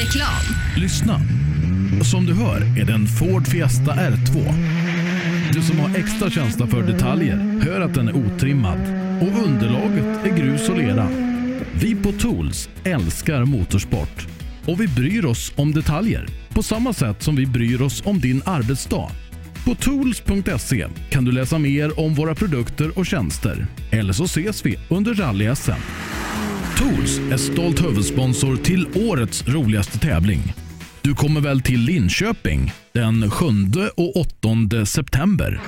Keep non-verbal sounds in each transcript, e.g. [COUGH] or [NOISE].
Reklam. Lyssna! Som du hör är det en Ford Fiesta R2. Du som har extra känsla för detaljer hör att den är otrimmad och underlaget är grus och lera. Vi på Tools älskar motorsport och vi bryr oss om detaljer på samma sätt som vi bryr oss om din arbetsdag. På tools.se kan du läsa mer om våra produkter och tjänster. Eller så ses vi under rally-SM. Tools är stolt huvudsponsor till årets roligaste tävling. Du kommer väl till Linköping den 7 och 8 september?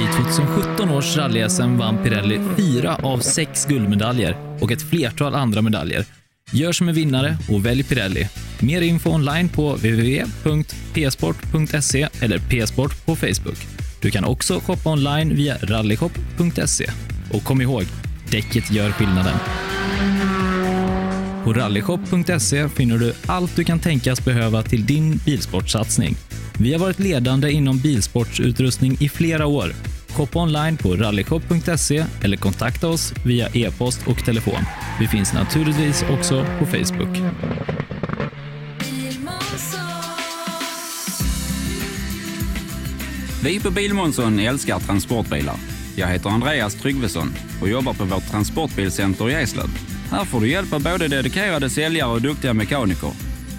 I 2017 års rally-SM vann Pirelli fyra av sex guldmedaljer och ett flertal andra medaljer. Gör som en vinnare och välj Pirelli. Mer info online på www.psport.se eller psport på Facebook. Du kan också shoppa online via rallyshop.se. Och kom ihåg, däcket gör skillnaden. På rallyshop.se finner du allt du kan tänkas behöva till din bilsportsatsning. Vi har varit ledande inom bilsportsutrustning i flera år. Shoppa online på rallyshop.se eller kontakta oss via e-post och telefon. Vi finns naturligtvis också på Facebook. Vi på Bilmånsson älskar transportbilar. Jag heter Andreas Tryggvesson och jobbar på vårt transportbilcenter i Eslöv. Här får du hjälp av både dedikerade säljare och duktiga mekaniker.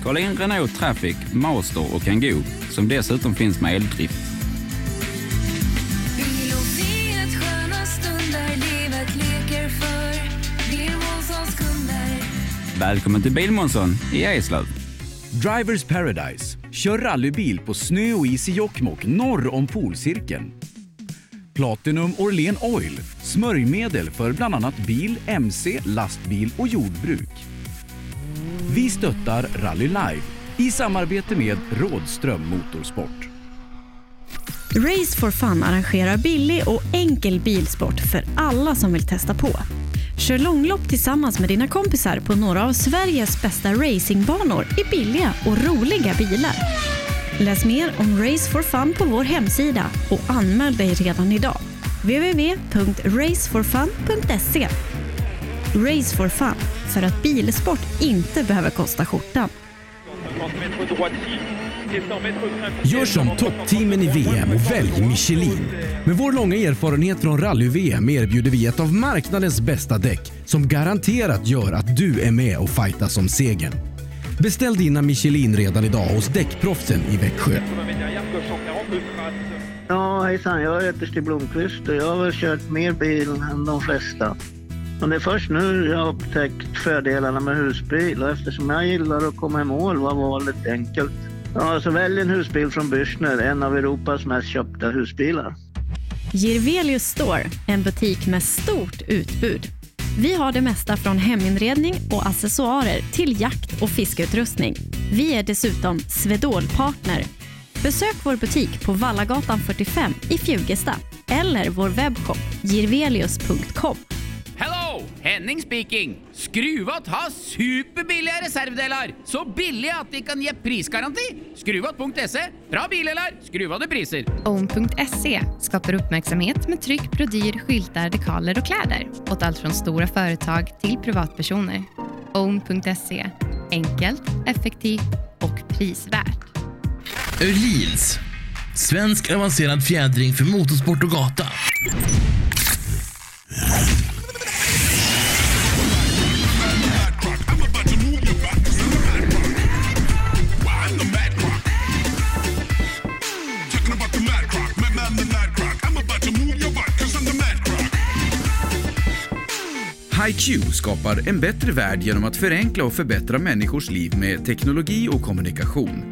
Kolla in Renault Traffic, Master och Kangoo som dessutom finns med eldrift. Välkommen till Bilmånsson i Eslöv. Drivers Paradise. Kör rallybil på snö och is i Jokkmokk norr om polcirkeln. Platinum Orlen Oil. Smörjmedel för bland annat bil, mc, lastbil och jordbruk. Vi stöttar Rally Live i samarbete med Rådström Motorsport. Race for Fun arrangerar billig och enkel bilsport för alla som vill testa på. Kör långlopp tillsammans med dina kompisar på några av Sveriges bästa racingbanor i billiga och roliga bilar. Läs mer om Race for Fun på vår hemsida och anmäl dig redan idag. www.raceforfun.se Race for Fun, för att bilsport inte behöver kosta skjortan. Gör som toppteamen i VM och välj Michelin. Med vår långa erfarenhet från rally-VM erbjuder vi ett av marknadens bästa däck som garanterat gör att du är med och fightar om segern. Beställ dina Michelin redan idag hos Däckproffsen i Växjö. Ja, hejsan. Jag heter Stig Blomqvist och jag har väl kört mer bil än de flesta. Men det är först nu jag har upptäckt fördelarna med husbil och eftersom jag gillar att komma i mål var valet enkelt. Ja, så välj en husbil från Bürstner, en av Europas mest köpta husbilar. Girvelius Store, en butik med stort utbud. Vi har det mesta från heminredning och accessoarer till jakt och fiskeutrustning. Vi är dessutom Swedol-partner. Besök vår butik på Vallagatan 45 i Fjugesta eller vår webbshop girvelius.com. Henning speaking. Skruvat har superbilliga reservdelar. Så billiga att de kan ge prisgaranti. Skruvat.se. Bra bilar, skruvade priser. Own.se skapar uppmärksamhet med tryck, brodyr, skyltar, dekaler och kläder åt allt från stora företag till privatpersoner. Own.se enkelt, effektivt och prisvärt. Öhlins. Svensk avancerad fjädring för motorsport och gata. HiQ skapar en bättre värld genom att förenkla och förbättra människors liv med teknologi och kommunikation.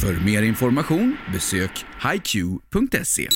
För mer information besök hiq.se.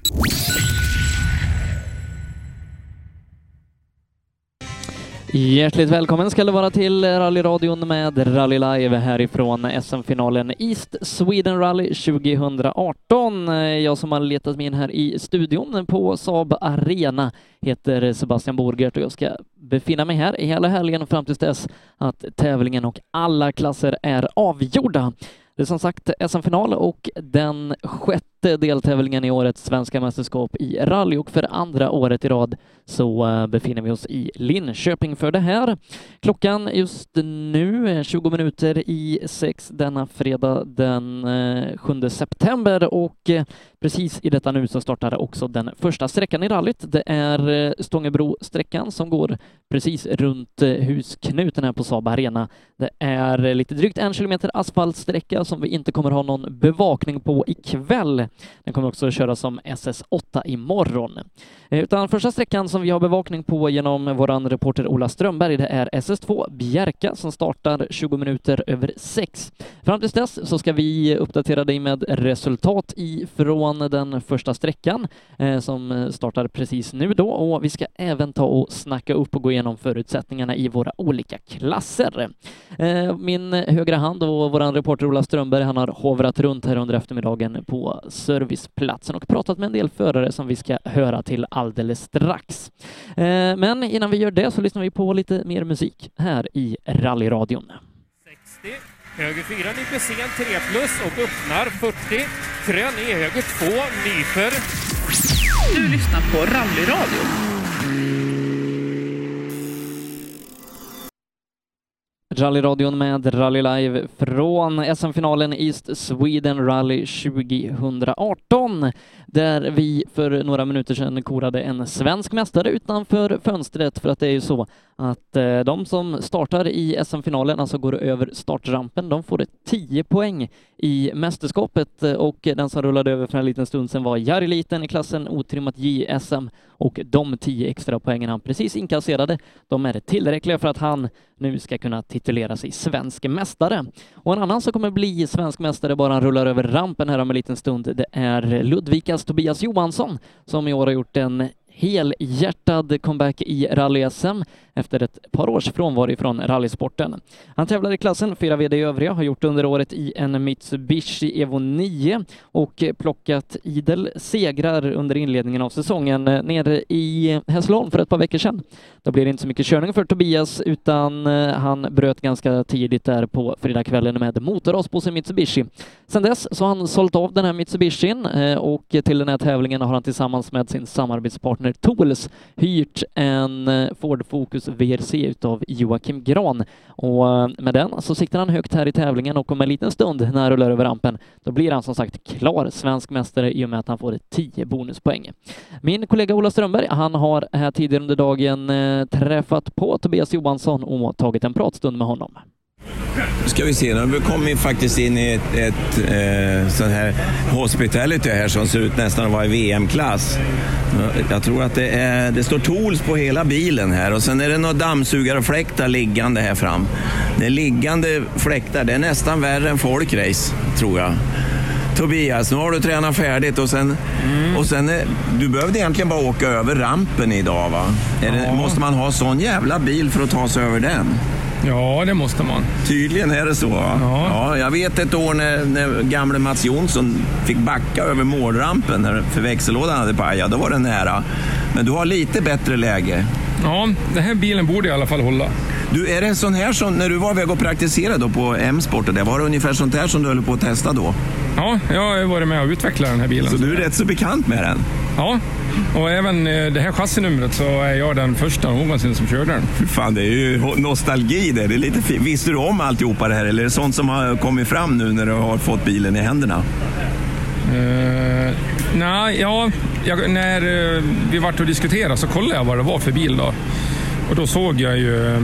Hjärtligt välkommen ska det vara till rallyradion med Rally Live härifrån SM-finalen East Sweden Rally 2018. Jag som har letat mig in här i studion på Saab Arena heter Sebastian Borgert och jag ska befinna mig här hela helgen fram tills dess att tävlingen och alla klasser är avgjorda. Det är som sagt SM-final och den 6 femte deltävlingen i årets svenska mästerskap i rally och för andra året i rad så eh, befinner vi oss i Linköping för det här. Klockan just nu är 20 minuter i sex denna fredag den eh, 7 september och eh, precis i detta nu så startar också den första sträckan i rallyt. Det är Stångebro-sträckan som går precis runt husknuten här på Saab Arena. Det är lite drygt en kilometer asfaltsträcka som vi inte kommer ha någon bevakning på ikväll. Den kommer också köras som SS8 imorgon. Eh, utan första sträckan som vi har bevakning på genom våran reporter Ola Strömberg, det är SS2 Bjärka som startar 20 minuter över sex. Fram tills dess så ska vi uppdatera dig med resultat ifrån den första sträckan eh, som startar precis nu då och vi ska även ta och snacka upp och gå igenom förutsättningarna i våra olika klasser. Eh, min högra hand och våran reporter Ola Strömberg, han har hovrat runt här under eftermiddagen på serviceplatsen och pratat med en del förare som vi ska höra till alldeles strax. Eh, Men innan vi gör det så lyssnar vi på lite mer musik här i rallyradion. 60, höger 4 nyper sen 3 plus och öppnar 40. Krön i höger 2 nyper. Du lyssnar på Rallyradio. Rallyradion med Rally Live från SM-finalen East Sweden Rally 2018 där vi för några minuter sedan korade en svensk mästare utanför fönstret för att det är ju så att eh, de som startar i SM-finalen, alltså går över startrampen, de får 10 poäng i mästerskapet eh, och den som rullade över för en liten stund sedan var Jari Liten i klassen otrimmat JSM och de 10 extra poängen han precis inkasserade, de är tillräckliga för att han nu ska kunna titulera sig svensk mästare. Och en annan som kommer bli svensk mästare bara han rullar över rampen här om en liten stund, det är Ludvikas Tobias Johansson som i år har gjort en helhjärtad comeback i rally-SM efter ett par års frånvaro från rallysporten. Han tävlar i klassen, fyra VD i övriga, har gjort under året i en Mitsubishi Evo 9 och plockat idel segrar under inledningen av säsongen nere i Hässleholm för ett par veckor sedan. Då blir det inte så mycket körning för Tobias utan eh, han bröt ganska tidigt där på fredagskvällen med motorras på sin Mitsubishi. Sedan dess så har han sålt av den här Mitsubishin eh, och till den här tävlingen har han tillsammans med sin samarbetspartner Tools hyrt en eh, Ford Focus VRC utav Joakim Gran och eh, med den så siktar han högt här i tävlingen och om en liten stund när han rullar över rampen då blir han som sagt klar svensk mästare i och med att han får 10 bonuspoäng. Min kollega Ola Strömberg, han har här tidigare under dagen eh, träffat på Tobias Johansson och tagit en pratstund med honom. Nu ska vi se, nu har vi faktiskt in i ett, ett eh, sån här hospitality här som ser ut nästan att vara i VM-klass. Jag tror att det, är, det står Tools på hela bilen här och sen är det några dammsugarfläktar liggande här fram. Det är liggande fläktar, det är nästan värre än folkrace, tror jag. Tobias, nu har du tränat färdigt och sen, och sen du behövde egentligen bara åka över rampen idag va? Är det, måste man ha sån jävla bil för att ta sig över den? Ja, det måste man. Tydligen är det så. va? Ja. jag vet ett år när, när gamle Mats Jonsson fick backa över målrampen när, för växellådan hade pajat. Då var det nära. Men du har lite bättre läge. Ja, den här bilen borde i alla fall hålla. Du, är det sån här som när du var iväg och praktiserade då på M-sport, var det ungefär sånt här som du höll på att testa då? Ja, jag har varit med och utvecklat den här bilen. Så du är rätt så bekant med den? Ja, och även eh, det här chassinumret så är jag den första någonsin som körde den. Fy Fan, det är ju nostalgi det. det är lite fint. Visste du om alltihopa det här eller är det sånt som har kommit fram nu när du har fått bilen i händerna? Uh, nej, ja, jag, när uh, vi vart och diskuterade så kollade jag vad det var för bil då. Och då såg jag ju eh,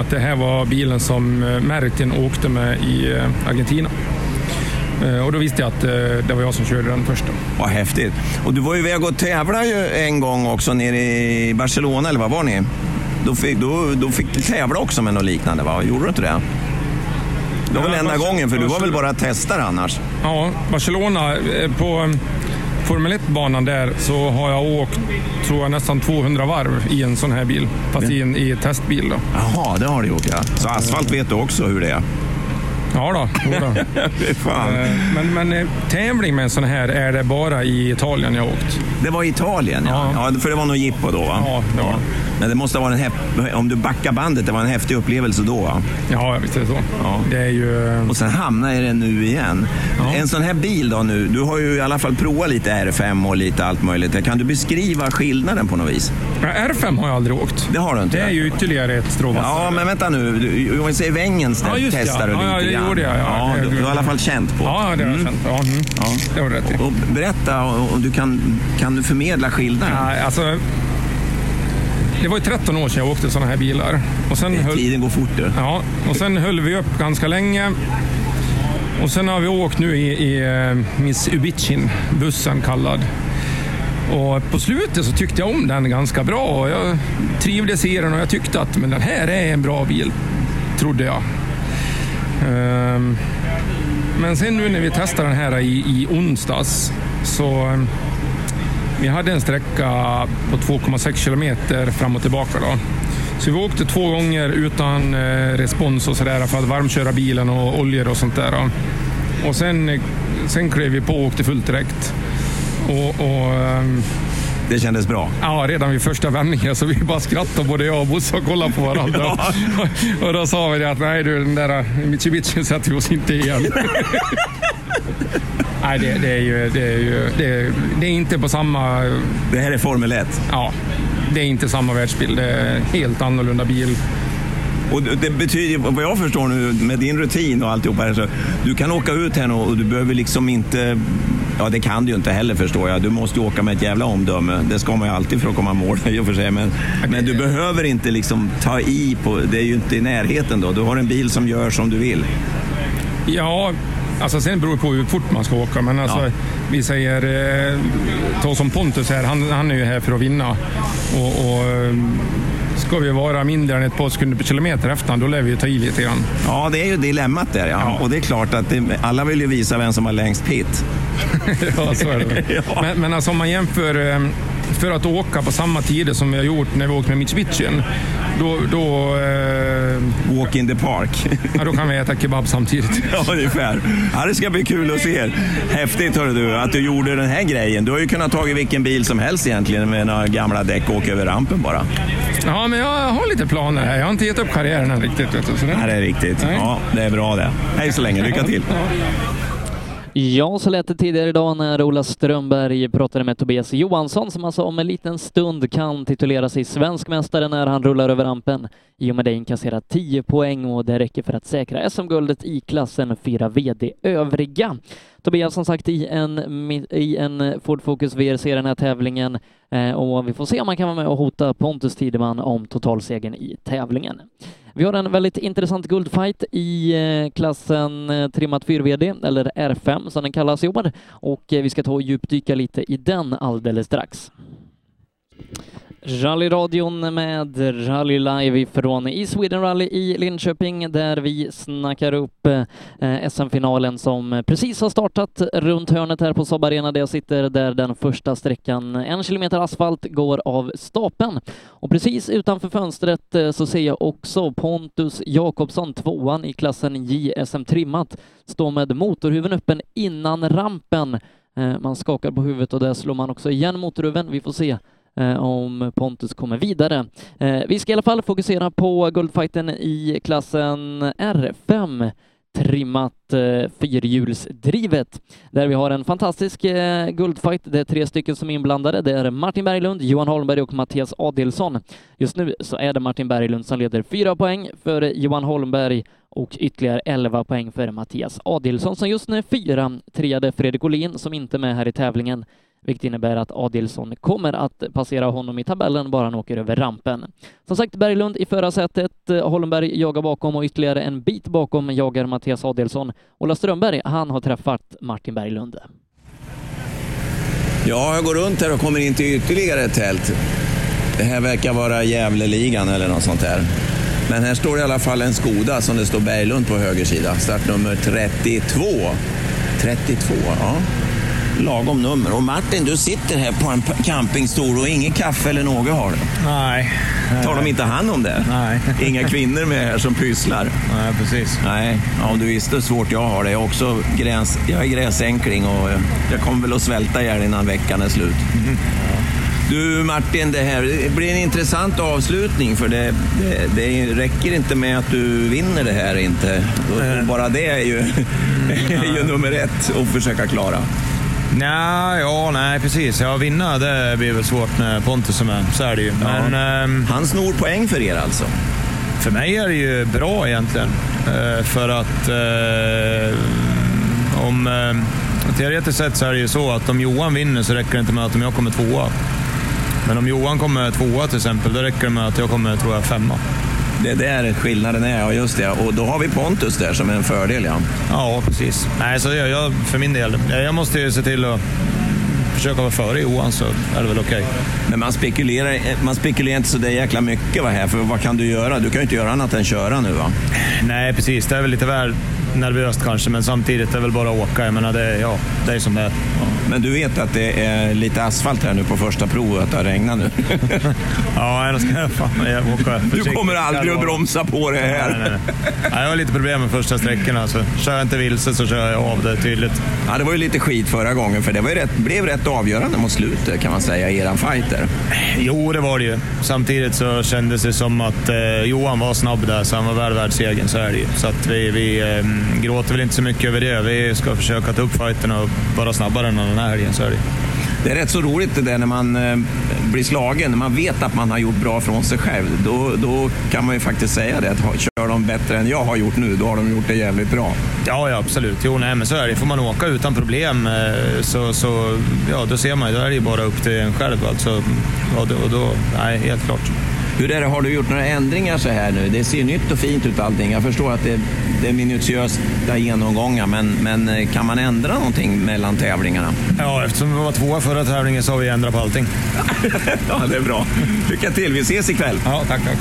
att det här var bilen som uh, Mertin åkte med i Argentina. Och då visste jag att det var jag som körde den första. Vad häftigt. Och du var ju iväg och tävlade ju en gång också nere i Barcelona, eller vad var ni? Då fick, då, då fick du tävla också med något liknande, va? Gjorde du inte det? Det var väl enda gången, för du var väl bara testare annars? Ja, Barcelona. eh, På eh, Formel 1-banan där så har jag åkt, tror jag, nästan 200 varv i en sån här bil. Fast i en i testbil då. Jaha, det har du gjort ja. Så asfalt vet du också hur det är? Ja då, [LAUGHS] fan. Eh, Men, men eh, tävling med en sån här är det bara i Italien jag åkt. Det var i Italien, ja. ja. för det var nog jippo då, va? Ja, det var Men det måste vara en häf- om du backar bandet, det var en häftig upplevelse då va? Ja, visst är det så. Ja. Det är ju... Och sen hamnar i den nu igen. En sån här bil då nu, du har ju i alla fall provat lite R5 och lite allt möjligt. Kan du beskriva skillnaden på något vis? Ja, R5 har jag aldrig åkt. Det har du inte? Det är ju ytterligare ett strå Ja, men vänta nu. Du, om vi säger Vängens där Ja, det, testar ja. du Ja, lite det gjorde jag, ja. du, du har i alla fall känt på. Ja, det har jag känt. Ja, mm. Det har du rätt i. Och berätta, om du kan, kan du förmedla skillnaden? Ja, alltså, det var ju 13 år sedan jag åkte sådana här bilar. Och sen höll, Tiden går fort du. Ja, och sen höll vi upp ganska länge. Och sen har vi åkt nu i, i eh, Miss Ubicin, bussen kallad. Och på slutet så tyckte jag om den ganska bra. Och jag trivdes i den och jag tyckte att men den här är en bra bil, trodde jag. Ehm, men sen nu när vi testade den här i, i onsdags så ehm, vi hade en sträcka på 2,6 kilometer fram och tillbaka. Då. Så vi åkte två gånger utan eh, respons och sådär för att varmköra bilen och oljor och sånt där. Då. Och sen, eh, sen klev vi på och åkte fullt direkt. Och, och, ehm, det kändes bra? Ja, redan vid första vändningen så vi bara skrattade både jag och Bosse och kollade på varandra. och då sa vi det att nej du, den där Mitsubishi sätter vi oss inte igen. [LAUGHS] nej, det, det är ju, det är ju det det är inte på samma... Det här är Formel 1? Ja, det är inte samma världsbild. Det är helt annorlunda bil. Och det betyder, vad jag förstår nu med din rutin och alltihopa, här, så du kan åka ut här nu och du behöver liksom inte, ja det kan du ju inte heller förstår jag, du måste ju åka med ett jävla omdöme. Det ska man ju alltid för att komma i mål [LAUGHS] i och för sig. Men, men du behöver inte liksom ta i på, det är ju inte i närheten då. Du har en bil som gör som du vill. Ja, alltså sen beror det på hur fort man ska åka. Men alltså, vi säger, eh, ta som Pontus här, han, han är ju här för att vinna. Och, och ska vi vara mindre än ett par sekunder per kilometer efter då lär vi ju ta i lite grann. Ja, det är ju dilemmat där ja. Och det är klart att det, alla vill ju visa vem som har längst pit. [LAUGHS] ja, så är det [LAUGHS] väl. men, men alltså om man jämför eh, för att åka på samma tider som vi har gjort när vi åkte med Mitsubishi, då... då eh, Walk in the park. ja, då kan vi äta kebab samtidigt. [LAUGHS] Ja, ungefär. Ja, det ska bli kul att se. Häftigt hörru du, att du gjorde den här grejen. Du har ju kunnat ta vilken bil som helst egentligen med några gamla däck och åka över rampen bara. Ja, men jag har lite planer här. Jag har inte gett upp karriären än riktigt. Vet du, så det... Ja, det är riktigt. Nej. Ja, det är bra det. Hej så länge, lycka till. Ja, Ja, så lät det tidigare idag när Ola Strömberg pratade med Tobias Johansson som alltså om en liten stund kan titulera sig svensk mästare när han rullar över rampen. I och med det inkasserar 10 poäng och det räcker för att säkra SM-guldet i klassen 4 VD övriga. Tobias som sagt i en, i en Ford Focus VRC den här tävlingen eh, och vi får se om han kan vara med och hota Pontus Tideman om totalsegern i tävlingen. Vi har en väldigt intressant guldfight i eh, klassen eh, trimmat 4VD, eller R5 som den kallas i år, och eh, vi ska ta och djupdyka lite i den alldeles strax. Rallyradion med Rally Live ifrån i Sweden Rally i Linköping där vi snackar upp eh, SM-finalen som precis har startat runt hörnet här på Saab Arena där jag sitter där den första sträckan, en kilometer asfalt, går av stapeln. Och precis utanför fönstret eh, så ser jag också Pontus Jakobsson, tvåan i klassen JSM trimmat, stå med motorhuven öppen innan rampen. Eh, man skakar på huvudet och där slår man också igen motorhuven. Vi får se Eh, om Pontus kommer vidare. Eh, vi ska i alla fall fokusera på guldfighten i klassen R5 trimmat eh, fyrhjulsdrivet där vi har en fantastisk eh, guldfight. Det är tre stycken som är inblandade. Det är Martin Berglund, Johan Holmberg och Mattias Adilsson. Just nu så är det Martin Berglund som leder fyra poäng för Johan Holmberg och ytterligare 11 poäng för Mattias Adilsson som just nu är fyra. Treade Fredrik Olin som inte är med här i tävlingen vilket innebär att Adilsson kommer att passera honom i tabellen bara han åker över rampen. Som sagt, Berglund i förarsätet, eh, Holmberg jagar bakom och ytterligare en bit bakom jagar Mattias Adilsson. Ola Strömberg, han har träffat Martin Berglund. Ja, jag går runt här och kommer in till ytterligare ett tält. Det här verkar vara Gävleligan eller något sånt där. Men här står i alla fall en Skoda som det står Berglund på höger sida. Startnummer 32. 32, ja. Lagom nummer. Och Martin, du sitter här på en campingstol och ingen kaffe eller något har du? Nej. Tar de inte hand om det? Nej. [LAUGHS] Inga kvinnor med här som pysslar? Nej, precis. Nej, ja, om du visste hur svårt jag har det. Jag är också gräs, jag är gräsänkling och eh, jag kommer väl att svälta ihjäl innan veckan är slut. Mhm. Du, Martin, det här det blir en intressant avslutning för det, det, det räcker inte med att du vinner det här inte. Och bara det är ju, [LAUGHS] är ju nummer ett att försöka klara. Nej, ja, nej precis. Ja, vinna det blir väl svårt när Pontus är med. Så är det ju. Men, ehm, Han snor poäng för er alltså? För mig är det ju bra egentligen. Eh, för att eh, om... Eh, teoretiskt sett så är det ju så att om Johan vinner så räcker det inte med att om jag kommer tvåa. Men om Johan kommer tvåa till exempel, då räcker det med att jag kommer, tror jag, femma. Det är där skillnaden är, ja just det. Och då har vi Pontus där som är en fördel ja. Ja, precis. Nej, så jag, jag, för min del, jag måste ju se till att försöka vara före Johan så är det väl okej. Men man spekulerar, man spekulerar inte så där jäkla mycket va, här, för vad kan du göra? Du kan ju inte göra annat än köra nu va? Nej, precis. Det är väl lite väl nervöst kanske, men samtidigt är det väl bara att åka. Jag menar, det, ja, det är som det är. Men du vet att det är lite asfalt här nu på första provet, att det har regnat nu? [LAUGHS] ja, jag ska [LAUGHS] fan jag åka Du försiktigt. kommer aldrig att bromsa på det här. Nej, nej, nej. Nej, jag har lite problem med första sträckorna. Så kör jag inte vilse så kör jag av det tydligt. Ja, det var ju lite skit förra gången, för det var ju rätt, blev rätt avgörande mot slutet kan man säga, i eran fighter. Jo, det var det ju. Samtidigt så kändes det som att eh, Johan var snabb där, så han var väl värd segern. Så är det ju. Så att vi, vi eh, gråter väl inte så mycket över det. Vi ska försöka ta upp fighten och vara snabbare än den här helgen. Så är det ju. Det är rätt så roligt det där när man eh, blir slagen, när man vet att man har gjort bra från sig själv. Då, då kan man ju faktiskt säga det, att kör de bättre än jag har gjort nu, då har de gjort det jävligt bra. Ja, ja absolut. Jo, nej, men så är det. Får man åka utan problem eh, så, så ja, då ser man ju, då är det ju bara upp till en själv. Alltså, och då, och då, nej, helt klart. Hur är det, har du gjort några ändringar så här nu? Det ser nytt och fint ut allting. Jag förstår att det, det är minutiösa genomgångar, men, men eh, kan man ändra någonting mellan tävlingarna? Ja, eftersom vi var tvåa förra tävlingen så har vi ändrat på allting. [LAUGHS] ja, det är bra. Lycka till, vi ses ikväll. Ja, tack, tack.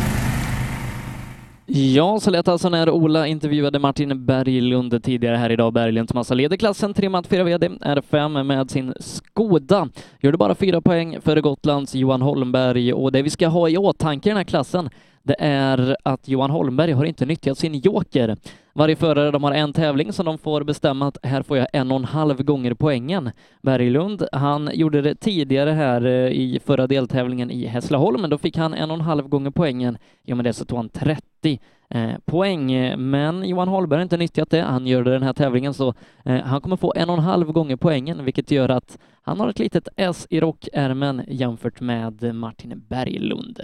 Ja, så lät alltså när Ola intervjuade Martin Berglund tidigare här idag. Berglund som alltså leder klassen tre matt, fyra VD R5 med sin Skoda. Gjorde bara fyra poäng före Gotlands Johan Holmberg och det vi ska ha i åtanke i den här klassen det är att Johan Holmberg har inte nyttjat sin joker. Varje förare de har en tävling som de får bestämma att här får jag en och en halv gånger poängen. Berglund, han gjorde det tidigare här eh, i förra deltävlingen i Hässleholm, men då fick han en och en halv gånger poängen. Ja, men med det så tog han 30 Eh, poäng, eh, men Johan Holberg har inte nyttjat det. Han gör det den här tävlingen så eh, han kommer få en och en halv gånger poängen, vilket gör att han har ett litet S i rockärmen jämfört med Martin Berglund.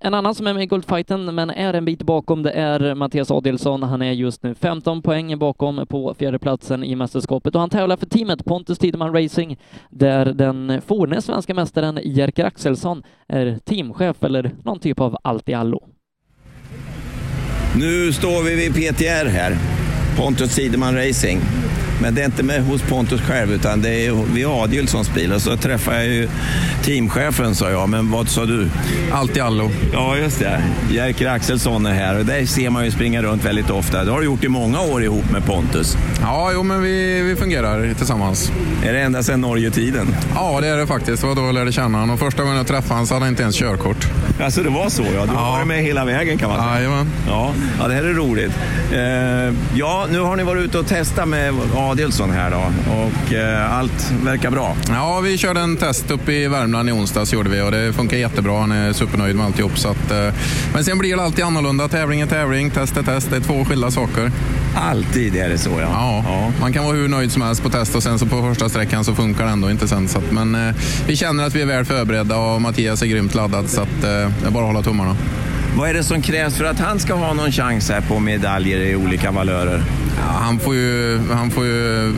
En annan som är med i Guldfighten men är en bit bakom det är Mattias Adelsson. Han är just nu 15 poäng bakom på fjärdeplatsen i mästerskapet och han tävlar för teamet Pontus Tideman Racing där den forne svenska mästaren Jerker Axelsson är teamchef eller någon typ av allt i allo. Nu står vi vid PTR här, Pontus Sideman Racing. Men det är inte med hos Pontus själv, utan det är vid Adielssons bil. Och så träffar jag ju teamchefen, sa jag. Men vad sa du? Allt i allo. Ja, just det. Jerker Axelsson är här och där ser man ju springa runt väldigt ofta. Det har du gjort i många år ihop med Pontus. Ja, jo, men vi, vi fungerar tillsammans. Är det ända sedan Norge-tiden? Ja, det är det faktiskt. Det var då jag lärde känna honom. Första gången jag träffade honom så hade han inte ens körkort. Alltså det var så ja. Du har varit med hela vägen kan man säga. Jajamän. Ja, ja, det här är roligt. Eh, ja, nu har ni varit ute och testat med Adelsson här då och eh, allt verkar bra. Ja, vi körde en test uppe i Värmland i onsdags gjorde vi och det funkar jättebra. Han är supernöjd med alltihop. Så att, eh, men sen blir det alltid annorlunda. Tävling är tävling, test är test. Det är två skilda saker. Alltid är det så ja. Ja, man kan vara hur nöjd som helst på test och sen så på första sträckan så funkar det ändå inte sen. Så att, men eh, vi känner att vi är väl förberedda och Mattias är grymt laddad så att, eh, det är bara att hålla tummarna. Vad är det som krävs för att han ska ha någon chans här på medaljer i olika valörer? Ja, han, får ju, han får ju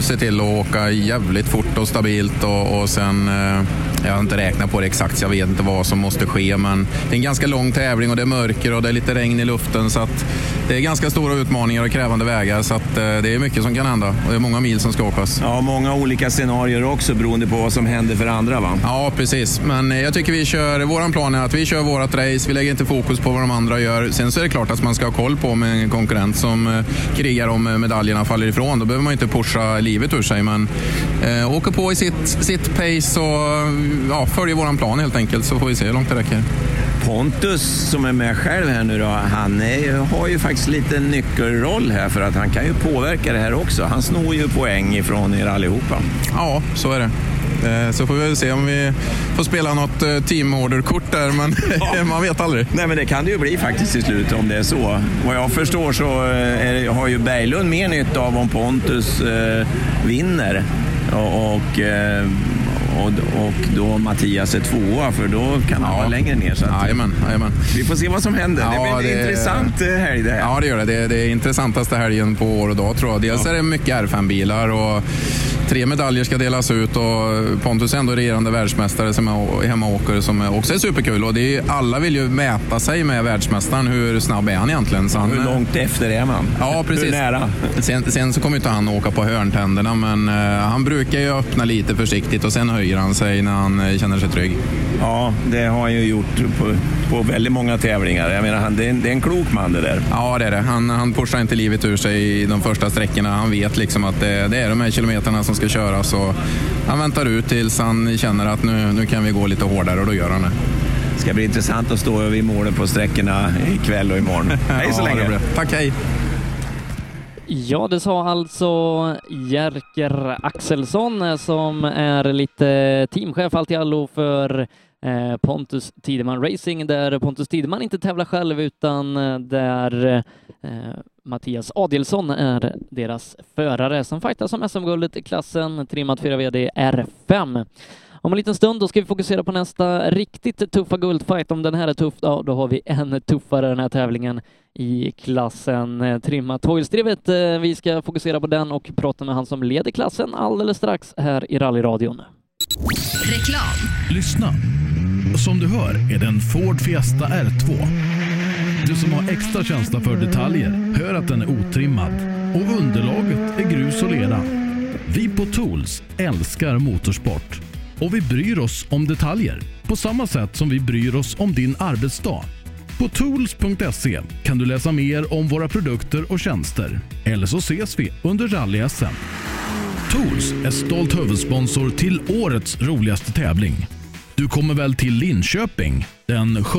se till att åka jävligt fort och stabilt och, och sen, eh, jag har inte räknat på det exakt så jag vet inte vad som måste ske men det är en ganska lång tävling och det är mörker och det är lite regn i luften så att det är ganska stora utmaningar och krävande vägar så att eh, det är mycket som kan hända och det är många mil som ska åkas. Ja, många olika scenarier också beroende på vad som händer för andra va? Ja, precis. Men eh, jag tycker vi kör, våran plan är att vi kör vårat race, vi lägger inte fokus på vad de andra gör. Sen så är det klart att man ska ha koll på med en konkurrent som eh, krigar om medaljerna faller ifrån. Då behöver man inte pusha livet ur sig, men eh, åker på i sitt, sitt pace och ja, följer våran plan helt enkelt så får vi se hur långt det räcker. Pontus som är med själv här nu då, han är, har ju faktiskt lite nyckelroll här för att han kan ju påverka det här också. Han snor ju poäng ifrån er allihopa. Ja, så är det. Eh, Så får vi väl se om vi får spela något eh, team order-kort där, men [LAUGHS] [LAUGHS] man vet aldrig. Nej, men det kan det ju bli faktiskt till slut om det är så. Vad jag förstår så eh, är, har ju Berglund mer nytta av om Pontus eh, vinner. Och, och, eh, och, och då Mattias är tvåa, för då kan han vara längre ner. Så att, Jajamän, jajamän. Vi får se vad som händer. det blir en intressant eh, helg det här. Ja, det gör det. Det är, det är intressantaste helgen på år och dag tror jag. Dels är det mycket R5-bilar och tre medaljer ska delas ut och Pontus är ändå regerande världsmästare som är hemmaåkare som också är superkul. Och det är, alla vill ju mäta sig med världsmästaren. Hur snabb är han egentligen? Så han, Hur långt efter är man? Ja, precis. Hur nära? Sen, sen så kommer inte han åka på hörntänderna, men eh, han brukar ju öppna lite försiktigt och sen höjer han sig när han eh, känner sig trygg. Ja, det har han ju gjort på, på väldigt många tävlingar. Jag menar, han, det, är en, det är en klok man det där. Ja, det är det. Han, han pushar inte livet ur sig i de första sträckorna. Han vet liksom att det, det är de här kilometerna som ska köras. Och han väntar ut tills han känner att nu, nu kan vi gå lite hårdare och då gör han det. Det ska bli intressant att stå vid målen på sträckorna ikväll och imorgon. [LAUGHS] Hej så Ja, länge! Tack, hej! Ja, det sa alltså Jerker Axelsson eh, som är lite teamchef allt i allo för eh, Pontus Tideman Racing där Pontus Tideman inte tävlar själv utan eh, där Mattias Adelsson är deras förare som fightar om SM-guldet i klassen trimmat 4 VD R5. Om en liten stund då ska vi fokusera på nästa riktigt tuffa guldfight. Om den här är tuff, ja, då har vi en tuffare den här tävlingen i klassen trimmat tvåhjulsdrivet. Eh, vi ska fokusera på den och prata med han som leder klassen alldeles strax här i rallyradion. Reklam. Lyssna. Som du hör är det en Ford Fiesta R2. Du som har extra känsla för detaljer hör att den är otrimmad och underlaget är grus och lera. Vi på Tools älskar motorsport och vi bryr oss om detaljer på samma sätt som vi bryr oss om din arbetsdag. På tools.se kan du läsa mer om våra produkter och tjänster. Eller så ses vi under rally-SM. Tools är stolt huvudsponsor till årets roligaste tävling. Du kommer väl till Linköping den 7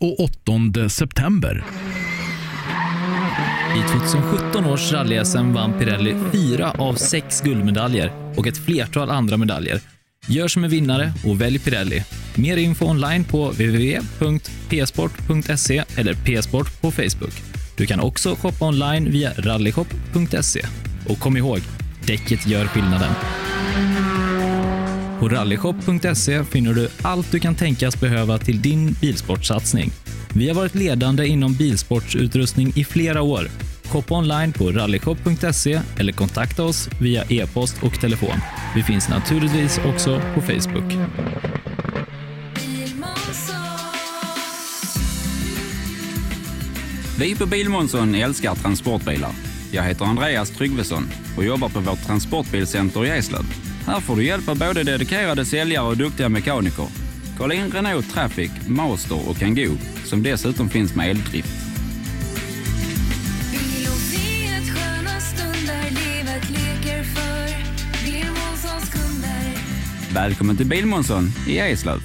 och 8 september? I 2017 års rally-SM vann Pirelli fyra av sex guldmedaljer och ett flertal andra medaljer. Gör som en vinnare och välj Pirelli. Mer info online på www.psport.se eller psport på Facebook. Du kan också shoppa online via rallyshop.se. Och kom ihåg, däcket gör skillnaden. På rallyshop.se finner du allt du kan tänkas behöva till din bilsportsatsning. Vi har varit ledande inom bilsportsutrustning i flera år. Shoppa online på rallyshop.se eller kontakta oss via e-post och telefon. Vi finns naturligtvis också på Facebook. Vi på Bilmånsson älskar transportbilar. Jag heter Andreas Tryggvesson och jobbar på vårt transportbilcenter i Eslöv. Här får du hjälp av både dedikerade säljare och duktiga mekaniker. Kolla in Renault Traffic, Master och Kangoo som dessutom finns med eldrift. Välkommen till Bilmånsson i Eslöv.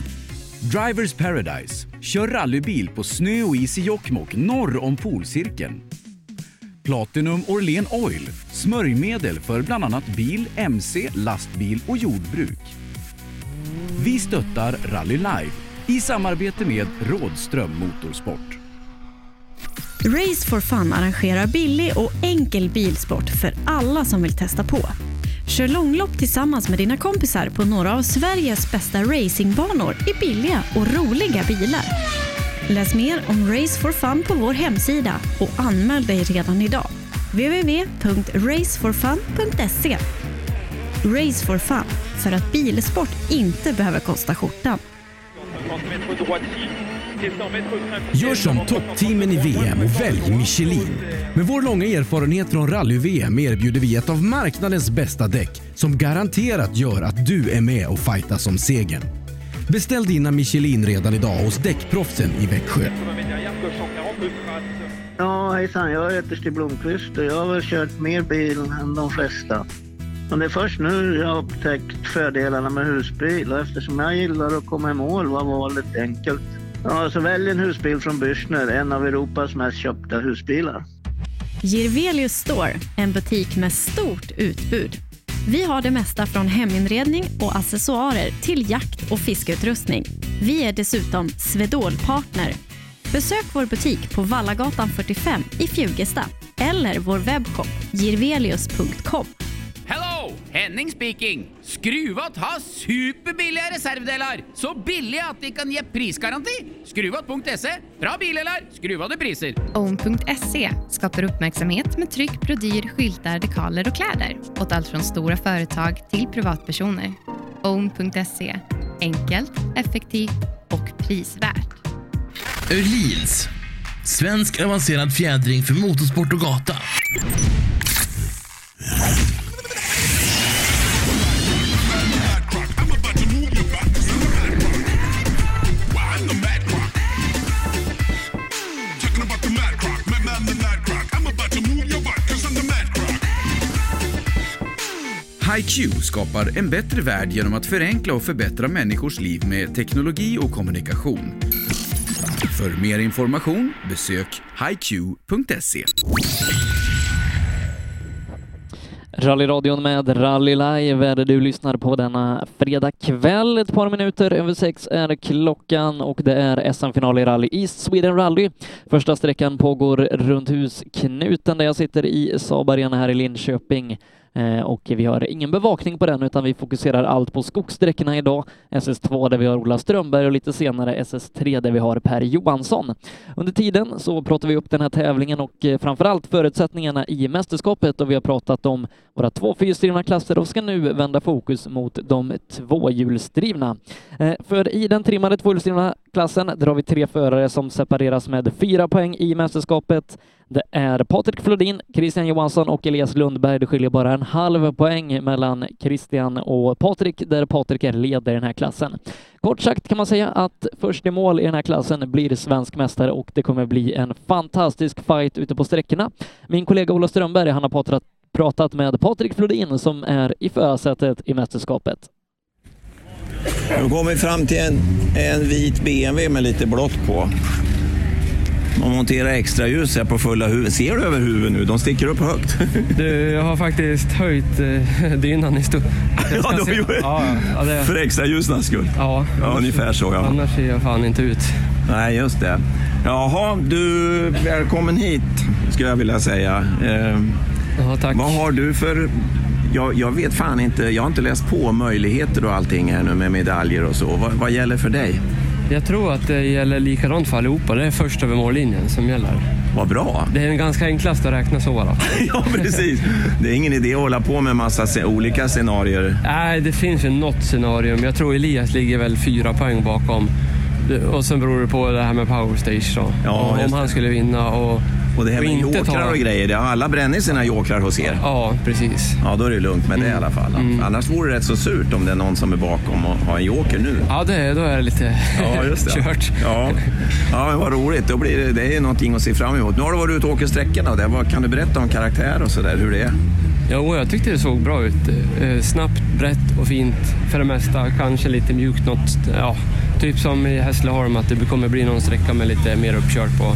Drivers Paradise. Kör rallybil på snö och is i Jokkmokk norr om polcirkeln. Platinum Orlen Oil. Smörjmedel för bland annat bil, mc, lastbil och jordbruk. Vi stöttar Rally Live i samarbete med Rådström Motorsport. Race for Fun arrangerar billig och enkel bilsport för alla som vill testa på. Kör långlopp tillsammans med dina kompisar på några av Sveriges bästa racingbanor i billiga och roliga bilar. Läs mer om Race for Fun på vår hemsida och anmäl dig redan idag. www.raceforfun.se Race for Fun, för att bilsport inte behöver kosta skjortan. Gör som toppteamen i VM och välj Michelin. Med vår långa erfarenhet från rally-VM erbjuder vi ett av marknadens bästa däck som garanterat gör att du är med och fightar om segern. Beställ dina Michelin redan idag hos Däckproffsen i Växjö. Ja, hejsan. Jag heter Stig Blomqvist och jag har väl kört mer bil än de flesta. Men det är först nu jag har upptäckt fördelarna med husbil och eftersom jag gillar att komma i mål var valet enkelt. Ja, så välj en husbil från Bürstner, en av Europas mest köpta husbilar. Girvelius Store, en butik med stort utbud. Vi har det mesta från heminredning och accessoarer till jakt och fiskeutrustning. Vi är dessutom Swedol-partner. Besök vår butik på Vallagatan 45 i Fjugesta eller vår webbshop girvelius.com. Henning speaking! Skruvat har superbilliga reservdelar! Så billiga att de kan ge prisgaranti! Skruvat.se. Bra bilar, skruvade priser. Own.se skapar uppmärksamhet med tryck, brodyr, skyltar, dekaler och kläder åt allt från stora företag till privatpersoner. Own.se enkelt, effektivt och prisvärt. Öhlins. Svensk avancerad fjädring för motorsport och gata. HiQ skapar en bättre värld genom att förenkla och förbättra människors liv med teknologi och kommunikation. För mer information besök hiq.se. Rallyradion med Rally Live är det du lyssnar på denna fredag kväll. Ett par minuter över sex är klockan och det är SM-final i rally East Sweden Rally. Första sträckan pågår runt husknuten där jag sitter i Saab Arena här i Linköping. Eh, och vi har ingen bevakning på den utan vi fokuserar allt på skogssträckorna idag. SS2 där vi har Ola Strömberg och lite senare SS3 där vi har Per Johansson. Under tiden så pratar vi upp den här tävlingen och eh, framförallt förutsättningarna i mästerskapet och vi har pratat om våra två fyrhjulsdrivna klasser och ska nu vända fokus mot de tvåhjulsdrivna. Eh, för i den trimmade tvåhjulsdrivna klassen drar vi tre förare som separeras med fyra poäng i mästerskapet. Det är Patrik Flodin, Christian Johansson och Elias Lundberg. Det skiljer bara en halv poäng mellan Christian och Patrik, där Patrik är ledare i den här klassen. Kort sagt kan man säga att först i mål i den här klassen blir svensk mästare och det kommer bli en fantastisk fight ute på sträckorna. Min kollega Ola Strömberg, han har pratat, pratat med Patrik Flodin som är i förarsätet i mästerskapet. Nu kommer vi fram till en, en vit BMW med lite blått på. Man monterar extra ljus här på fulla huvudet. Ser du över huvudet nu? De sticker upp högt. [LAUGHS] Du, jag har faktiskt höjt eh, dynan i stort. [LAUGHS] ja, de gjorde ja, ja, det... För extra ljusens skull? Ja, ja ungefär så. Ja. Annars ser jag fan inte ut. Nej, just det. Jaha, du, välkommen hit skulle jag vilja säga. Eh, ja, tack. Vad har du för jag, jag, vet fan inte, jag har inte läst på möjligheter och allting här nu med medaljer och så. Vad, vad gäller för dig? Jag tror att det gäller likadant för allihopa. Det är först över mållinjen som gäller. Vad bra! Det är den ganska enklast att räkna så. Då. [LAUGHS] ja, precis. Det är ingen idé att hålla på med massa olika scenarier. Nej, det finns ju något scenario. Jag tror Elias ligger väl fyra poäng bakom. Och sen beror det på det här med power stage då. Ja, om han skulle vinna och och det här med jokrar och grejer, det har alla brännit sina jokrar hos er? Ja, precis. Ja, då är det lugnt med mm. det i alla fall. Mm. Annars vore det rätt så surt om det är någon som är bakom och har en joker nu. Ja, det, då är det lite ja, just det. [LAUGHS] kört. Ja. ja, men vad roligt. Då blir det, det är någonting att se fram emot. Nu har du varit ute och åkt sträckorna. Där. Vad, kan du berätta om karaktär och sådär, hur det är? Jo, jag tyckte det såg bra ut. Eh, snabbt, brett och fint för det mesta. Kanske lite mjukt något. Ja, typ som i Hässleholm, att det kommer bli någon sträcka med lite mer uppkört på.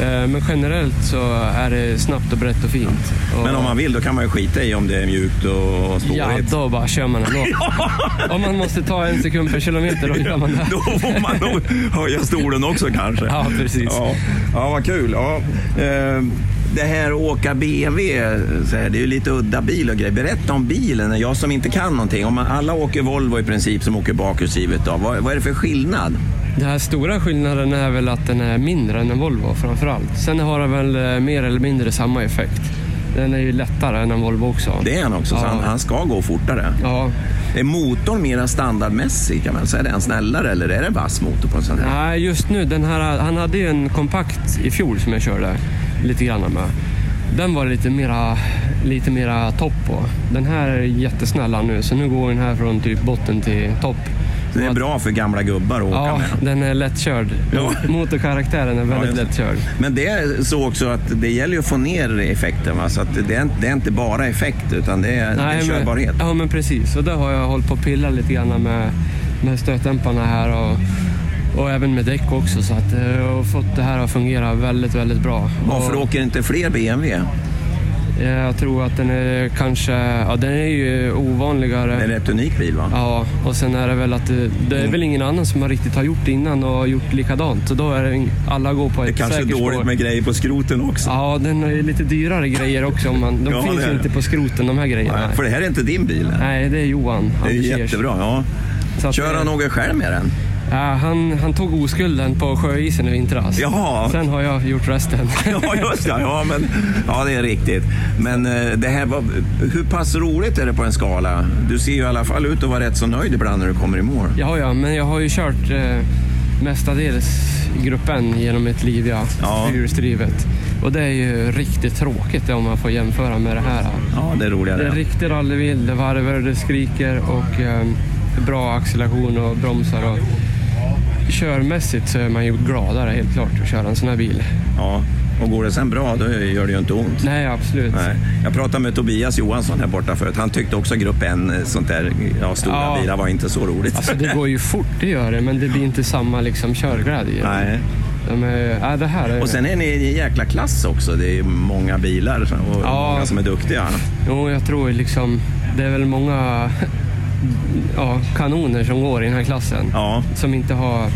Eh, men generellt så är det snabbt och brett och fint. Men om man vill då kan man ju skita i om det är mjukt och spårigt. Ja, då bara kör man ändå. [LAUGHS] om man måste ta en sekund per kilometer, då gör man det. [LAUGHS] då får man nog höja stolen också kanske. Ja, precis. Ja, ja vad kul. Ja. Eh, det här att åka BMW, så här, det är ju lite udda bil och grejer. Berätta om bilen, jag som inte kan någonting. Om alla åker Volvo i princip som åker bakhjulsdrivet, vad, vad är det för skillnad? Den här stora skillnaden är väl att den är mindre än en Volvo framför allt. Sen har den väl eh, mer eller mindre samma effekt. Den är ju lättare än en Volvo också. Det är han också, ja. så han, han, ska gå fortare. Ja. Är motorn mera standardmässig kan man säga? Är den snällare eller är det vass motor på en sån här? Nej, just nu, den här, han hade ju en kompakt i fjol som jag körde lite grann med. Den var lite mera, lite mera topp på. Den här är jättesnälla nu, så nu går den här från typ botten till topp. Det är bra för gamla gubbar att åka ja, med. den är lättkörd. Ja. Motorkaraktären är väldigt ja, lättkörd. Men det är så också att det gäller att få ner effekten. Va? Så att det, är, det är inte bara effekt utan det är, Nej, det är körbarhet. Men, ja men precis, och det har jag hållit på att pilla lite grann med, med stötdämparna här. Och, och även med däck också. Så att jag har fått det här att fungera väldigt, väldigt bra. Varför och, åker inte fler BMW? Jag tror att den är kanske, ja den är ju ovanligare. Det är rätt unik bil va? Ja, och sen är det väl att det, det är väl ingen annan som har riktigt har gjort det innan och gjort likadant. Så då är det alla går på Det ett kanske är säkert dåligt spår. med grejer på skroten också. Ja, den ju lite dyrare grejer också. Man, de [LAUGHS] Ja, finns det är ju inte det. på skroten de här grejerna. Nej, för det här är inte din bil? Nej, det är Johan. Det är jättebra. Ja. Kör han något själv med den? Ja, han, han tog oskulden på sjöisen i vintras. Jaha. Sen har jag gjort resten. [LAUGHS] Ja, just det. Ja, men, ja, det är riktigt. Men eh, det här var, hur pass roligt är det på en skala? Du ser ju i alla fall ut att vara rätt så nöjd ibland när du kommer i mål. Ja, ja, men jag har ju kört eh, mestadels gruppen genom mitt liv, ja. Ja. Fyrhjulsdrivet. Och det är ju riktigt tråkigt om man får jämföra med det här. Ja, det är roligare. Det är riktig rallybil, det varvar, det skriker och eh, bra acceleration och bromsar. Och körmässigt så är man ju gladare helt klart att köra en sån här bil. Ja, och går det sen bra då gör det ju inte ont. Nej, absolut. Nej. Jag pratade med Tobias Johansson här borta förut. Han tyckte också grupp N, eh, sånt där, ja, stora Ja. bilar var inte så roligt. Alltså det går ju [LAUGHS] fort, det gör det, men det blir inte samma liksom körglädje. Nej. De är, ja, det här är... Och sen är ni i en jäkla klass också. Det är många bilar och Ja. många som är duktiga. Jo, jag tror liksom, det är väl många ja, kanoner som går i den här klassen. Som inte har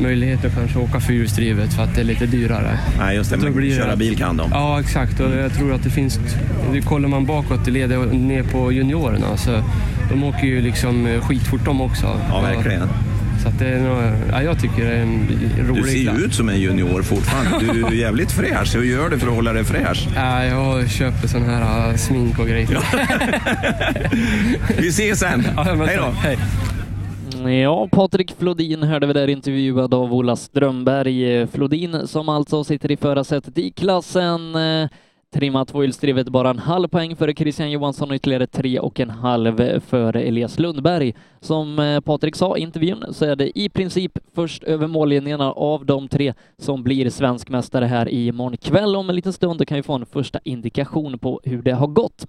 möjlighet att kanske åka fyrhjulsdrivet för att det är lite dyrare. Nej, just det. Men blir köra bil kan de. Ja, exakt. Och jag tror att det finns... Kollar man bakåt i ledet ner på juniorerna så de åker ju liksom skitfort de också. Ja, verkligen. Så att det är nog, ja, jag tycker det är en rolig Du ser klass. ju ut som en junior fortfarande. Du är jävligt fräsch. Hur gör du för att hålla dig fräsch? Ja, jag köper sån här äh, smink och grejer. Vi ses sen. Hej då. Hej. Ja, Patrik Flodin hörde vi där intervjuad av Ola Strömberg. Flodin som alltså sitter i förarsätet i klassen. eh, Trimmat tvåhjulsdrivet bara en halv poäng före Christian Johansson och ytterligare tre och en halv före Elias Lundberg. Som eh, Patrik sa i intervjun så är det i princip först över mållinjerna av de tre som blir svensk mästare här i morgon kväll. Om en liten stund då kan vi få en första indikation på hur det har gått.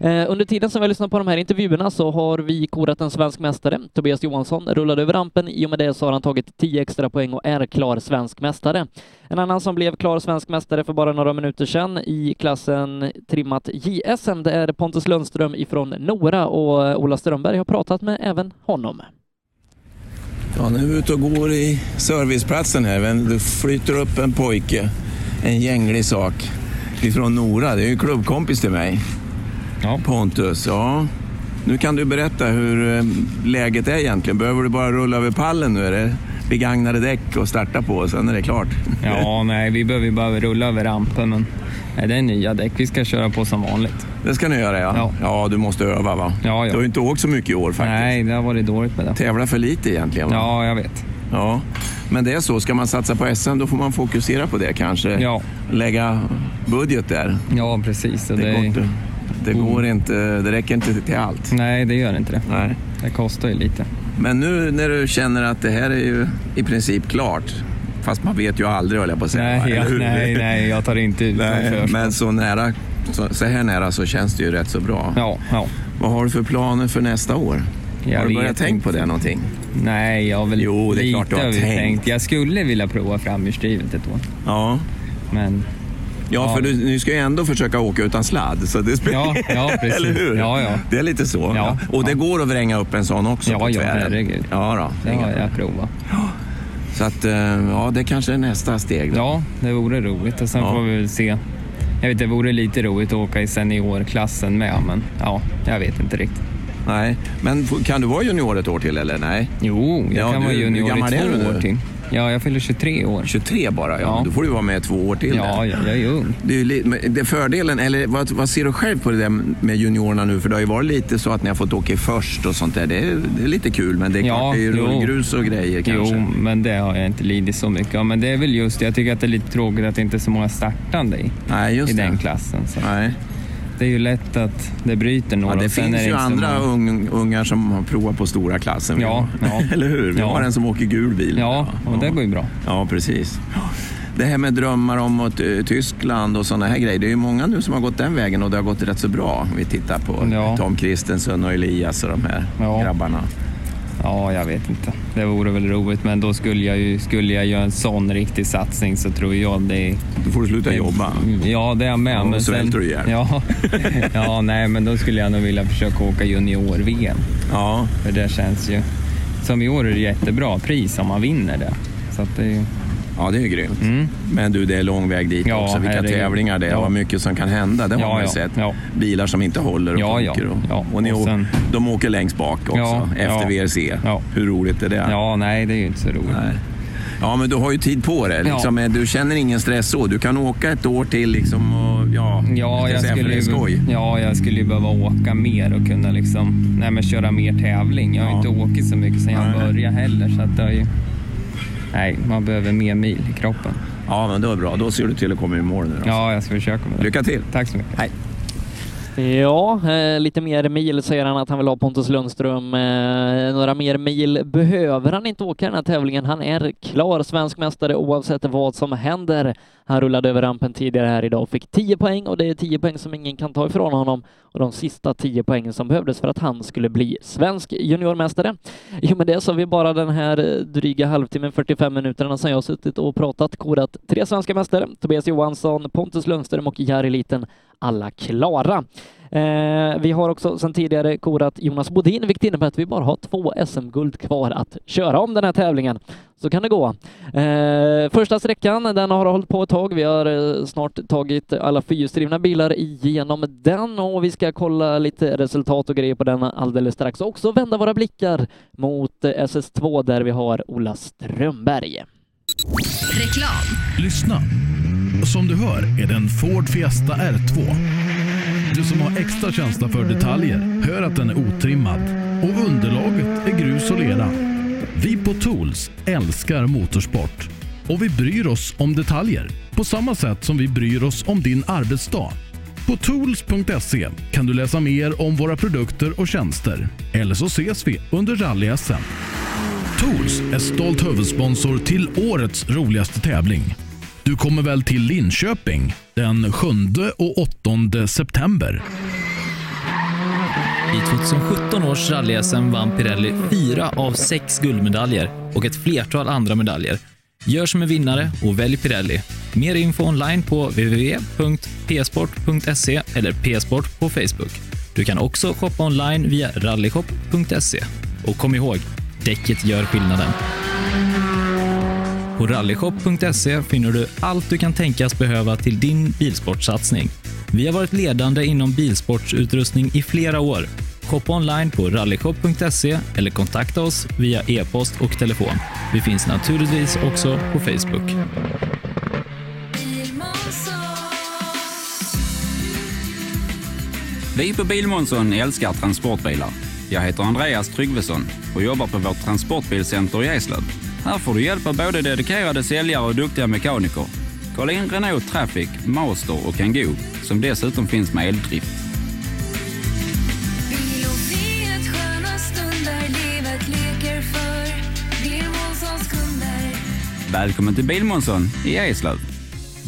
Eh, under tiden som vi har lyssnat på de här intervjuerna så har vi korat en svensk mästare. Tobias Johansson rullade över rampen. I och med det så har han tagit 10 extra poäng och är klar svensk mästare. En annan som blev klar svensk mästare för bara några minuter sedan i klassen trimmat JSM, det är Pontus Lundström ifrån Nora och eh, Ola Strömberg har pratat med även honom. Ja, nu är vi ute och går i serviceplatsen här. Men Det flyter upp en pojke, en gänglig sak, ifrån Nora. Det är ju en klubbkompis till mig. Pontus, ja. Nu kan du berätta hur eh, läget är egentligen. Behöver du bara rulla över pallen nu? Är det begagnade däck och starta på och sen är det klart? Ja, nej, vi behöver bara rulla över rampen, men nej, det är nya däck. Vi ska köra på som vanligt. Det ska ni göra ja. Ja, du måste öva va? Ja, ja. Du har ju inte åkt så mycket i år faktiskt. Nej, det har varit dåligt med det. Tävlar för lite egentligen va? Ja, jag vet. Ja, men det är så. Ska man satsa på SM då får man fokusera på det kanske. Ja. Lägga budget där. Ja, precis. Det, det går är- inte, det, Mm. går inte, det räcker inte till allt. Nej, det gör inte det. Nej. Det kostar ju lite. Men nu när du känner att det här är ju i princip klart, fast man vet ju aldrig höll jag på att säga. Nej, ja, hur? nej, nej, jag tar inte ut Nej. Men så, nära, så, så här nära så känns det ju rätt så bra. Ja, ja. Vad har du för planer för nästa år? Jag har du börjat tänka på det någonting? Nej, jag har väl Jo, det är lite klart du har vi tänkt. Jag skulle vilja prova framhjulsdrivet ett år. Ja. Men... Ja, för du, ni ska ju ändå försöka åka utan sladd. Så det spelar... Ja, ja, precis. Eller hur? Ja, ja. Det är lite så. Ja, Och det går att vränga upp en sån också Ja, på ja, tvären. herregud. Ja, då. Det har jag provat. Så att, eh, ja, det kanske är nästa steg. Då. Ja, det vore roligt. Och sen Ja. får vi väl se. Jag vet, det vore lite roligt att åka i seniorklassen med, men ja, jag vet inte riktigt. Nej, men kan du vara junior ett år till eller nej? Jo, jag Ja, kan du- vara junior i två nu? år till. Ja, jag fyller 23 år. 23 bara, ja. Ja. Då får du vara med två år till. Ja, ja, jag är ung. Det är det är fördelen, eller vad, vad ser du själv på det där med juniorerna nu? För det har ju varit lite så att ni har fått åka först och sånt där. Det är, det är lite kul, men det är klart det är rullgrus och grejer kanske. Jo, men det har jag inte lidit så mycket av. Men det är väl just jag tycker att det är lite tråkigt att det inte är så många startande i, Nej, i den klassen. Så. Nej. Det är ju lätt att det bryter några. Ja, det sen finns ju andra många. ung, ungar som har provat på stora klassen. Ja, ja. [LAUGHS] Eller hur? Vi Ja. har en som åker gul bil. Ja, och det går ju bra. Ja, precis. Det här med drömmar om eh, Tyskland och sådana här grejer. Det är ju många nu som har gått den vägen och det har gått rätt så bra. Vi tittar på Ja. Tom Kristensen och Elias och de här Ja. grabbarna. Ja, jag vet inte. Det vore väl roligt, men då skulle jag ju skulle jag göra en sån riktig satsning så tror jag det... Då får du sluta jobba. Ja, det är jag med. Ja, men välter du ihjäl. Ja, [LAUGHS] ja, nej, men då skulle jag nog vilja försöka åka junior-VM. Ja. För det känns ju... Som i år är det jättebra pris om man vinner det. Så att det. Ja, det är ju grymt. Men du, det är lång väg dit Ja, också. Vilka tävlingar det är Ja. och vad mycket som kan hända. Det har Ja, man ju ja, sett. ja. Bilar som inte håller och Ja, ja. Och, ja. och, ni, Och sen- de åker längst bak också, Ja, efter ja. VRC. Hur roligt är det? Ja, nej, det är ju inte så roligt. Nej. Ja, men du har ju tid på dig. Liksom, men Du känner ingen stress så. Du kan åka ett år till liksom och ja, Ja, jag skulle, är skoj. ju, ja, jag skulle ju behöva åka mer och kunna liksom, nej, köra mer tävling. Jag har ju inte åkt så mycket sedan jag började heller. Så att det är ju, nej, man behöver mer mil i kroppen. Ja, men det är bra. Då ser du till att komma i mål nu då. Ja, jag ska försöka med det. Lycka till! Tack så mycket. Hej! Ja, eh, lite mer mil säger han att han vill ha Pontus Lundström. Eh, några mer mil behöver han inte åka den här tävlingen. Han är klar svensk mästare oavsett vad som händer. Han rullade över rampen tidigare här idag och fick 10 poäng och det är 10 poäng som ingen kan ta ifrån honom och de sista 10 poängen som behövdes för att han skulle bli svensk juniormästare. Jo, men det så har vi bara den här eh, dryga halvtimmen, 45 minuterna som jag har suttit och pratat, korat tre svenska mästare, Tobias Johansson, Pontus Lundström och Jari Liten, alla klara. Eh, vi har också sedan tidigare korat Jonas Bodin, vilket innebär att vi bara har två SM-guld kvar att köra om den här tävlingen. Så kan det gå. Eh, första sträckan, den har hållit på ett tag. Vi har eh, snart tagit alla fyrhjulsdrivna bilar igenom den och vi ska kolla lite resultat och grejer på den alldeles strax. Och också vända våra blickar mot eh, SS2 där vi har Ola Strömberg. Reklam. Lyssna. Som du hör är det en Ford Fiesta R2. Du som har extra känsla för detaljer hör att den är otrimmad och underlaget är grus och lera. Vi på Tools älskar motorsport och vi bryr oss om detaljer på samma sätt som vi bryr oss om din arbetsdag. På tools.se kan du läsa mer om våra produkter och tjänster. Eller så ses vi under rally-SM. Tools är stolt huvudsponsor till årets roligaste tävling. Du kommer väl till Linköping den 7 och 8 september? I 2017 års rally-SM vann Pirelli fyra av sex guldmedaljer och ett flertal andra medaljer. Gör som en vinnare och välj Pirelli. Mer info online på www.psport.se eller psport på Facebook. Du kan också shoppa online via rallyshop.se. Och kom ihåg, däcket gör skillnaden. På rallyshop.se finner du allt du kan tänkas behöva till din bilsportsatsning. Vi har varit ledande inom bilsportsutrustning i flera år. Shoppa online på rallyshop.se eller kontakta oss via e-post och telefon. Vi finns naturligtvis också på Facebook. Vi på Bilmånsson älskar transportbilar. Jag heter Andreas Tryggvesson och jobbar på vårt transportbilcenter i Eslöv. Här får du hjälp av både dedikerade säljare och duktiga mekaniker. Kolla in Renault Traffic, Master och Kangoo som dessutom finns med eldrift. Välkommen till Bilmånsson i Eslöv.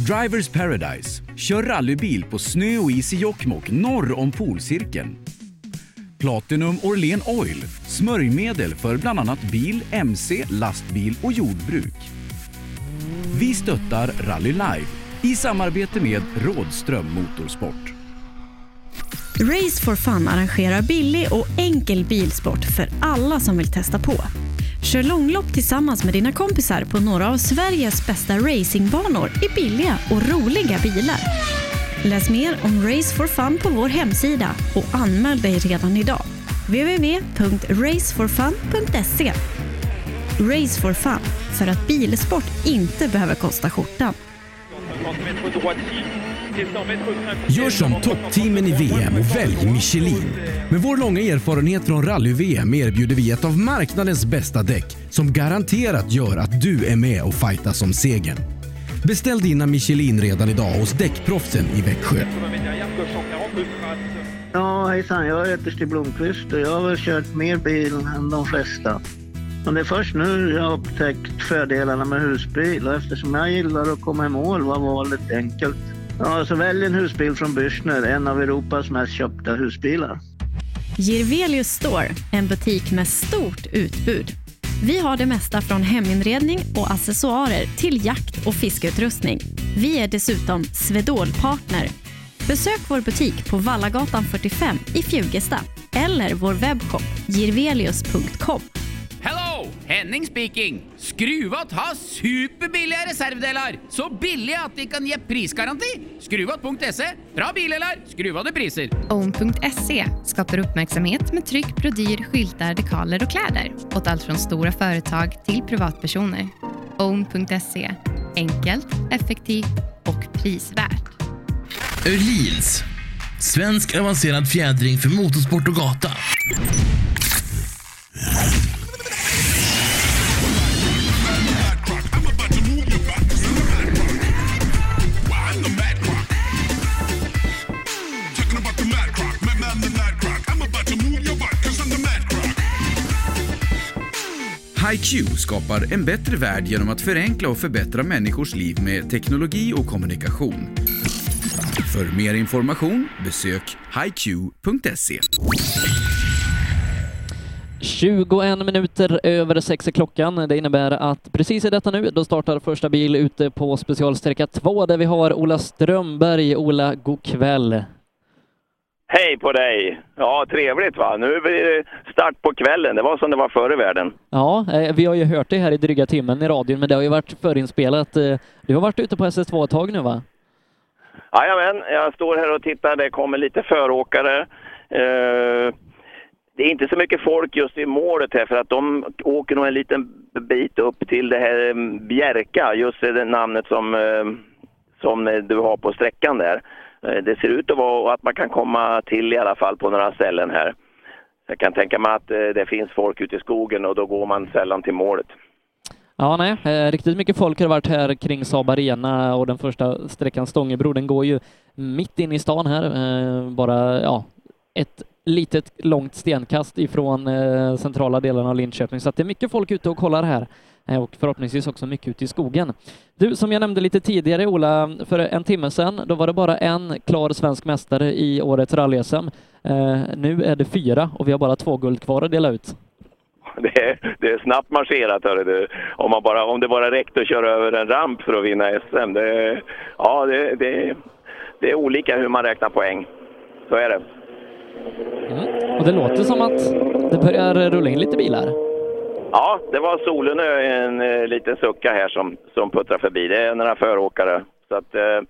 Drivers Paradise. Kör rallybil på snö och is i Jokkmokk norr om polcirkeln. Platinum Orlen Oil. Smörjmedel för bland annat bil, mc, lastbil och jordbruk. Vi stöttar Rally Live i samarbete med Rådström Motorsport. Race for Fun arrangerar billig och enkel bilsport för alla som vill testa på. Kör långlopp tillsammans med dina kompisar på några av Sveriges bästa racingbanor i billiga och roliga bilar. Läs mer om Race for Fun på vår hemsida och anmäl dig redan idag. www.raceforfun.se Race for Fun, för att bilsport inte behöver kosta skjortan. Gör som toppteamen i VM och välj Michelin. Med vår långa erfarenhet från rally-VM erbjuder vi ett av marknadens bästa däck som garanterat gör att du är med och fightar om segern. Beställ dina Michelin redan idag hos Däckproffsen i Växjö. Ja, hejsan. Jag heter Stig Blomqvist och jag har väl kört mer bil än de flesta. Men det är först nu jag har upptäckt fördelarna med husbil och eftersom jag gillar att komma i mål var valet enkelt. Ja, så välj en husbil från Bürstner, en av Europas mest köpta husbilar. Girvelius Store, en butik med stort utbud. Vi har det mesta från heminredning och accessoarer till jakt och fiskeutrustning. Vi är dessutom Swedol-partner. Besök vår butik på Vallagatan 45 i Fjugesta eller vår webbshop jirvelius.com. Henning speaking! Skruvat har superbilliga reservdelar! Så billiga att de kan ge prisgaranti! Skruvat.se. Bra bilar, skruvade priser. Own.se skapar uppmärksamhet med tryck, brodyr, skyltar, dekaler och kläder åt allt från stora företag till privatpersoner. Own.se enkelt, effektivt och prisvärt. Öhlins. Svensk avancerad fjädring för motorsport och gata. HiQ skapar en bättre värld genom att förenkla och förbättra människors liv med teknologi och kommunikation. För mer information besök hiq.se. 21 minuter över sex är klockan. Det innebär att precis i detta nu, då startar första bil ute på specialsträcka 2 där vi har Ola Strömberg. Ola, god kväll. Hej på dig! Ja, trevligt va. Nu blir det start på kvällen. Det var som det var förr i världen. Ja, eh, vi har ju hört det här i dryga timmen i radion, men det har ju varit förinspelat. Eh, Du har varit ute på SS2 ett tag nu va? Jajamän, jag står här och tittar. Det kommer lite föråkare. Eh, det är inte så mycket folk just i målet här för att de åker nog en liten bit upp till det här Bjärka, just det namnet som, som du har på sträckan där. Eh, det ser ut att vara att man kan komma till i alla fall på några ställen här. Jag kan tänka mig att eh, det finns folk ute i skogen och då går man sällan till målet. Ja, nej, eh, riktigt mycket folk har varit här kring Saab Arena och den första sträckan Stångebro, den går ju mitt in i stan här, bara ja, ett litet långt stenkast ifrån centrala delarna av Linköping, så att det är mycket folk ute och kollar här och förhoppningsvis också mycket ute i skogen. Du, som jag nämnde lite tidigare, Ola, för en timme sedan, då var det bara en klar svensk mästare i årets rally-SM. Eh, nu är det fyra och vi har bara två guld kvar att dela ut. [LAUGHS] Det är, det är snabbt marscherat, hörru du. Om, man bara, om det bara räckte att köra över en ramp för att vinna SM. Det, ja, det, det, det är olika hur man räknar poäng. Så är det. Och det låter som att det börjar rulla in lite bilar. Ja, det var Solenö, en eh, liten sucka här som, som puttrar förbi. Det är några föråkare. Så att, eh,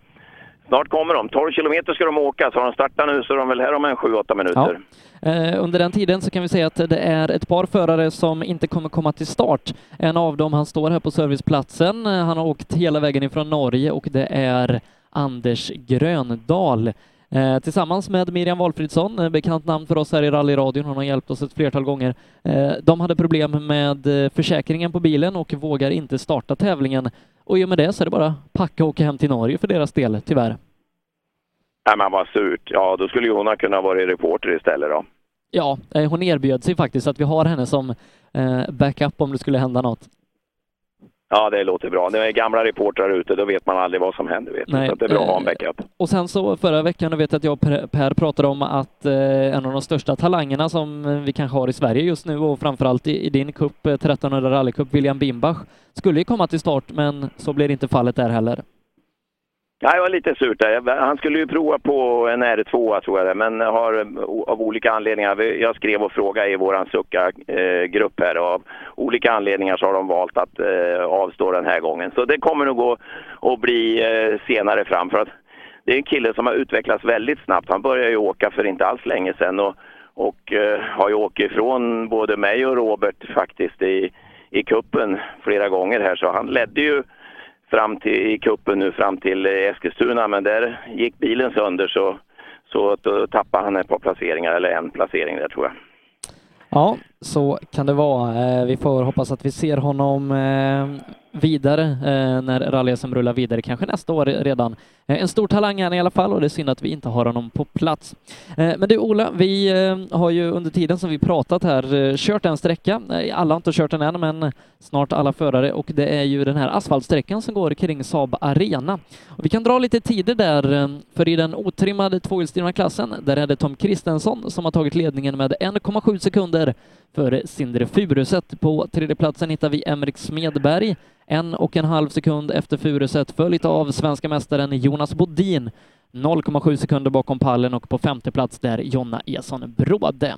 snart kommer de. 12 kilometer ska de åka, så har de startat nu så är de väl här om en 7-8 minuter. Eh, Under den tiden så kan vi säga att det är ett par förare som inte kommer komma till start. En av dem, han står här på serviceplatsen. Eh, han har åkt hela vägen ifrån Norge och det är Anders Gröndal. Eh, tillsammans med Miriam Walfridsson, eh, bekant namn för oss här i rallyradion, hon har hjälpt oss ett flertal gånger. Eh, de hade problem med eh, försäkringen på bilen och vågar inte starta tävlingen. Och i och med det så är det bara packa och åka hem till Norge för deras del, tyvärr. Nej, men vad surt. Ja, då skulle ju hon ha kunnat vara reporter istället då. Ja, eh, hon erbjöd sig faktiskt att vi har henne som backup om det skulle hända något. Ja, det låter bra. Det är gamla reportrar ute, då vet man aldrig vad som händer. Vet. Nej, så det är bra att ha en eh, backup. Och sen så förra veckan, jag vet att jag och Per, pratade om att eh, en av de största talangerna som eh, vi kanske har i Sverige just nu och framförallt i, i din cup, eh, 1300 rallycup, William Bimbach, skulle ju komma till start men så blir inte fallet där heller. Ja, det var lite surt där. Han skulle ju prova på en R2 tror jag det, men har av olika anledningar, jag skrev och frågade i våran Succa-grupp eh, här och av olika anledningar så har de valt att eh, avstå den här gången. Så det kommer nog gå att bli eh, senare fram för att det är en kille som har utvecklats väldigt snabbt. Han började ju åka för inte alls länge sedan och, och har ju åkt ifrån både mig och Robert faktiskt i, i kuppen flera gånger här så han ledde ju fram till, i kuppen nu fram till eh, Eskilstuna men där gick bilen sönder så, så då tappade han ett par placeringar eller en placering där tror jag. Ja, så kan det vara. Eh, vi får hoppas att vi ser honom eh, vidare eh, när rally rullar vidare, kanske nästa år redan. En stor talang är han i alla fall och det är synd att vi inte har honom på plats. Men du Ola, vi har ju under tiden som vi pratat här kört en sträcka. Alla har inte kört den än, men snart alla förare och det är ju den här asfaltsträckan som går kring Saab Arena. Och vi kan dra lite tider där, för i den otrimmade tvåhjulsdrivna klassen, där är det Tom Kristensson som har tagit ledningen med 1,7 sekunder före Sindre Furuset. På tredjeplatsen hittar vi Emrik Smedberg, en och en halv sekund efter Furuset, följt av svenska mästaren Jonas Bodin 0,7 sekunder bakom pallen och på femte plats där Jonna Eson Bråde.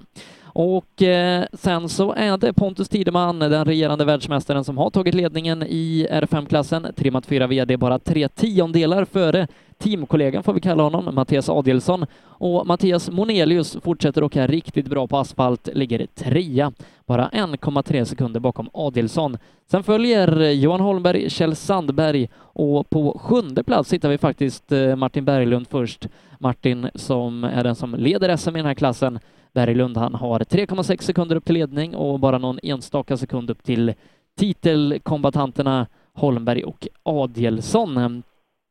Och eh, sen så är det Pontus Tideman, den regerande världsmästaren, som har tagit ledningen i R5-klassen. Trimmat 4 VD bara tre tiondelar före teamkollegan, får vi kalla honom, Mattias Adielsson. Och Mattias Monelius fortsätter åka riktigt bra på asfalt, ligger trea, bara 1,3 sekunder bakom Adielsson. Sen följer Johan Holmberg, Kjell Sandberg och på sjunde plats hittar vi faktiskt eh, Martin Berglund först. Martin som är den som leder SM i den här klassen. Berglund han har 3,6 sekunder upp till ledning och bara någon enstaka sekund upp till titelkombatanterna Holmberg och Adielsson.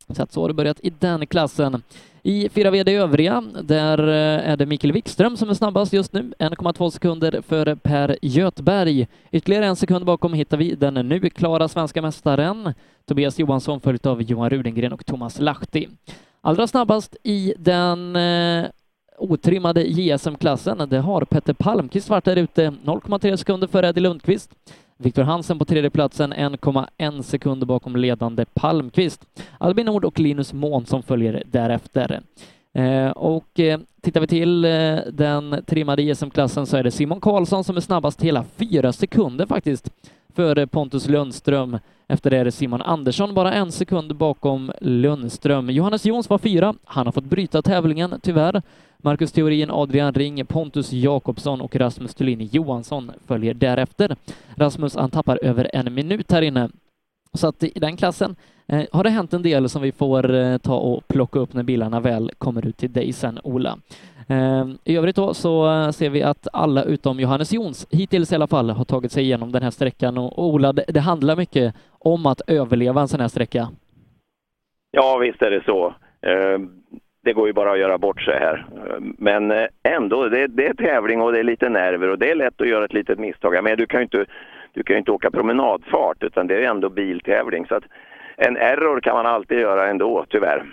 Så att så har det börjat i den klassen. I 4 VD övriga, där eh, är det Mikael Wikström som är snabbast just nu, 1,2 sekunder före Per Göthberg. Ytterligare en sekund bakom hittar vi den nu klara svenska mästaren, Tobias Johansson, följt av Johan Rudengren och Thomas Lahti. Allra snabbast i den eh, otrimmade JSM-klassen, det har Petter Palmqvist varit där ute, 0,3 sekunder före Eddie Lundqvist. Viktor Hansen på tredje platsen 1,1 sekunder bakom ledande Palmqvist. Albin Nord och Linus Månsson följer därefter. Eh, och eh, tittar vi till eh, den trimmade ISM-klassen så är det Simon Karlsson som är snabbast hela fyra sekunder faktiskt före Pontus Lundström. Efter det är det Simon Andersson bara en sekund bakom Lundström. Johannes Jons var fyra. Han har fått bryta tävlingen tyvärr. Marcus Theorin, Adrian Ring, Pontus Jakobsson och Rasmus Thulin Johansson följer därefter. Rasmus han tappar över en minut här inne. Så att i den klassen eh, har det hänt en del som vi får eh, ta och plocka upp när bilarna väl kommer ut till dig sen, Ola. Eh, I övrigt då så eh, ser vi att alla utom Johannes Jons, hittills i alla fall, har tagit sig igenom den här sträckan och, och Ola, det, det handlar mycket om att överleva en sån här sträcka. Ja, visst är det så. Eh, Det går ju bara att göra bort sig här. Men eh, ändå, det, det är tävling och det är lite nerver och det är lätt att göra ett litet misstag. Men du kan ju inte, du kan ju inte åka promenadfart utan det är ändå biltävling. Så att en error kan man alltid göra ändå, tyvärr.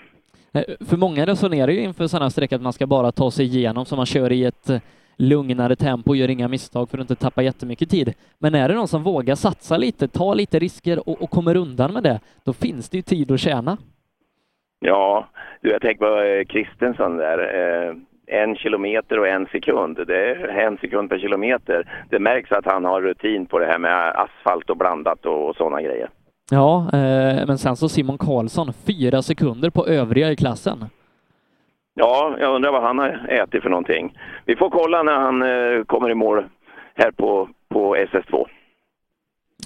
Eh, För många resonerar ju inför sådana sträckor att man ska bara ta sig igenom så man kör i ett eh, lugnare tempo och gör inga misstag för att inte tappa jättemycket tid. Men är det någon som vågar satsa lite, ta lite risker och, och kommer undan med det, då finns det ju tid att tjäna. Ja, du jag tänker på eh, Kristensson där. En kilometer och en sekund. Det är en sekund per kilometer. Det märks att han har rutin på det här med asfalt och blandat och, och sådana grejer. Ja, eh, men sen så Simon Karlsson, fyra sekunder på övriga i klassen. Ja, jag undrar vad han har ätit för någonting. Vi får kolla när han eh, kommer i mål här på, på SS2.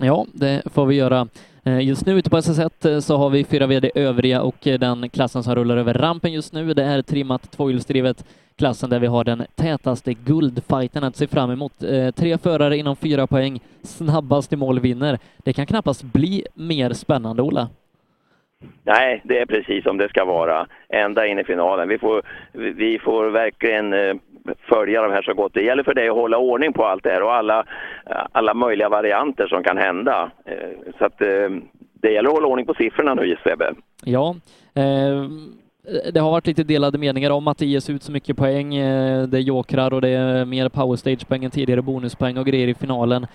Ja, det får vi göra. Eh, just nu ute på SS1 eh, så har vi fyra VD övriga och eh, den klassen som rullar över rampen just nu, det är trimmat tvåhjulsdrivet klassen där vi har den tätaste guldfighten att se fram emot. Tre förare inom fyra poäng, snabbast i mål vinner. Det kan knappast bli mer spännande, Ola. Nej, det är precis som det ska vara. Ända in i finalen. Vi får, vi får verkligen följa de här så gott det gäller för dig att hålla ordning på allt det här och alla, alla möjliga varianter som kan hända. Eh, så att eh, det gäller att hålla ordning på siffrorna nu, Sebbe. Ja, eh, det har varit lite delade meningar om att det ges ut så mycket poäng. Eh, det är jokrar och det är mer powerstage-poäng än tidigare, bonuspoäng och grejer i finalen.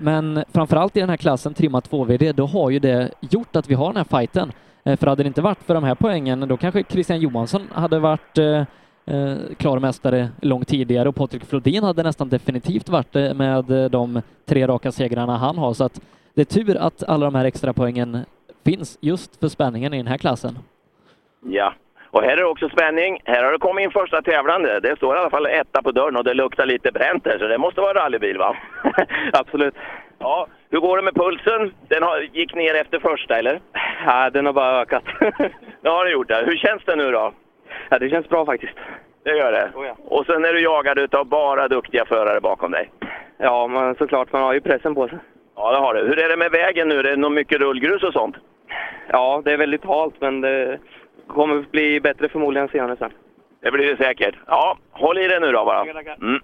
Men framförallt i den här klassen, trimma 2VD, då har ju det gjort att vi har den här fighten. För hade det inte varit för de här poängen, då kanske Christian Johansson hade varit eh, eh, klar mästare långt tidigare och Patrik Flodin hade nästan definitivt varit det med eh, de tre raka segrarna han har. Så att det är tur att alla de här extra poängen finns just för spänningen i den här klassen. Ja, och här är det också spänning. Här har det kommit in första tävlande. Det står i alla fall etta på dörren och det luktar lite bränt där, så det måste vara rallybil va? [LAUGHS] Absolut. Ja, hur går det med pulsen? Den har, gick ner efter första eller? Ja, den har bara ökat. [LAUGHS] det har den gjort det. Hur känns det nu då? Ja, det känns bra faktiskt. Det gör det? Och sen är du jagad av bara duktiga förare bakom dig? Ja, men såklart. Man har ju pressen på sig. Ja, det har du. Hur är det med vägen nu? Är det nog mycket rullgrus och sånt? Ja, det är väldigt halt men det kommer bli bättre förmodligen senare sen. Det blir det säkert. Ja, håll i det nu då bara. Mm.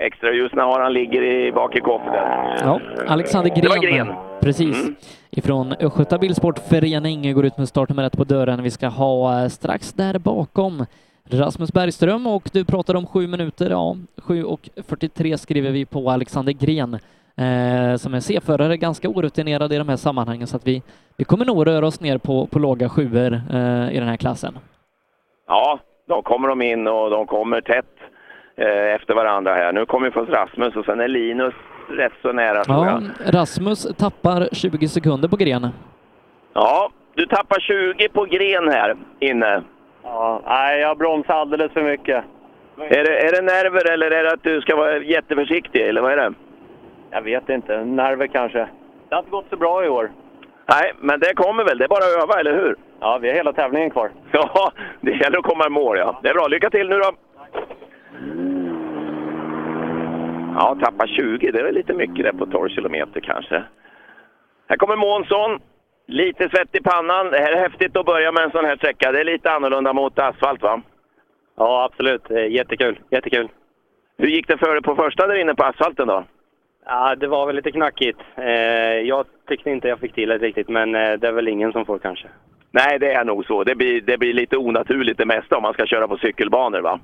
Extra ljus när han ligger i bak i kofften. Ja, Alexander Gren. Gren. Precis. Mm. Ifrån Östgöta Bilsportförening går ut med startnummer ett på dörren. Vi ska ha eh, strax där bakom Rasmus Bergström och du pratade om sju minuter. Ja, 7 och 43 skriver vi på Alexander Gren eh, som är C-förare, ganska orutinerad i de här sammanhangen så att vi, vi kommer nog röra oss ner på, på låga sjuor eh, i den här klassen. Ja, då kommer de in och de kommer tätt eh, efter varandra här. Nu kommer först Rasmus och sen är Linus rätt så nära tror Ja, jag. Rasmus tappar 20 sekunder på Gren. Ja, du tappar 20 på gren här inne. Ja, nej, jag bromsar alldeles för mycket. Är det, är det nerver eller är det att du ska vara jätteförsiktig eller vad är det? Jag vet inte. Nerver kanske. Det har inte gått så bra i år. Nej, men det kommer väl. Det är bara att öva, eller hur? Ja, vi har hela tävlingen kvar. [LAUGHS] Ja, det gäller att komma i mål ja. Det är bra. Lycka till nu då! Ja, tappa 20. Det är väl lite mycket där på 12 kilometer kanske. Här kommer Månsson. Lite svett i pannan. Det här är häftigt att börja med en sån här sträcka. Det är lite annorlunda mot asfalt va? Ja, absolut. Eh, Jättekul. Jättekul. Hur gick det för dig på första där inne på asfalten då? Ja, det var väl lite knackigt. Eh, jag tyckte inte jag fick till det riktigt, men eh, det är väl ingen som får kanske. Nej, det är nog så. Det blir, det blir lite onaturligt det mesta om man ska köra på cykelbanor va?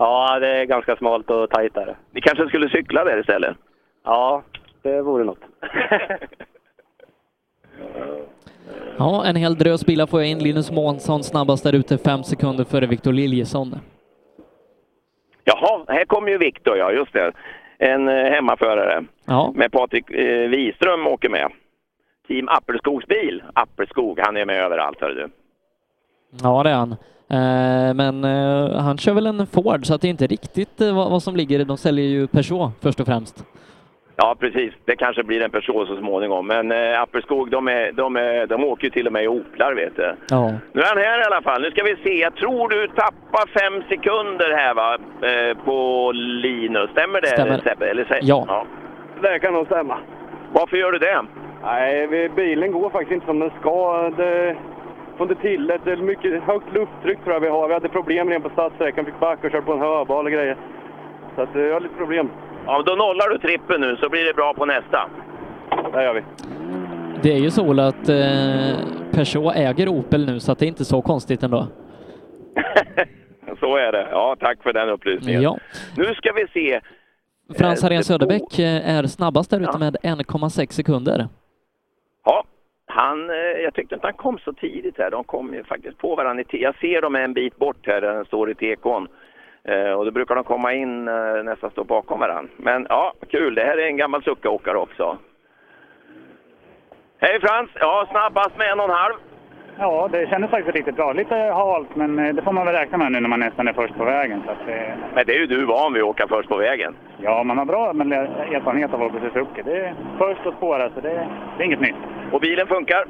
Ja, det är ganska smalt och tajt där. Ni kanske skulle cykla där istället? Ja, det vore något. [LAUGHS] Ja, en hel drös bilar får jag in. Linus Månsson snabbast där ute, fem sekunder före Victor Liljesson. Jaha, här kommer ju Viktor ja, just det. En eh, hemmaförare. Ja. Med Patrik eh, Wiström åker med. Team Appelskogs bil. Appelskog, han är med överallt hör du. Ja, det är han. Eh, Men eh, han kör väl en Ford, så att det är inte riktigt eh, vad som ligger. De säljer ju Peugeot först och främst. Ja, precis. Det kanske blir en person så småningom. Men eh, Appelskog, de, är, de, är, de åker ju till och med i Oplar, vet du. Ja. Nu är han här i alla fall. Nu ska vi se. Jag tror du tappar fem sekunder här va? Eh, på Linus. Stämmer det Stämmer. Sebbe? Eller, Sebbe? Ja. Det kan nog stämma. Varför gör du det? Nej, vi- bilen går faktiskt inte som den ska. Det får inte till det. Det är mycket högt lufttryck tror jag vi har. Vi hade problem redan på startsträckan. Fick backa och köra på en höbal och grejer. Så att, eh, jag har lite problem. Ja, men då nollar du trippen nu så blir det bra på nästa. Det gör vi. Det är ju så att eh, Peugeot äger Opel nu, så att det är inte så konstigt ändå. [LAUGHS] Så är det. Ja, tack för den upplysningen. Ja. Nu ska vi se. Frans Eh, Harén det Söderbäck eh, är snabbast där ute Ja. med 1,6 sekunder. Ja, han, eh, jag tyckte inte han kom så tidigt här. De kom ju faktiskt på varandra. i Jag ser dem en bit bort här där den står i tekon. Eh, och då brukar de komma in eh, nästan stå bakom varandra. Men ja, kul. Det här är en gammal suckaåkare också. Hej Frans! Ja, snabbast med en och en halv. Ja, det kändes faktiskt riktigt bra. Lite halt, men eh, det får man väl räkna med nu när man nästan är först på vägen. Så att, eh, Men det är ju du van vid att åka först på vägen. ja, man har bra men, erfarenhet av att åka Suzuki. Det är först att spåra, så det, det är inget nytt. Och bilen funkar?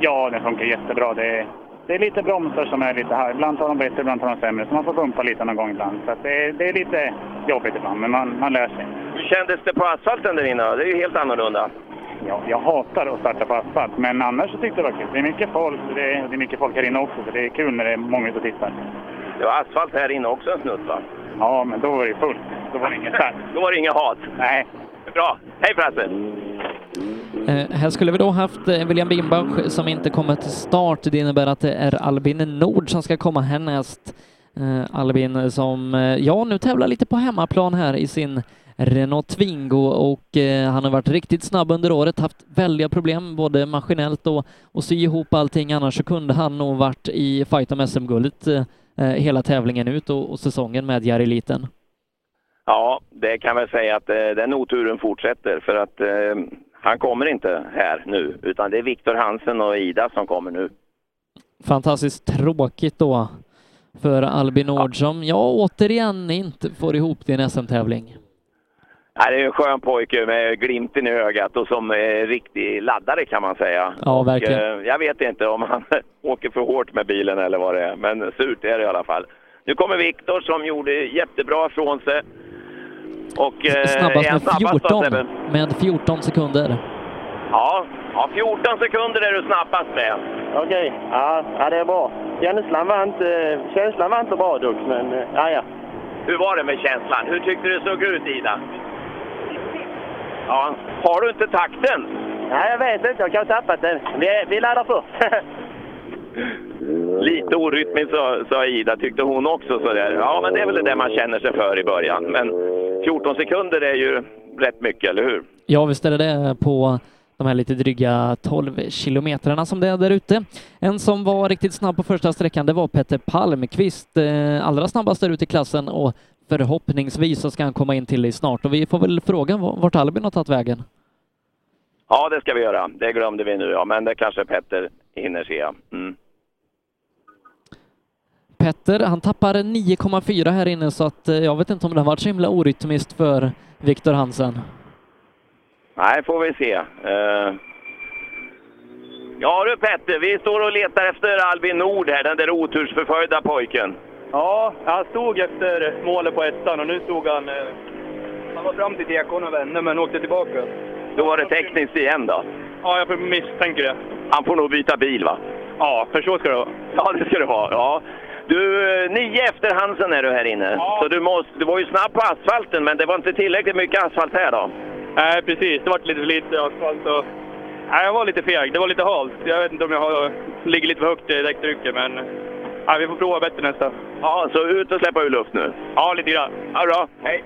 Ja, den funkar jättebra. Det är, det är lite bromsar som är lite här. Ibland tar de bättre, ibland tar de sämre. Så man får bumpa lite någon gång ibland. Så det, är, det är lite jobbigt ibland, men man, man lär sig. Hur kändes det på asfalten där inne? Det är ju helt annorlunda. Ja, jag hatar att starta på asfalt, men annars så tyckte jag det var kul. Det är mycket folk, det är, det är mycket folk här inne också, så det är kul när det är många ute och tittar. Det var asfalt här inne också en snutt va? Ja, men då var det fullt. Då var det inget där. [LAUGHS] Då var det inget hat. Nej. Bra. Hej Frasse! Eh, här skulle vi då haft eh, William Bimbach som inte kommer till start. Det innebär att det är Albin Nord som ska komma härnäst. Eh, Albin som, ja, nu tävlar lite på hemmaplan här i sin Renault Twingo och eh, han har varit riktigt snabb under året, haft väldiga problem både maskinellt och, och sy ihop allting, annars så kunde han nog varit i fight om SM-guldet eh, eh, hela tävlingen ut och, och säsongen med Jari Liten. Ja, det kan väl säga att eh, den oturen fortsätter för att eh, han kommer inte här nu utan det är Viktor Hansen och Ida som kommer nu. Fantastiskt tråkigt då för Albin Nord som, ja, återigen inte får ihop det i en SM-tävling. Nej, det är en skön pojke med glimten i ögat och som är riktig laddare kan man säga. Ja, verkligen. Och, eh, jag vet inte om han [LAUGHS] åker för hårt med bilen eller vad det är, men surt är det i alla fall. Nu kommer Viktor som gjorde jättebra från sig. Och, eh, Snabbast med snabbast då, 14, Sebbe? med 14 sekunder. Ja, ja, 14 sekunder är du snabbast med. Okej, ja, ja, det är bra. Känslan var inte, känslan var inte bra dock, men eh, ja, ja. Hur var det med känslan? Hur tyckte du det såg ut, Ida? Ja, har du inte takten? Nej, jag vet inte. Jag kan ha tappat den. Vi, vi laddar först. [LAUGHS] Lite orytmiskt sa, sa Ida, tyckte hon också sådär. Ja, men det är väl det där man känner sig för i början. Men 14 sekunder är ju rätt mycket, eller hur? Ja, visst är det det på de här lite dryga 12 kilometrarna som det är där ute. En som var riktigt snabb på första sträckan, det var Petter Palmqvist, eh, allra snabbast där ute i klassen och förhoppningsvis så ska han komma in till dig snart och vi får väl fråga vart Albin har tagit vägen. Ja, det ska vi göra. Det glömde vi nu, ja. Men det kanske Petter hinner se. Mm. Petter, han tappar 9,4 här inne så att eh, jag vet inte om det har varit så himla orytmiskt för Viktor Hansen. Nej, får vi se. Eh, Ja du Petter, vi står och letar efter Albin Nord här, den där otursförföljda pojken. Ja, han stod efter målet på ettan och nu stod han... Eh, han var fram till tekon och vände men åkte tillbaka. Då var det tekniskt igen då. Ja, jag misstänker det. Han får nog byta bil va? Ja, för så ska det vara. Ja, det ska det vara. Ja. Du, eh, nio efter Hansen är du här inne. Så du, måste, du var ju snabb på asfalten, men det var inte tillräckligt mycket asfalt här då? Nej, precis. Det var lite för lite asfalt och... Nej, jag var lite feg. Det var lite halt. Jag vet inte om jag har, ligger lite för högt i däcktrycket, men... Nej, vi får prova bättre nästa. Ja, så ut och släppa ur luft nu. Ja, lite grann. Ja, bra. Hej!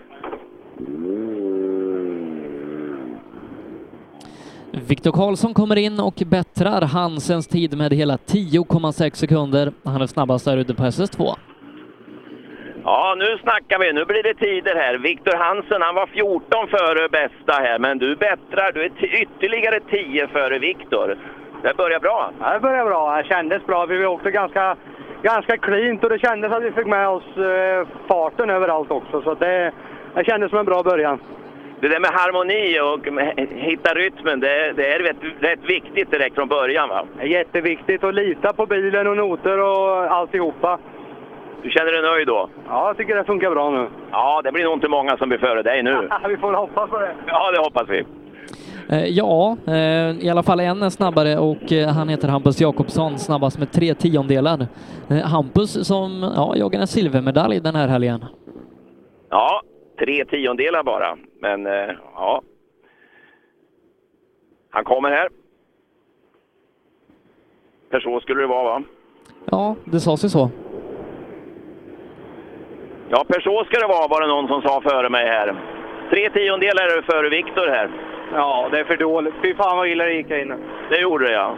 Viktor Karlsson kommer in och bättrar Hansens tid med hela 10,6 sekunder. Han är snabbast där ute på SS2. Ja, nu snackar vi. Nu blir det tider här. Viktor Hansen, han var 14 före bästa här, men du bättrar. Du är ytterligare 10 före Viktor. Det börjar bra. Ja, det började bra. Det kändes bra. Vi åkte ganska, ganska cleant och det kändes att vi fick med oss eh, farten överallt också. Så det, det kändes som en bra början. Det där med harmoni och med- hitta rytmen, det, det är rätt, rätt viktigt direkt från början va? Jätteviktigt att lita på bilen och noter och alltihopa. Du känner dig nöjd då? Ja, jag tycker det funkar bra nu. Ja, det blir nog inte många som blir före dig nu. [LAUGHS] vi får hoppas på det. Ja, det hoppas vi. Eh, Ja, eh, i alla fall en är snabbare och eh, han heter Hampus Jakobsson, snabbast med tre tiondelar. Hampus som ja, jagar en silvermedalj den här helgen. Ja, tre tiondelar bara. Men ja. Han kommer här. För så skulle det vara va? Ja, det sades ju så. Ja, per så ska det vara, var det någon som sa före mig här. Tre tiondelar är du före Viktor här. Ja, det är för dåligt. Fy fan vad illa det gick här inne. Det gjorde det ja.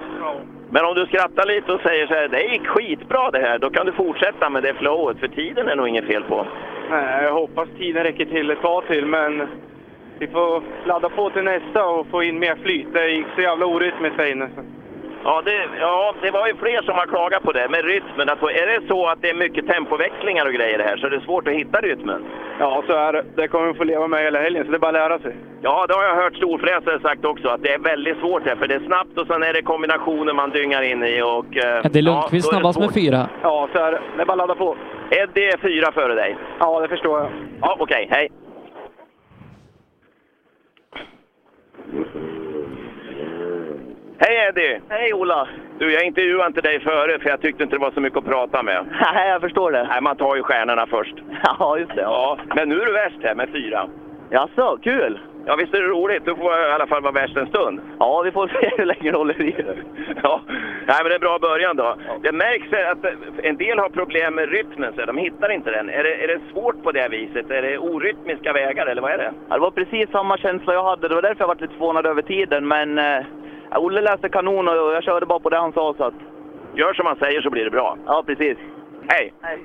Men om du skrattar lite och säger så här, det gick skitbra det här, då kan du fortsätta med det flowet, för tiden är nog inget fel på. Nej, jag hoppas tiden räcker till ett tag till, men vi får ladda på till nästa och få in mer flyt. Det gick så jävla orytmiskt här inne. Ja det, ja, det var ju fler som har klagat på det med rytmen. Att, är det så att det är mycket tempoväxlingar och grejer här så är det svårt att hitta rytmen? Ja, så är det. Det kommer vi få leva med hela helgen, så det är bara att lära sig. Ja, det har jag hört storfräsare sagt också, att det är väldigt svårt här. För det är snabbt och sen är det kombinationer man dyngar in i. Och, eh, Ja, det är Lundqvist det snabbast med fyra. Ja, så är det. Det är bara att ladda på. Eddie är fyra före dig. Ja, det förstår jag. Ja, okej. Hej. Hej Eddie! Hej Ola! Du, jag intervjuade inte dig före för jag tyckte inte det var så mycket att prata med. Nej, jag förstår det. Nej, man tar ju stjärnorna först. [LAUGHS] Ja, just det. Ja, men nu är du värst här med fyra. Jaså, kul! Ja, visst är det roligt? Du får i alla fall vara värst en stund. Ja, vi får se [LAUGHS] hur länge det håller i. [LAUGHS] Ja, Nej, men det är en bra början då. Det märks att en del har problem med rytmen, så de hittar inte den. Är det, är det svårt på det viset? Är det orytmiska vägar eller vad är det? Ja, det var precis samma känsla jag hade. Det var därför jag var lite förvånad över tiden. Men eh, Olle läste kanon och jag körde bara på det han sa. Så att... Gör som han säger så blir det bra. Ja, precis. Hej! Hej.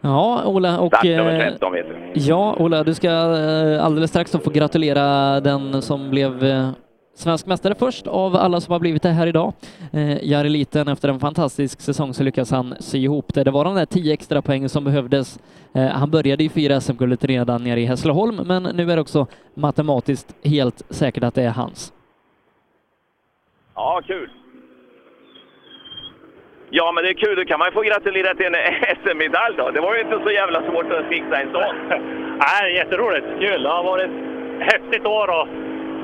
Ja, Ola och... Eh, 13 vet du. Ja, Ola, du ska eh, alldeles strax få gratulera den som blev eh, svensk mästare först av alla som har blivit det här idag. Eh, Jari Liten, efter en fantastisk säsong så lyckas han sy ihop det. Det var de där tio extra poängen som behövdes. Eh, han började ju fyra SM-guldet redan nere i Hässleholm, men nu är det också matematiskt helt säkert att det är hans. Ja, kul! Ja, men det är kul. Då kan man ju få gratulera till en [LAUGHS] SM-medalj då. Det var ju inte så jävla svårt att fixa en sån. [LAUGHS] Nej, jätteroligt. Kul. Det har varit ett häftigt år och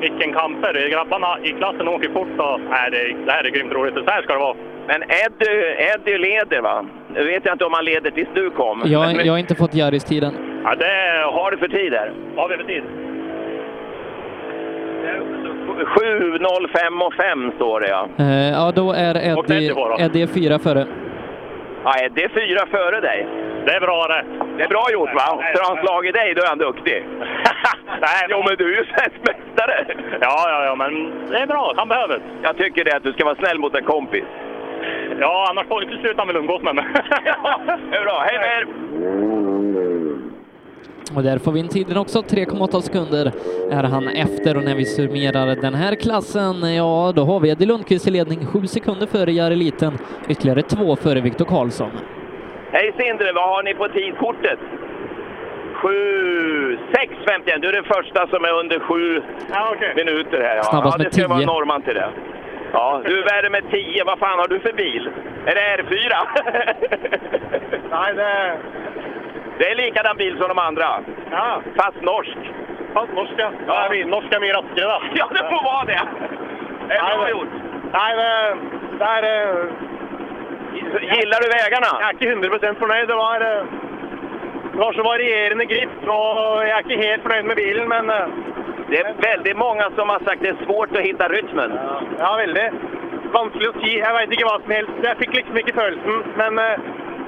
vilken kamper. Grabbarna i klassen åker fort och nej, det, det här är grymt roligt. Så här ska det vara. Men Eddie, Eddie leder va? Nu vet jag inte om han leder tills du kom. Jag, Men- jag har inte fått Jaris tiden. Ja, det har du för tid här? Vad har vi för tid? 7.05 och 5 står det ja. Eh, ja, då är Eddie, Eddie fyra före. Ja, det är fyra före dig. Det är bra det. Det är bra gjort va? För har han slagit dig, då är han duktig. [LAUGHS] Nej, jo, men du är ju svensk mästare. Ja, ja, ja, men det är bra. Han behöver. Jag tycker det, att du ska vara snäll mot en kompis. Ja, annars får inte sluta med umgås med mig. Det är bra. Hej med er! Och där får vi in tiden också, 3,8 sekunder är han efter och när vi summerar den här klassen, ja då har vi Eddie Lundqvist i ledning, 7 sekunder före Jari Liten, ytterligare två före Viktor Karlsson. Hej Sindre, vad har ni på tidkortet? 7, 6.51. Du är den första som är under 7 minuter här. Ja. Snabbast ja, det med ska vara 10. norrman till det. Ja, du är värre med 10. Vad fan har du för bil? Är det R4? [LAUGHS] Nej, det... Det är likadan bil som de andra. Ja. Fast norsk. Fast norska. Ja, vi norska mer raskare då. Ja, det får vara det. Det är bra gjort. Nej, det, det är... eh, Gillar du vägarna? Jag är inte 100% förnöjd. Det var, eh, det var så varierande grip och jag är inte helt förnöjd med bilen, men... eh, Det är väldigt många som har sagt att det är svårt att hitta rytmen. Ja, väldigt. Vanskelig å si. Jeg veit ikke hva som helst. Jeg fikk liksom ikke følelsen. Men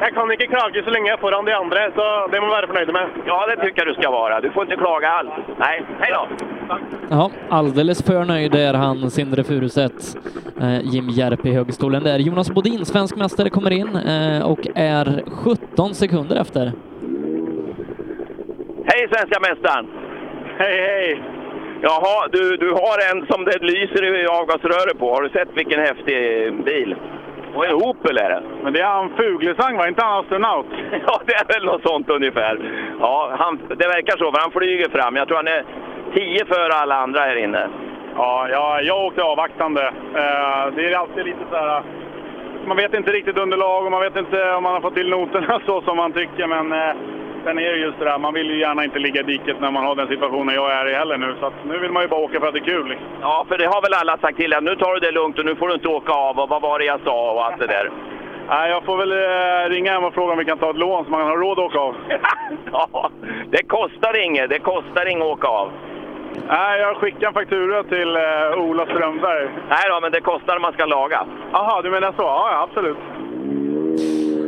jeg kan ikke klage så lenge jeg er foran de andre, så det må være fornøyde med. Ja, det tycker jag du ska vara. Du får inte klaga alls. Nej, hej då! Ja, alldeles för nöjd är han, Sindre Furuset. Eh, Jim Järp i högstolen där. Jonas Bodin, svensk mästare, kommer in eh, och är 17 sekunder efter. Hej svenska mästaren! Hej, hej! Jaha, du, du har en som det lyser i avgasröret på. Har du sett vilken häftig bil? Och en Opel är det. Men det är han Fuglesang, va? Inte han astronaut? [LAUGHS] Ja, det är väl något sånt ungefär. Ja, han, det verkar så, för han flyger fram. Jag tror han är tio före alla andra här inne. Ja, ja jag åkte avvaktande. Eh, det är alltid lite så här... Man vet inte riktigt underlag och man vet inte om man har fått till noterna [LAUGHS] så som man tycker. Men eh, sen är det just det där, man vill ju gärna inte ligga i diket när man har den situationen jag är i heller nu. Så nu vill man ju bara åka för att det är kul. Liksom. Ja, för det har väl alla sagt till att nu tar du det lugnt och nu får du inte åka av och vad var det jag sa och allt det där. [LAUGHS] Nej, jag får väl eh, ringa hem och fråga om vi kan ta ett lån så man har råd att åka av. [LAUGHS] ja, det kostar inget. Det kostar inget att åka av. Nej, jag skickar en faktura till eh, Ola Strömberg. Nej då, men det kostar om man ska laga. Jaha, du menar så? Ja absolut.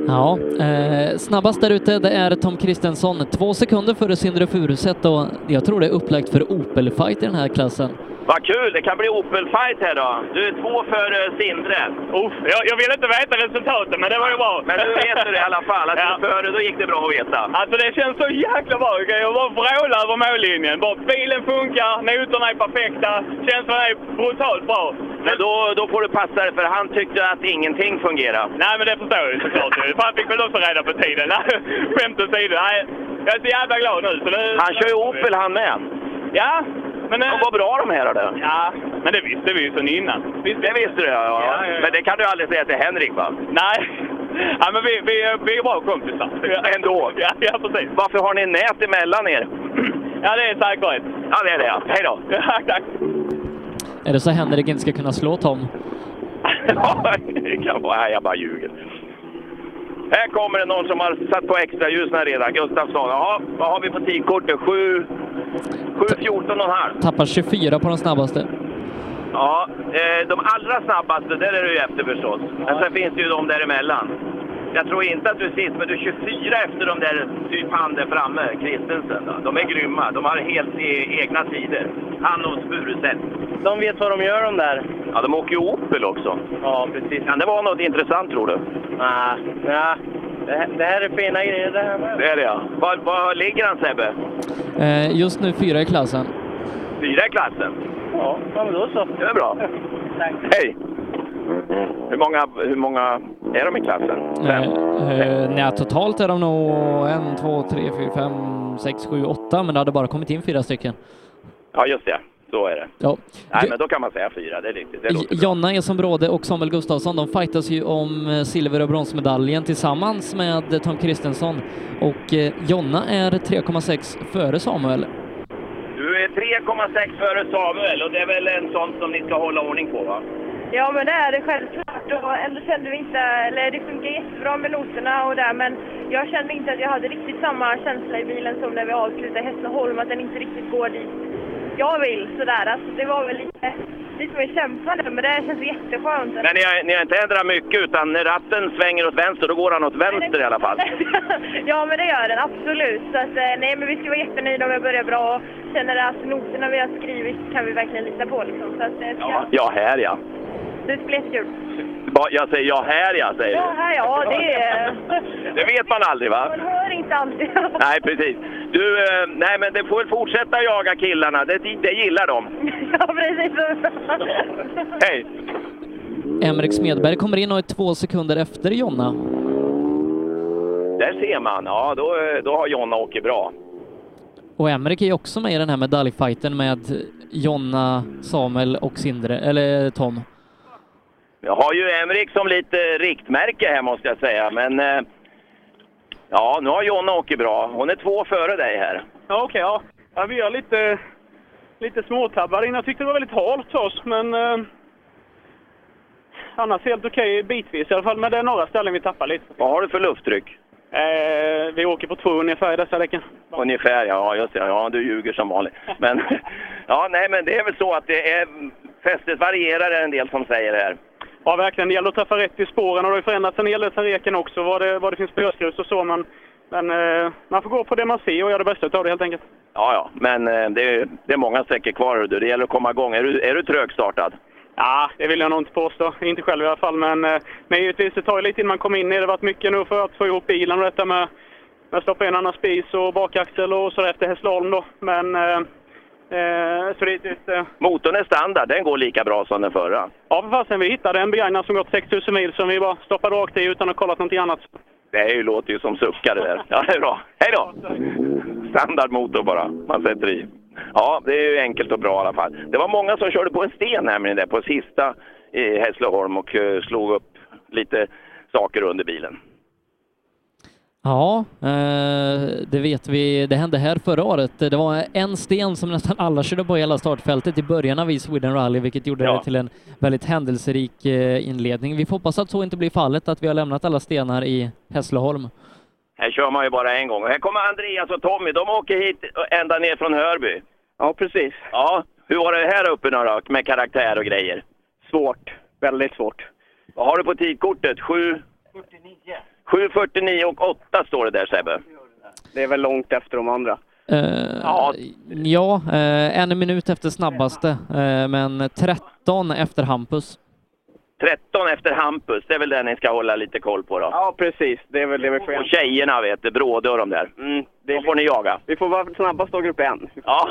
Ja, eh, snabbast där ute det är Tom Kristensson, två sekunder före Sindre Furuset och jag tror det är upplagt för Opel-fight i den här klassen. Vad kul! Det kan bli Opel-fight här då. Du är två före Sindre. Uff, jag, jag vill inte veta resultatet, men det var ju bra. Men nu vet du det i alla fall. Att [LAUGHS] Ja. du före, då gick det bra att veta. Alltså det känns så jäkla bra. Jag bara vrålar över mållinjen. Bara, bilen funkar, noterna är perfekta, känslan är brutalt bra. Men då, då får du passa dig, för han tyckte att ingenting fungerade. Nej, men det förstår jag såklart. Fan fick väl också reda på tiden. [LAUGHS] Skämt åsido. Jag är så jävla glad nu. Nu Han kör ju Opel han med. Ja, men... De var bra de här då. Ja, men det visste vi ju sedan innan. Det visste du ja, ja. Ja, ja, ja. Men det kan du aldrig säga till Henrik va? Nej, ja, men vi, vi, vi är bra kompisar. Ändå? Ja, ja, precis. Varför har ni nät emellan er? Ja, det är säkerhet. Ja, det är det ja. Hej då! Ja, tack. Är det så Henrik inte ska kunna slå Tom? Ja, det kan vara. Nej, jag bara ljuger. Här kommer det någon som har satt på extra ljusen redan. Gustafsson. Jaha, vad har vi på tidkortet? 7... 7.14 och en halv. Tappar 24 på den snabbaste. Ja, eh, de allra snabbaste, där är du ju efter förstås. Men sen finns det ju de däremellan. Jag tror inte att du är sist, men du är 24 efter de där, typ han där framme, Kristensen. Då. De är grymma. De har helt e egna tider. Han och Furuset. De vet vad de gör de där. Ja, de åker ju Opel också. Ja, precis. Kan det vara något intressant tror du? Nej, nej. Det, här- det här är fina grejer det här med. Det är det ja. Var, var ligger han Sebbe? Eh, just nu fyra i klassen. Fyra i klassen? Ja, ja men då så. Det är bra. [LAUGHS] Tack. Hej! Hur många, hur många är de i klassen? Fem? Eh, nej, totalt är de nog en, två, tre, fyra, fem, sex, sju, åtta, men det hade bara kommit in fyra stycken. Ja, just det. Så är det. Ja. Nej, men då kan man säga fyra. Det är riktigt. Det låter bra. Jonna Eson och Samuel Gustafsson, de fightas ju om eh, silver och bronsmedaljen tillsammans med Tom Kristensson. Och eh, Jonna är 3,6 före Samuel. Du är 3,6 före Samuel och det är väl en sån som ni ska hålla ordning på va? Ja, men det är det självklart. Och ändå kände vi inte, eller det funkar jättebra med noterna och där, men jag kände inte att jag hade riktigt samma känsla i bilen som när vi avslutade Hässleholm, att den inte riktigt går dit jag vill sådär. Alltså, det var väl lite, lite mer kämpande, men det känns jätteskönt. Men ni har, ni har inte ändrat mycket utan när ratten svänger åt vänster då går han åt vänster i alla fall. [LAUGHS] ja, men det gör den absolut. Så att, eh, nej, men vi ska vara jättenöjda om vi börjar bra och känner att noterna vi har skrivit kan vi verkligen lita på. Liksom. Så att, det ska, Ja, här ja. Det ska bli jättekul. Jag säger ja här ja, säger Ja, här ja, det är... Det vet man aldrig va? Man hör inte alltid. [LAUGHS] Nej, precis. Du, eh, nej men det får väl fortsätta jaga killarna. Det, det gillar de. ja, precis. Hej! Emrik Smedberg kommer in och är två sekunder efter Jonna. Där ser man. Ja, då, då har Jonna åkt bra. Och Emrik är ju också med i den här medaljfighten med Jonna, Samuel och Sindre, eller Tom. Jag har ju Emrik som lite riktmärke här måste jag säga, men eh, ja, nu har Jonna åkt bra. Hon är två före dig här. Ja, okej. ja. ja. Vi har lite, lite småtabbar in. Jag tyckte det var väldigt halt för oss, men eh, annars helt okej bitvis i alla fall. Men det är några ställen vi tappar lite. Vad har du för lufttryck? Eh, vi åker på två ungefär i dessa däcken. Ungefär, ja just det. Ja, du ljuger som vanligt. Men, [LAUGHS] ja, nej, men det är väl så att det är, fästet varierar är en del som säger det här. Ja, verkligen. Det gäller att träffa rätt i spåren och det har ju förändrats en hel del sen reken också, vad det, vad det finns spösgrus och så. Men, men eh, man får gå på det man ser och göra det bästa av det helt enkelt. Ja, ja, men eh, det är, det är många sträckor kvar. Du. Det gäller att komma igång. Är du, är du trögstartad? Ja, det vill jag nog inte påstå. Inte själv i alla fall. Men, eh, men givetvis, det tar ju lite innan man kommer in i det. Har varit mycket nu för att få ihop bilen och detta med, med att stoppa in annan spis och bakaxel och så efter Hässleholm då. Men eh, så det, det, eh, Motorn är standard. Den går lika bra som den förra. Ja, för fasen. Vi hittade en begagnad som gått 6000 mil som vi bara stoppade rakt i utan att kolla någonting annat. Det är ju, låter ju som suckar det där. Ja, det är bra. Hej då! Standardmotor bara, man sätter i. Ja, det är ju enkelt och bra i alla fall. Det var många som körde på en sten nämligen där på sista i Hässleholm och eh, slog upp lite saker under bilen. Ja, eh, det vet vi. Det hände här förra året. Det var en sten som nästan alla körde på hela startfältet i början av Sweden Rally, vilket gjorde det till en väldigt händelserik eh, inledning. Vi får hoppas att så inte blir fallet, att vi har lämnat alla stenar i Hässleholm. Här kör man ju bara en gång. Här kommer Andreas och Tommy. De åker hit ända ner från Hörby. Ja, precis. Ja, hur var det här uppe nu då, med karaktär och grejer? Svårt. Väldigt svårt. Vad har du på tidkortet? 7? 7.49 och 8 står det där Sebbe. Det är väl långt efter de andra. Eh, Ja. ja eh, en minut efter snabbaste, eh, men 13 efter Hampus. 13 efter Hampus, det är väl det ni ska hålla lite koll på då? Ja, precis. Det är väl det vi får Och tjejerna vet du, Bråde och de där. Mm, det får ni jaga. Vi får vara snabbast av grupp en. Ja.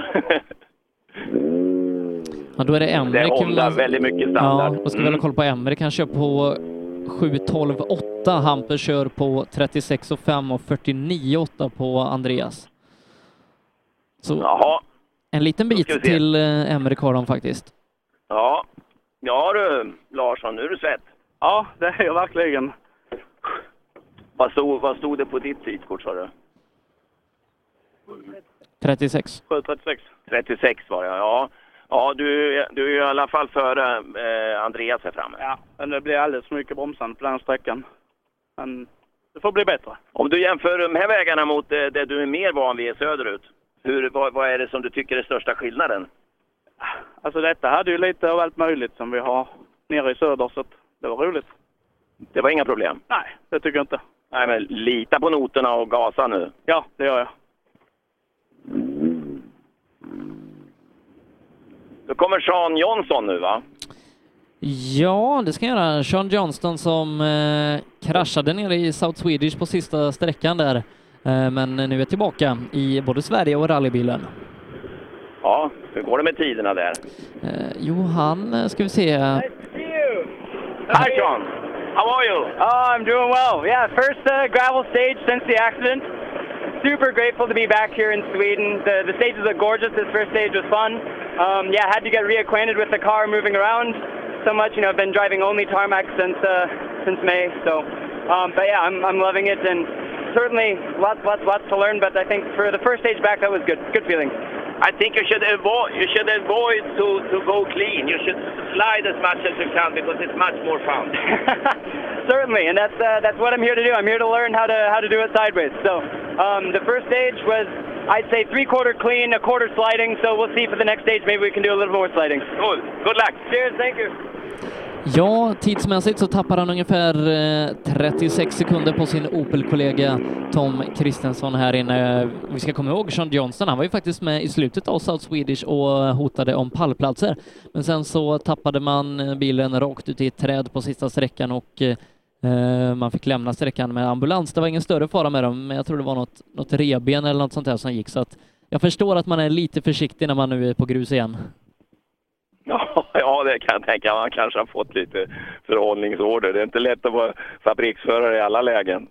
Ja, då är det Det är. Honda, väldigt mycket standard. Ja, då ska vi hålla koll på Emrik. Han kör på 7.12,8. Hampus kör på 36,5 och 49,8 på Andreas. Så Jaha. en liten bit till eh, Emrik har de faktiskt. Ja. Ja du, Larsson, nu är du svett. Ja, det är jag verkligen. Vad stod, vad stod det på ditt tidkort sa du? 36. 7.36. 36 var det, ja. Ja, du, du är i alla fall före eh, Andreas här framme. Ja, men det blir alldeles för mycket bromsande på den sträckan. Men det får bli bättre. Om du jämför de här vägarna mot eh, det du är mer van vid söderut, hur, vad, vad är det som du tycker är största skillnaden? Alltså detta hade ju lite av allt möjligt som vi har nere i söder, så det var roligt. Det var inga problem? Nej, det tycker jag inte. Nej, men lita på noterna och gasa nu. Ja, det gör jag. Då kommer Sean Johnson nu va? Ja, det ska jag göra. Sean Johnston som eh, kraschade nere i South Swedish på sista sträckan där, eh, men nu är tillbaka i både Sverige och rallybilen. Ja, hur går det med tiderna där? Eh, jo, han eh, ska vi se. Hi Sean! How are you? Oh, I'm doing well. Yeah, first uh, gravel stage since the accident. Super grateful to be back here in Sweden. The, the stages are gorgeous. This first stage was fun. Um, yeah, had to get reacquainted with the car moving around so much. You know, I've been driving only tarmac since uh, since May. So, um, but yeah, I'm, I'm loving it and certainly lots, lots, lots to learn. But I think for the first stage back, that was good. Good feeling. I think you should avoid you should avoid to, to go clean. You should slide as much as you can because it's much more fun. [LAUGHS] Certainly, and that's uh, that's what I'm here to do. I'm here to learn how to how to do it sideways. So um, the first stage was I'd say three quarter clean, a quarter sliding. So we'll see for the next stage. Maybe we can do a little more sliding. Cool. Good luck. Cheers. Thank you. Ja, tidsmässigt så tappar han ungefär eh, 36 sekunder på sin Opel-kollega Tom Kristensson här inne. Vi ska komma ihåg Sean Johnston, han var ju faktiskt med i slutet av South Swedish och hotade om pallplatser. Men sen så tappade man eh, bilen rakt ut i ett träd på sista sträckan och eh, man fick lämna sträckan med ambulans. Det var ingen större fara med dem, men jag tror det var något, något reben eller något sånt där som gick, så att jag förstår att man är lite försiktig när man nu är på grus igen. [LAUGHS] Ja, det kan jag tänka. Man kanske har fått lite förhållningsorder. Det är inte lätt att vara fabriksförare i alla lägen.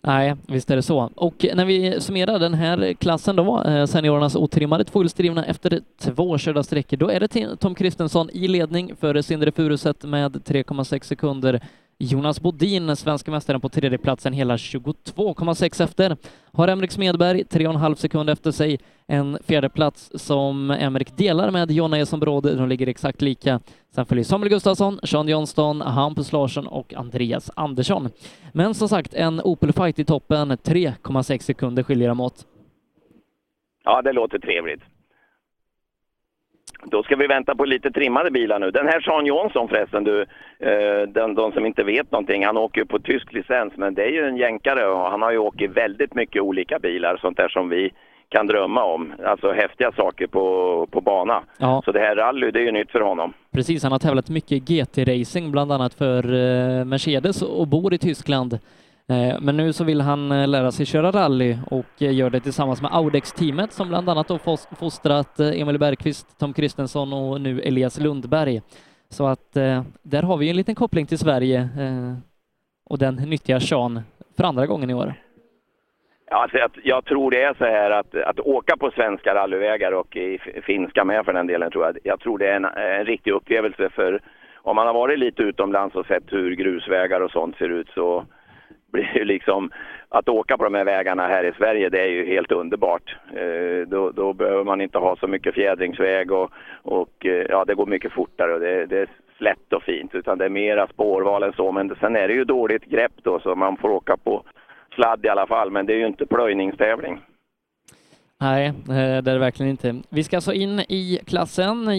Nej, visst är det så. Och när vi summerar den här klassen då, eh, seniorernas otrimmade tvåhjulsdrivna efter två körda sträckor, då är det Tom Kristensson i ledning före Sindre Furuset med 3,6 sekunder. Jonas Bodin, svenska mästaren på tredjeplatsen, hela 22,6 efter. Har Emrik Smedberg 3,5 sekunder efter sig. En fjärdeplats som Emrik delar med Jonna Eson Bråde, de ligger exakt lika. Sen följer Samuel Gustafsson, Sean Johnston, Hampus Larsson och Andreas Andersson. Men som sagt, en Opel Fight i toppen, 3,6 sekunder skiljer dem åt. Ja, det låter trevligt. Då ska vi vänta på lite trimmade bilar nu. Den här Sean Johnson förresten, du, eh, den, de som inte vet någonting, han åker ju på tysk licens men det är ju en jänkare och han har ju åkt i väldigt mycket olika bilar, sånt där som vi kan drömma om. Alltså häftiga saker på, på bana. Ja. Så det här rally, det är ju nytt för honom. Precis, han har tävlat mycket GT-racing, bland annat för eh, Mercedes och bor i Tyskland. Eh, men nu så vill han eh, lära sig köra rally och eh, gör det tillsammans med Audex-teamet som bland annat då fostrat Emil Bergqvist, Tom Kristensson och nu Elias Lundberg. Så att där har vi en liten koppling till Sverige och den nyttiga Sean för andra gången i år. Ja, alltså jag, jag tror det är så här att, att åka på svenska rallyvägar och i finska med för den delen tror jag. Jag tror det är en, en riktig upplevelse för om man har varit lite utomlands och sett hur grusvägar och sånt ser ut så blir ju liksom att åka på de här vägarna här i Sverige det är ju helt underbart. Eh, då, då behöver man inte ha så mycket fjädringsväg och, och eh, ja, det går mycket fortare och det, det är slätt och fint utan det är mera spårval än så. Men sen är det ju dåligt grepp då så man får åka på sladd i alla fall men det är ju inte plöjningstävling. Nej, eh, det är det verkligen inte. Vi ska alltså in i klassen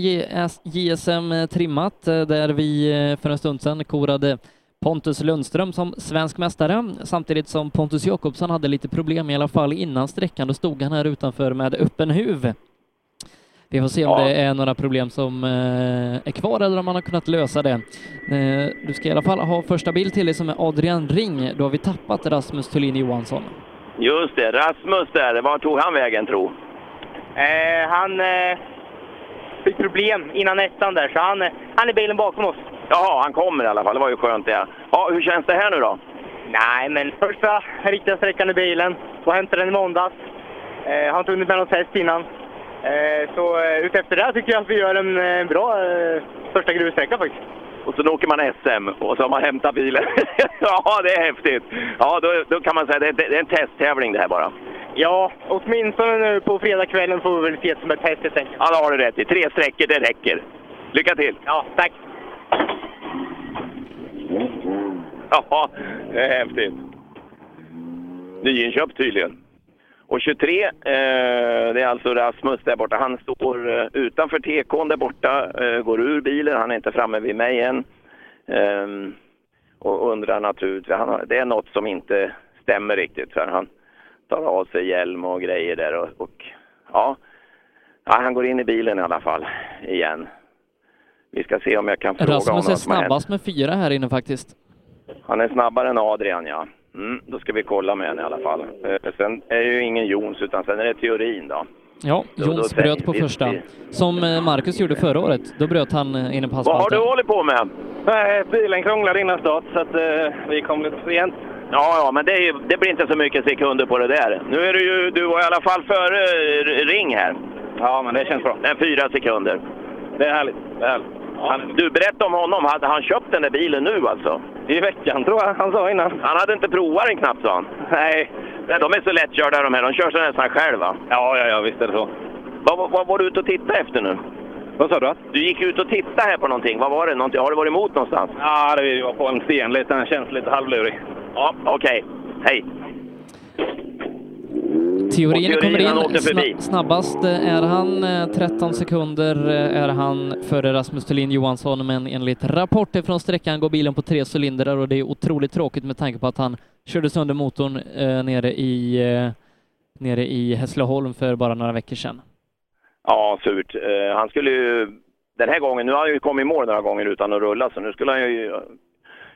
JSM trimmat eh, där vi eh, för en stund sedan korade Pontus Lundström som svensk mästare samtidigt som Pontus Jakobsson hade lite problem i alla fall innan sträckan. Då stod han här utanför med öppen huv. Vi får se om Ja. det är några problem som eh, är kvar eller om man har kunnat lösa det. Eh, Du ska i alla fall ha första bild till dig som är Adrian Ring. Då har vi tappat Rasmus Thulin Johansson. Just det, Rasmus där, var tog han vägen tro? Eh, han eh, fick problem innan ettan där, så han, eh, han är bilen bakom oss. Jaha, han kommer i alla fall, det var ju skönt det. Ja, hur känns det här nu då? Nej, men första riktiga sträckan i bilen. Och hämtade den i måndags. Eh, har inte hunnit med någon test innan. Eh, så eh, utefter det tycker jag att vi gör en eh, bra eh, första grussträcka faktiskt. Och så åker man SM och så har man hämtat bilen. [LAUGHS] ja, det är häftigt. Ja, då, då kan man säga att det, det är en testtävling det här bara. Ja, åtminstone nu på fredagskvällen får vi väl se det som ett test helt enkelt. Ja, det har du rätt i. Tre sträckor, det räcker. Lycka till! Ja, tack! Ja, det är häftigt. Nyinköpt tydligen. Och 23, eh, det är alltså Rasmus där borta. Han står eh, utanför tekon där borta, eh, går ur bilen. Han är inte framme vid mig än. Ehm, och undrar naturligtvis, han det är något som inte stämmer riktigt. För han tar av sig hjälm och grejer där. Och, och ja, ja, han går in i bilen i alla fall igen. Vi ska se om jag kan fråga Rasmus honom är har hänt. snabbast med fyra här inne faktiskt. Han är snabbare än Adrian, ja. Mm, då ska vi kolla med henne i alla fall. Eh, sen är det ju ingen Jons, utan sen är det teorin då. Ja, Jons bröt på första. Som eh, Marcus gjorde förra året. Då bröt han eh, inne på Vad har asfalten. du hållit på med? Nej, bilen krånglade innan start så att eh, vi kom lite sent. Ja, ja, men det, är ju, det blir inte så mycket sekunder på det där. Nu är du ju, du var i alla fall före Ring här. Ja, men det känns bra. En fyra sekunder. Det är härligt. Det är härligt. Han, du, berätta om honom. Hade han köpt den där bilen nu alltså? I veckan tror jag han sa innan. Han hade inte provat den knappt sa han. Nej. Nej, de är så lättkörda de här. De kör sig nästan själv va? Ja, ja, ja, visst är det så. Vad, vad, vad var du ute och tittade efter nu? Vad sa du? Du gick ut och tittade här på någonting. Vad var det? Någonting? Har du varit emot någonstans? Ja, det var på en sten lite. Den känns lite halvlurig. Ja, okej. Hej. Teorin, Och kommer in. snabbast eh, är han, eh, 13 sekunder eh, är han före Rasmus Thulin Johansson, men enligt rapporter från sträckan går bilen på tre cylindrar och det är otroligt tråkigt med tanke på att han körde sönder motorn eh, nere i eh, nere i Hässleholm för bara några veckor sedan. Ja, surt. Eh, han skulle ju den här gången, nu har han ju kommit i mål några gånger utan att rulla så nu skulle han ju eh,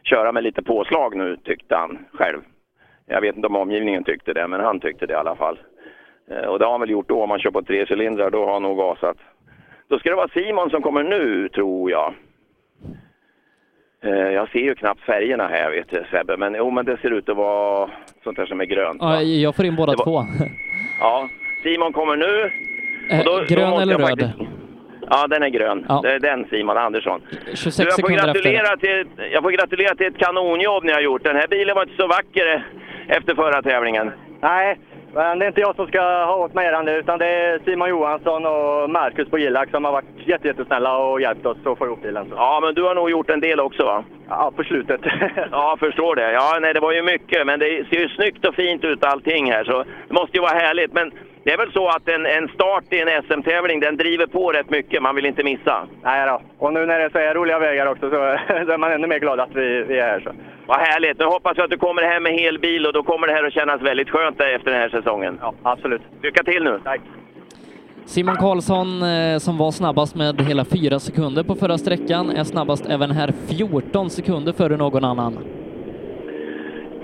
köra med lite påslag nu tyckte han själv. Jag vet inte om omgivningen tyckte det, men han tyckte det i alla fall. Eh, Och det har han väl gjort då om man kör på tre cylindrar, då har han nog gasat. Då ska det vara Simon som kommer nu, tror jag. Eh, Jag ser ju knappt färgerna här, vet du Sebbe, men jo, men det ser ut att vara sånt där som är grönt. Ja, jag får in båda var- två. Ja, Simon kommer nu. Eh, grön måste eller röd? faktiskt- Ja, den är grön. Ja. Det är den Simon Andersson. 26 Du, jag, får gratulera till, jag får gratulera till ett kanonjobb ni har gjort. Den här bilen var inte så vacker efter förra tävlingen. Nej, men det är inte jag som ska ha åt mig äran utan det är Simon Johansson och Marcus på Gillax som har varit jätte, jättesnälla och hjälpt oss att få ihop bilen. Så. Ja, men du har nog gjort en del också va? Ja, på slutet. [LAUGHS] Ja, förstår det. Ja, nej, det var ju mycket, men det ser ju snyggt och fint ut allting här, så det måste ju vara härligt. Men det är väl så att en, en start i en SM-tävling, den driver på rätt mycket. Man vill inte missa. Nej då. Och nu när det är så här roliga vägar också så, [LAUGHS] så är man ännu mer glad att vi, vi är här. Så. Vad härligt. Nu hoppas jag att du kommer hem med hel bil och då kommer det här att kännas väldigt skönt efter den här säsongen. Ja, absolut. Lycka till nu! Tack! Simon Karlsson eh, som var snabbast med hela fyra sekunder på förra sträckan är snabbast även här 14 sekunder före någon annan.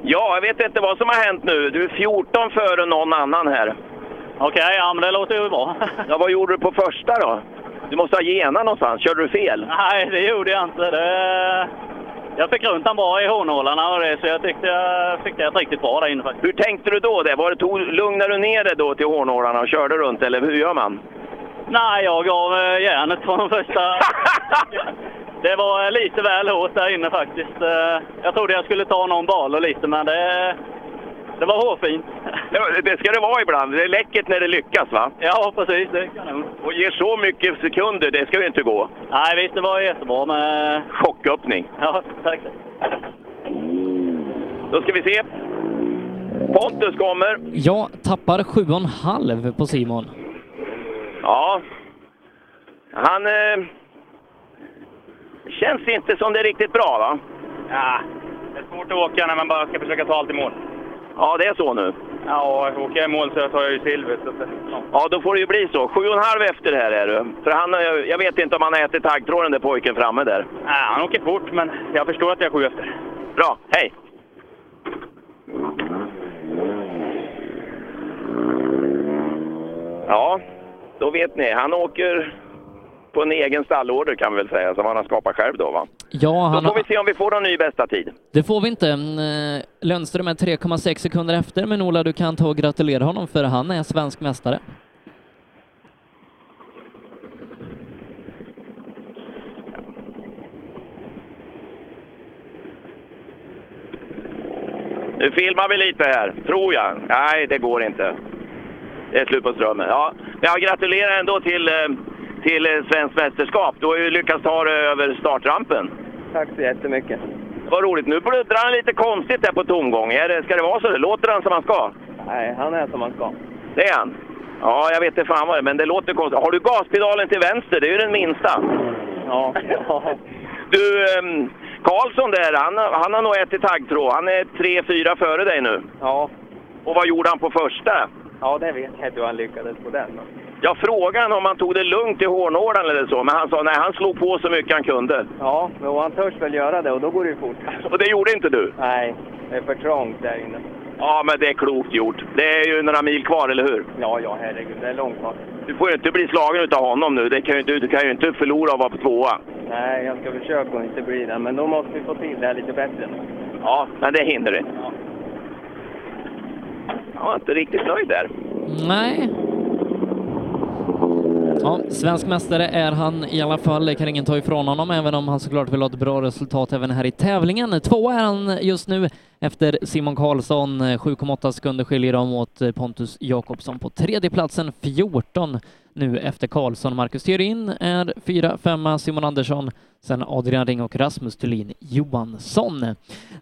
Ja, jag vet inte vad som har hänt nu. Du är 14 före någon annan här. Okej, ja men det låter ju bra. Ja, vad gjorde du på första då? Du måste ha gena någonstans. Körde du fel? Nej, det gjorde jag inte. Det... Jag fick runt den bra i hårnålarna och det, så jag tyckte jag fick det riktigt bra där inne faktiskt. Hur tänkte du då? Det? Var det tog, lugnade du ner dig då till hårnålarna och körde runt, eller hur gör man? Nej, jag gav eh, järnet från de första... [LAUGHS] det var lite väl hårt där inne faktiskt. Eh, Jag trodde jag skulle ta någon bal och lite, men det, det var hårfint. Ja, det ska det vara ibland. Det är läckert när det lyckas, va? Ja, precis. Det kanon. Och ger så mycket sekunder, det ska ju inte gå. Nej, visst, det var jättebra med... Chocköppning. Ja, tack. Då ska vi se. Pontus kommer. Jag tappar 7,5 på Simon. Ja. Han... Eh, känns inte som det är riktigt bra, va? Ja, det är svårt att åka när man bara ska försöka ta allt i mål. Ja, det är så nu. Ja, åker jag i mål så tar jag ju att, ja. Ja, då får det ju bli så. Sju och en halv efter här är du. För han, jag vet inte om han ätit taggtråden där pojken framme där. Nej, han åker fort, men jag förstår att jag är sju efter. Bra, hej! Ja, då vet ni. Han åker på en egen stallorder kan vi väl säga, som han har skapat själv då va? Ja, han Då får vi se om vi får någon ny bästa tid. Det får vi inte. Mm, eh, Lundström är 3,6 sekunder efter, men Ola, du kan ta och gratulera honom för han är svensk mästare. Nu filmar vi lite här, tror jag. Nej, det går inte. Det är slut på strömmen. Ja, men jag gratulerar ändå till, eh, till eh, svenskt mästerskap. Du har ju lyckats ta dig över startrampen. Tack så jättemycket. Vad roligt. Nu bluddrar han lite konstigt där på tomgång. Är det, ska det vara så? Låter han som han ska? Nej, han är som han ska. Det är han? Ja, jag vet inte fan vad det är, men det låter konstigt. Har du gaspedalen till vänster? Det är ju den minsta. Ja. [LAUGHS] Du, ehm, Karlsson där, han, han har nog ätit taggtråd. Han är tre, fyra före dig nu. Ja. Och vad gjorde han på första? Ja, det vet jag inte hur han lyckades på den. Jag frågade om han tog det lugnt i hårnålen eller så, men han sa nej, han slog på så mycket han kunde. Ja, men han törs väl göra det och då går det ju fort. Och det gjorde inte du? Nej, det är för trångt där inne. Ja, men det är klokt gjort. Det är ju några mil kvar, eller hur? Ja, ja, herregud, det är långt kvar. Du får ju inte bli slagen utav honom nu. Det kan ju, du, du kan ju inte förlora och vara på tvåa. Nej, jag ska försöka att inte bli det, men då måste vi få till det här lite bättre. Ja, men det hinner du. Jag var inte riktigt nöjd där. Nej. Ja, svensk mästare är han i alla fall, det kan ingen ta ifrån honom, även om han såklart vill ha ett bra resultat även här i tävlingen. Två är han just nu efter Simon Karlsson, 7,8 sekunder skiljer dem åt Pontus Jakobsson på tredje platsen, 14 nu efter Karlsson. Marcus Theorin är fyra, femma, Simon Andersson, sen Adrian Ring och Rasmus Thulin Johansson.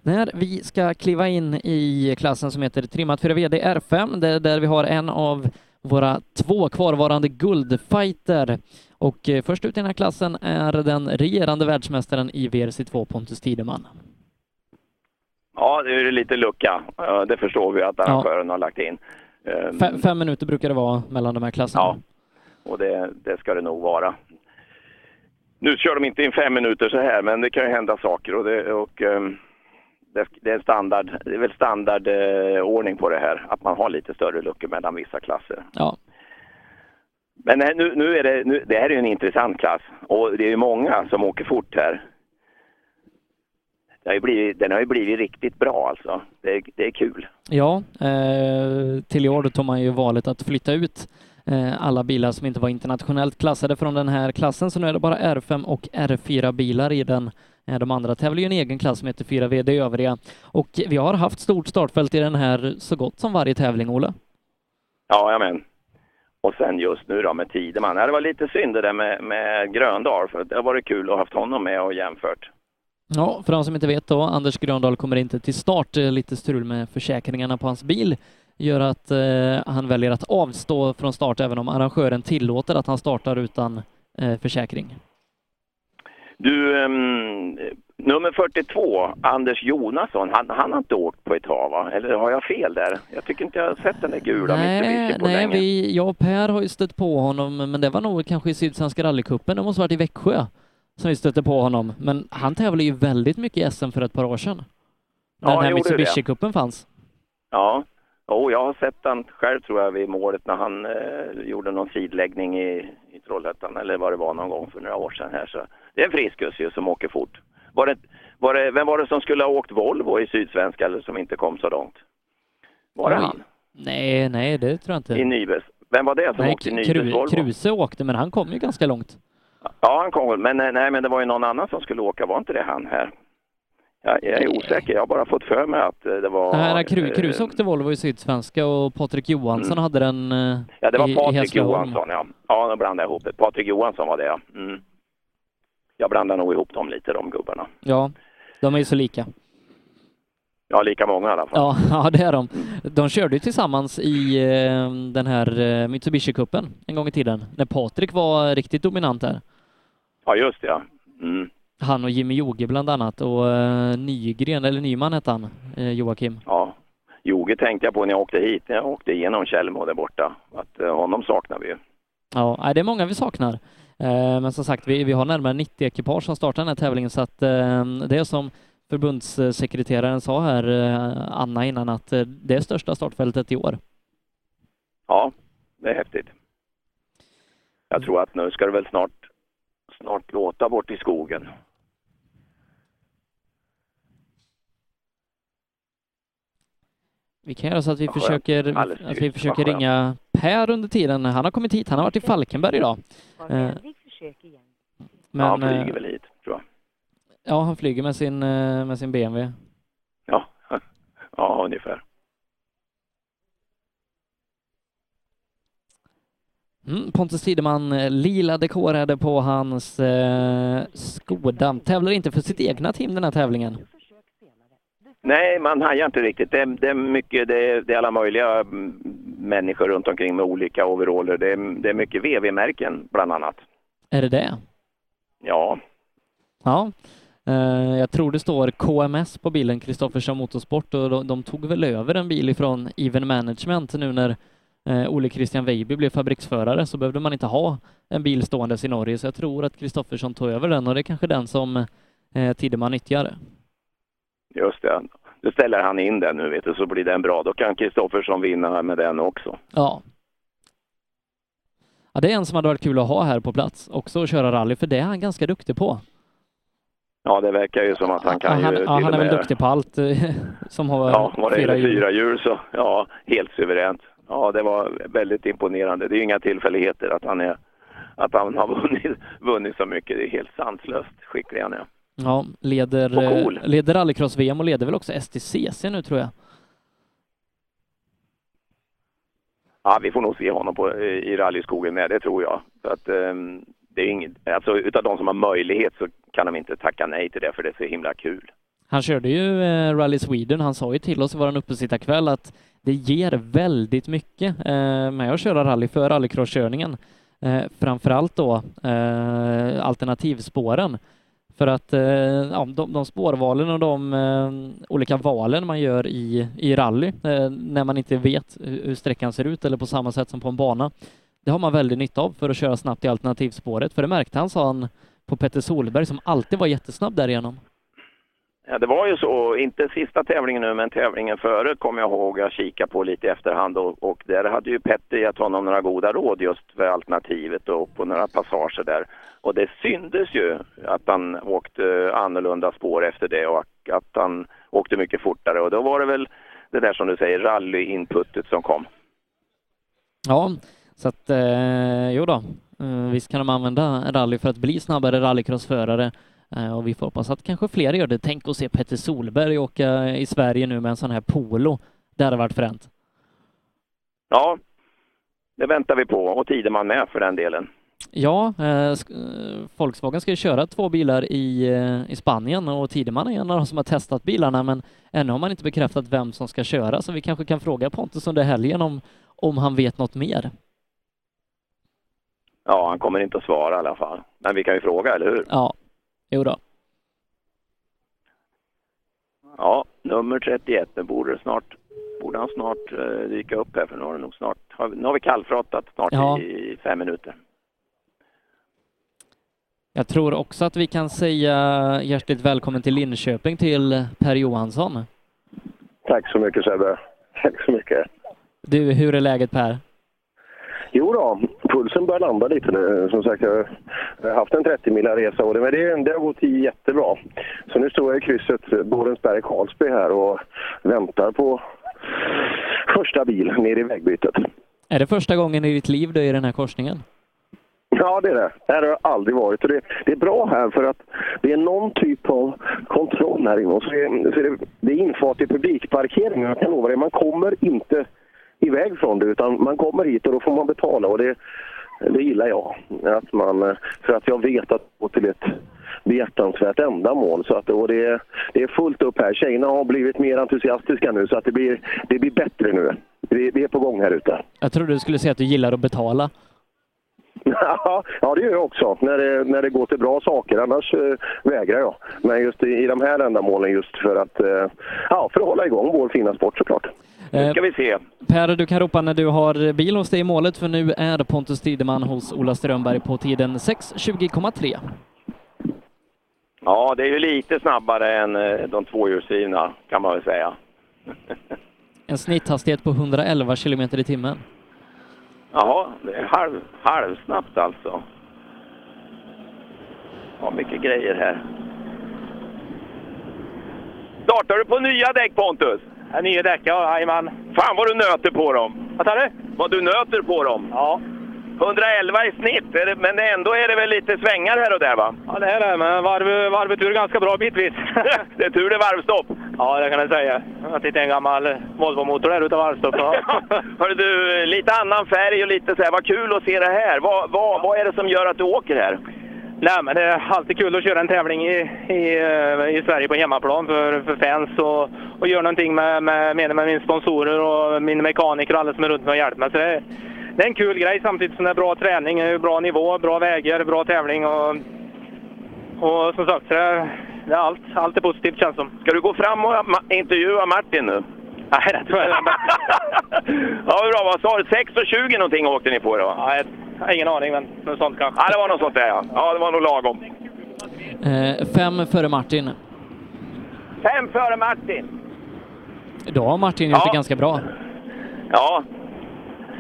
När vi ska kliva in i klassen som heter Trimmat 4 VD R5, det är där vi har en av våra två kvarvarande guldfighter. Och eh, först ut i den här klassen är den regerande världsmästaren i VRC2, Pontus Tideman. Ja, det är lite lucka. Ja, Det förstår vi att arrangören har lagt in. Ehm, Fe- fem minuter brukar det vara mellan de här klasserna. Ja, och det, det ska det nog vara. Nu kör de inte in fem minuter så här, men det kan ju hända saker och det, och, ehm, det, är standard, det är väl standardordning eh, på det här, att man har lite större luckor mellan vissa klasser. Ja. Men eh, nu, nu är det, nu, det här är ju en intressant klass och det är ju många som åker fort här. Det har ju blivit, den har ju blivit riktigt bra alltså. Det, det är kul. Ja, eh, till i år då tog man ju valet att flytta ut eh, alla bilar som inte var internationellt klassade från den här klassen, så nu är det bara R5 och R4 bilar i den. Eh, De andra tävlar ju i en egen klass som heter 4 VD övriga. Och vi har haft stort startfält i den här så gott som varje tävling, Olle. Ja, men. Och sen just nu då med Tideman. Det var lite synd det där med, med Gröndal, för det har varit kul att ha haft honom med och jämfört. Ja, för de som inte vet då, Anders Gröndal kommer inte till start. Lite strul med försäkringarna på hans bil gör att eh, han väljer att avstå från start även om arrangören tillåter att han startar utan eh, försäkring. Du, ehm, nummer 42, Anders Jonasson, han, han har inte åkt på ett tag va? Eller har jag fel där? Jag tycker inte jag har sett den där gula Nej, på nej länge. vi, jag och Per har ju stött på honom, men det var nog kanske i Sydsvenska rallycupen, det måste varit i Växjö som vi stötte på honom. Men han tävlade ju väldigt mycket i SM för ett par år sedan. När Ja, den här. Mitsubishi-cupen fanns. Ja, oh, jag har sett han själv tror jag vid målet när han eh, gjorde någon sidläggning i, i Trollhättan eller vad det var någon gång för några år sedan här. Så det är en friskus ju som åker fort. Var det, var det, vem var det som skulle ha åkt Volvo i Sydsvenska eller som inte kom så långt? Var det Oj. han? Nej, nej, det tror jag inte. I Nybes? Vem var det som nej, åkte i Nybes Kru, Volvo? Kruse åkte, men han kom ju ganska långt. Ja, han kom. Men eh, nej, men det var ju någon annan som skulle åka. Var inte det han här? Jag, jag är osäker. Jag har bara fått för mig att eh, det var... Nej, Kru, eh, Kruse åkte Volvo i Sydsvenska och Patrik Johansson hade den Ja, det var i, Patrik. Johansson, ja. Ja, nu blandade jag ihop det. Patrik Johansson var det, ja. Mm. Jag blandar nog ihop dem lite, de gubbarna. Ja, de är ju så lika. Ja, lika många i alla fall. Ja, [LAUGHS] ja, det är de. De körde ju tillsammans i eh, den här eh, Mitsubishi-cupen en gång i tiden, när Patrik var riktigt dominant där. Ja, just det, ja. Mm. Han och Jimmy Joge bland annat och eh, Nygren, eller Nyman hette han, Joakim. Ja. Joge tänkte jag på när jag åkte hit, när jag åkte igenom Tjällmo där borta. Att honom saknar vi ju. Ja, det är många vi saknar. Eh, men som sagt, vi, vi har närmare 90 ekipage som startar den här tävlingen så att ehm, det är som förbundssekreteraren sa här, eh, Anna, innan att eh, det är största startfältet i år. Ja, det är häftigt. Jag tror att nu ska det väl snart, snart låta bort i skogen. Vi kan göra så att vi skönt. försöker, Alldeles att vi försöker skönt. ringa Per under tiden. Han har kommit hit, han har varit i Falkenberg idag. Eh, Men, ja, han flyger eh, väl hit, tror jag. Ja, han flyger med sin, eh, med sin BMW. Ja, [LAUGHS] ja ungefär. Mm, Pontus Tideman, lila dekorade på hans eh, Skoda. Tävlar inte för sitt egna team den här tävlingen. Nej, man hajar inte riktigt. Det är, det är mycket, det är, det är alla möjliga mm, människor runt omkring med olika overaller. Det är, det är mycket VV-märken bland annat. Är det det? Ja, Ja. Eh, jag tror det står KMS på bilen, Kristoffersson Motorsport, och de, de tog väl över en bil ifrån Even Management nu när eh, Ole Christian Weiby blev fabriksförare så behövde man inte ha en bil ståendes i Norge, så jag tror att Kristoffersson tog över den och det är kanske den som eh, Tideman nyttjar. Just det. Då ställer han in den nu vet du, så blir den bra. Då kan Kristoffersson vinna med den också. Ja. Ja, det är en som hade varit kul att ha här på plats också att köra rally, för det är han ganska duktig på. Ja, det verkar ju som att han kan ja, han, ju ja, han är och väl duktig på allt eh, [LAUGHS] som har Ja, vad det fyra hjul. fyra hjul så, ja, helt suveränt. Ja, det var väldigt imponerande. Det är ju inga tillfälligheter att han är, att han har vunnit, vunnit så mycket. Det är helt sanslöst skicklig han är. Ja, leder, cool. eh, leder rallycross-VM och leder väl också STCC nu tror jag. Ja, vi får nog se honom på, i rallyskogen med, det tror jag. Så att, ehm, det är inget, alltså utav de som har möjlighet så kan de inte tacka nej till det för det är så himla kul. Han körde ju eh, Rally Sweden. Han sa ju till oss i våran uppesittarkväll att det ger väldigt mycket eh, med att köra rally för rallycrosskörningen. Eh, framförallt då eh, alternativspåren. För att eh, ja, de, de spårvalen och de eh, olika valen man gör i, i rally eh, när man inte vet hur hur sträckan ser ut eller på samma sätt som på en bana. Det har man väldigt nytta av för att köra snabbt i alternativspåret. För det märkte han, sa han, på Petter Solberg som alltid var jättesnabb därigenom. Ja, det var ju så, inte sista tävlingen nu, men tävlingen före kommer jag ihåg, jag kikade på lite i efterhand och, och där hade ju Petter gett honom några goda råd just för alternativet och på några passager där. Och det syndes ju att han åkte annorlunda spår efter det och att han åkte mycket fortare. Och då var det väl det där som du säger, rally-inputet som kom. Ja, så att eh, jo då, eh, visst kan de använda rally för att bli snabbare rallycrossförare och vi får hoppas att kanske fler gör det. Tänk att se Petter Solberg åka i Sverige nu med en sån här polo. Det hade varit fränt. Ja, det väntar vi på och Tideman med för den delen. Ja, eh, eh, Volkswagen ska ju köra två bilar i, eh, i Spanien och Tideman är en av de som har testat bilarna men ännu har man inte bekräftat vem som ska köra så vi kanske kan fråga Pontus under helgen om, om han vet något mer. Ja, han kommer inte att svara i alla fall. Men vi kan ju fråga, eller hur? Ja, jo då. Ja, nummer 31, nu borde snart borde han snart eh, dyka upp här för nu har nog snart, har, nu har vi kallfrottat snart Ja. i fem minuter. Jag tror också att vi kan säga hjärtligt välkommen till Linköping till Per Johansson. Tack så mycket Sebbe. Tack så mycket. Du, hur är läget Per? Jo då, pulsen börjar landa lite nu. Som sagt, jag har haft en 30 mila resa och det, men det, det har gått jättebra. Så nu står jag i krysset Borensberg-Karlsby här och väntar på första bil ner i vägbytet. Är det första gången i ditt liv du är i den här korsningen? Ja, det är det. Här har jag aldrig varit. Och det, det är bra här för att det är någon typ av kontroll här inne. Och så är, så är det, det är infart till publikparkeringen. Jag kan lova dig, man kommer inte iväg från det utan man kommer hit och då får man betala. Och det, det gillar jag. Att man, för att jag vet att det går till ett behjärtansvärt ändamål. Så att, och det, är- det är fullt upp här. Tjejerna har blivit mer entusiastiska nu så att det blir, det blir bättre nu. Vi, vi är på gång här ute. Jag trodde du skulle säga att du gillar att betala. Ja, [LAUGHS] ja, det gör jag också. När det, när det går till bra saker. Annars eh, vägrar jag. Men just i, i de här ändamålen just för att, eh, ja, för att hålla igång vår fina sport såklart. Nu ska vi se. Per, du kan ropa när du har bil hos dig i målet för nu är Pontus Tideman hos Ola Strömberg på tiden 6.20,3. Ja, det är ju lite snabbare än eh, de tvåhjulsdrivna kan man väl säga. [LAUGHS] En snitthastighet på 111 kilometer i timmen. Jaha, det är halv, halvsnabbt alltså. Ja, mycket grejer här. Startar du på nya däck Pontus? Ja, nya däck, ja. Jajamän. Fan vad du nöter på dem! Vad tar du? Vad du nöter på dem! Ja. 111 i snitt, är det, men ändå är det väl lite svängar här och där va? Ja, det är det. Men varv, varvet ur ganska bra bitvis. [LAUGHS] det är tur det är varvstopp. Ja, det kan jag säga. Jag tittar en gammal Volvo-motor där utav varvstopp. Ja. [LAUGHS] Hörru du, lite annan färg och lite så här, vad kul att se det här. Vad, vad, vad är det som gör att du åker här? Nej, men det är alltid kul att köra en tävling i, i, eh, i Sverige på hemmaplan för, för fans och, och göra någonting med, med, med, med mina sponsorer och mina mekaniker och alla som är runt mig och hjälper mig. Så det, är- det är en kul grej samtidigt som det är bra träning, eh, bra nivå, bra vägar, bra tävling och, och som sagt, så det det är allt, allt är positivt känns som. Ska du gå fram och intervjua Martin nu? Nej, det tror jag inte. [LAUGHS] Ja, bra. Vad sa du? 6.20 någonting åkte ni på då? Ja, jag har ingen aning, men något sånt kanske. Ja, det var något sånt där ja. Ja, det var nog lagom. Eh, fem före Martin. Fem före Martin. Då har Martin gjort Ja. det ganska bra. Ja.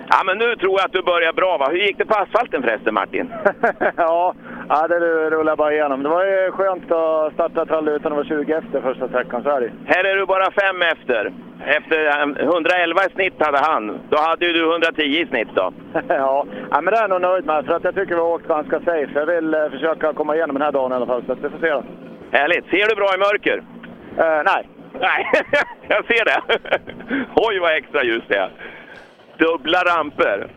Ja, men nu tror jag att du börjar bra va? Hur gick det på asfalten förresten Martin? [LAUGHS] ja, Ja, det rullar bara igenom. Det var ju skönt att starta trall utan att vara 20 efter första sträckan, så är det Här är du bara fem efter. Efter eh, 111 i snitt hade han. Då hade ju du 110 i snitt då. [LAUGHS] ja. ja, men det är jag nog nöjd med, för att jag tycker vi har åkt ganska safe. Jag vill eh, försöka komma igenom den här dagen i alla fall, så vi får se då. Härligt. Ser du bra i mörker? Eh, nej. Nej, [LAUGHS] jag ser det. Oj, vad extra ljus det är. Dubbla ramper.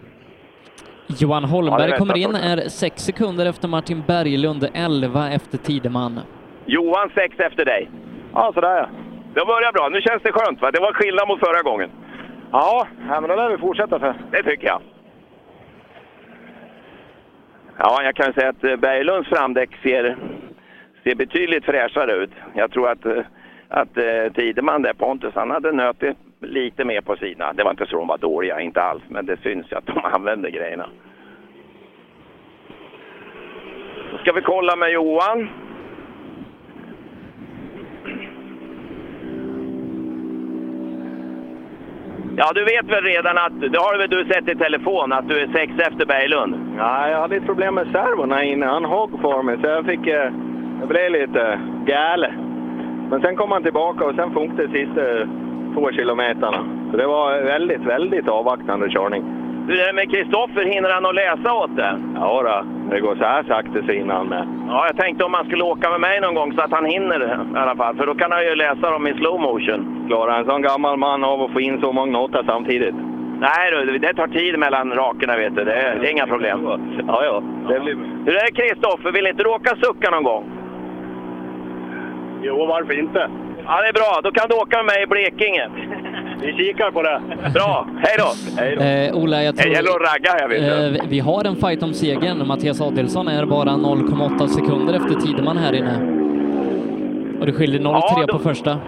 Johan Ja, Holmberg är kommer in, är 6 sekunder efter Martin Berglund, 11 efter Tideman. Johan sex efter dig. Ja, sådär ja. Det börjar bra. Nu känns det skönt va? Det var skillnad mot förra gången. Ja, ja men då lär vi fortsätta för. Det tycker jag. Ja, jag kan säga att eh, Berglunds framdäck ser, ser betydligt fräschare ut. Jag tror att, eh, att eh, Tideman där, Pontus, han hade nötit lite mer på sidorna. Det var inte så de var dåliga, inte alls, men det syns ju att de [LAUGHS] använder grejerna. Då ska vi kolla med Johan. Ja, du vet väl redan att, det har väl du sett i telefon, att du är sex efter Berglund? Ja, jag hade ett problem med servorna inne. Han högg för mig, så jag fick... Eh, jag blev lite galen. Men sen kom han tillbaka och sen funkade det sista två kilometerna. Så det var väldigt, väldigt avvaktande körning. Du, det med Kristoffer, hinner han att läsa åt det? Ja, då, det går så här sakta så hinner han med. Ja, jag tänkte om han skulle åka med mig någon gång så att han hinner i alla fall. För då kan han ju läsa dem i slow motion. Klarar en sån gammal man av att få in så många noter samtidigt? Nej du, det tar tid mellan rakerna vet du. Det är, det är inga problem. Ja, ja. Det blir... Hur är det Kristoffer, vill inte du åka sucka någon gång? Jo, varför inte? Ja, det är bra. Då kan du åka med mig i Blekinge. Vi kikar på det. Bra, hej då! Eh, Ola, jag Det tror... gäller att ragga här vet. Eh, vi- vi har en fight om segern. Mattias Adelsson är bara 0,8 sekunder efter Tideman här inne. Och det skiljer 0,3 Ja, då- på första.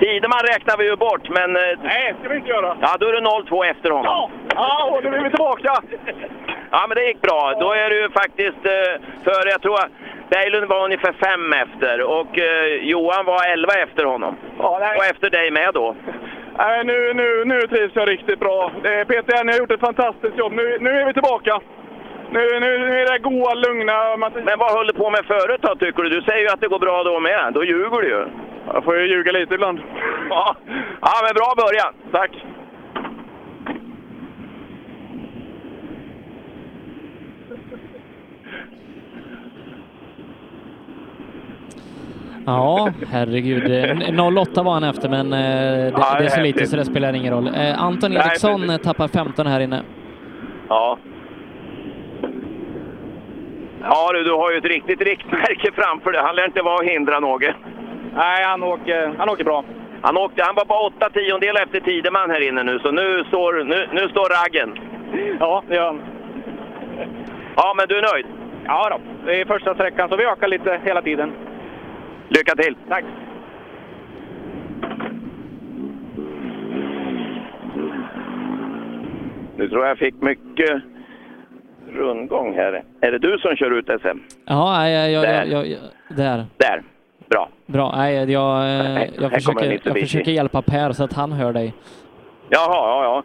Tideman räknar vi ju bort, men... Nej, ska vi inte göra. Ja, då är det 0-2 efter honom. Ja, ja nu är vi tillbaka. Ja, men det gick bra. Då är du faktiskt eh, för, jag tror Berglund var ungefär fem efter och eh, Johan var elva efter honom. och efter dig med då. Nej, nu, nu, nu trivs jag riktigt bra. Eh, Peter, ni har gjort ett fantastiskt jobb. Nu, nu är vi tillbaka. Nu, nu, nu är det goa, lugna. Men vad höll du på med förut då, tycker du? Du säger ju att det går bra då med. Då ljuger du ju. Jag får ju ljuga lite ibland. Ja, ja men bra början. Tack. Ja, herregud. Eh, 08 var han efter, men eh, det, Ja, det är det är så lite så det spelar ingen roll. Eh, Anton Nej, Eriksson eh, tappar 15 här inne. Ja. Ja du, du har ju ett riktigt riktmärke framför dig. Han lär inte vara att hindra något. Nej, han åker, han åker bra. Han, åkte, han var bara åtta tiondelar efter Tideman här inne nu, så nu står, nu, nu står raggen. Ja, det gör han. Ja, men du är nöjd? Ja då, det är första sträckan så vi ökar lite hela tiden. Lycka till! Tack! Nu tror jag jag fick mycket rundgång här. Är det du som kör ut SM? Ja, jag, jag, Där. jag, jag, där. Där. Bra. Bra. Nej, jag, jag, kommer en försöker, jag försöker hjälpa Per så att han hör dig. Jaha, ja, ja.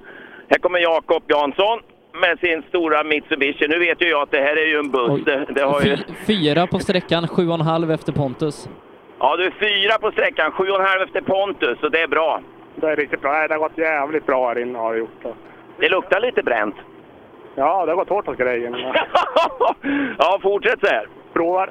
Här kommer Jakob Jansson med sin stora Mitsubishi. Nu vet ju jag att det här är ju en buss. Det, det har ju... Fy, fyra på sträckan, sju och en halv efter Pontus. Ja, du är fyra på sträckan, sju och en halv efter Pontus, så det är bra. Det är riktigt bra. Nej, Det har gått jävligt bra här inne har det gjort. det. Det luktar lite bränt. Ja, det har gått hårt åt grejen. [LAUGHS] ja, fortsätt så här. Provar.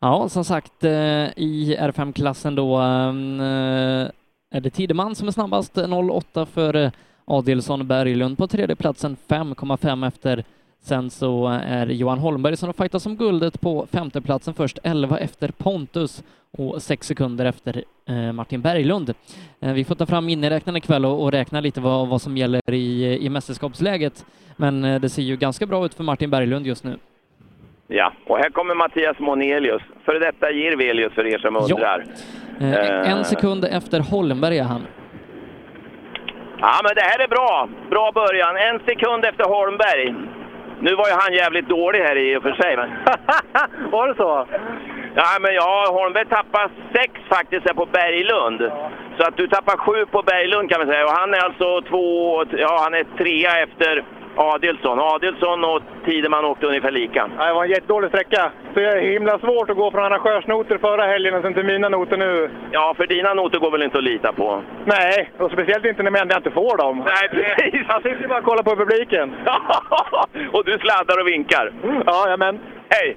Ja, som sagt, eh, i R5-klassen då ehm, eh, är det Tideman som är snabbast, 08 för Adielsson Adelsson Berglund på tredje platsen 5,5 efter. Sen så är Johan Holmberg som har fightat om guldet på femte platsen först, 11 efter Pontus och 6 sekunder efter Martin Berglund. Vi får ta fram miniräknaren ikväll och, och räkna lite vad, vad som gäller i, i mästerskapsläget. Men det ser ju ganska bra ut för Martin Berglund just nu. Ja, och här kommer Mattias Monelius, för detta Jirvelius för er som undrar. Eh, Eh. En sekund efter Holmberg är han. Ja, men det här är bra. Bra början. En sekund efter Holmberg. Nu var ju han jävligt dålig här i och för sig. Men... [LAUGHS] Var det så? Ja, men ja, Holmberg tappar sex faktiskt här på Berglund. Så att du tappar sju på Berglund kan man säga. Och han är alltså två, ja han är trea efter Adelsson. Adelsson och Tideman åkte ungefär lika. Ja, Det var en jättedålig sträcka. Så det är himla svårt att gå från arrangörsnoter förra helgen och sen till mina noter nu. Ja, för dina noter går väl inte att lita på? Nej, och speciellt inte när man ändå inte får dem. Nej, [LAUGHS] precis. Han sitter bara och kollar på publiken. [LAUGHS] och du sladdar och vinkar? Ja, men. Hej!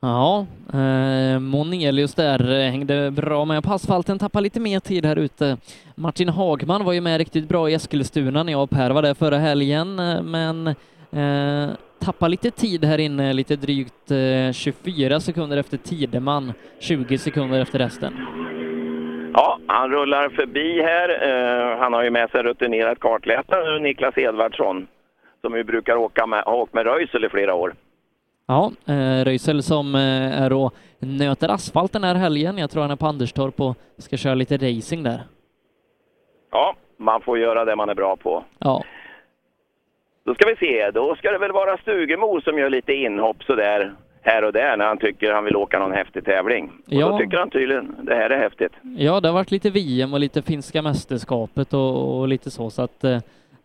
Ja, eh, Monelius där eh, hängde bra med på asfalten, tappade lite mer tid här ute. Martin Hagman var ju med riktigt bra i Eskilstuna när jag och Per var där förra helgen, eh, men eh, tappade lite tid här inne, lite drygt eh, 24 sekunder efter Tideman, 20 sekunder efter resten. Ja, han rullar förbi här. Eh, han har ju med sig rutinerad kartläsare, Niklas Edvardsson, som ju brukar åka med, ha åkt med Röisel i flera år. Ja, eh, Röisel som eh, är och nöter asfalt den här helgen. Jag tror han är på Anderstorp och ska köra lite racing där. Ja, man får göra det man är bra på. Ja. Då ska vi se, då ska det väl vara Stugemo som gör lite inhopp sådär här och där när han tycker han vill åka någon häftig tävling. Och Ja. då tycker han tydligen det här är häftigt. Ja, det har varit lite VM och lite finska mästerskapet och, och lite så, så att eh,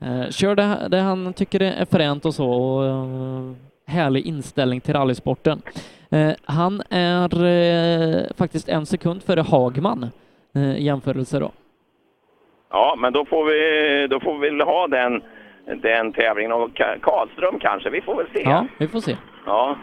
eh, kör det, det han tycker är fränt och så och eh, härlig inställning till rallysporten. Eh, han är eh, faktiskt en sekund före Hagman eh, i jämförelse då. Ja, men då får vi, då får vi ha den, den tävlingen. Och Ka- Karlström kanske, vi får väl se. Ja, vi får se. Ja.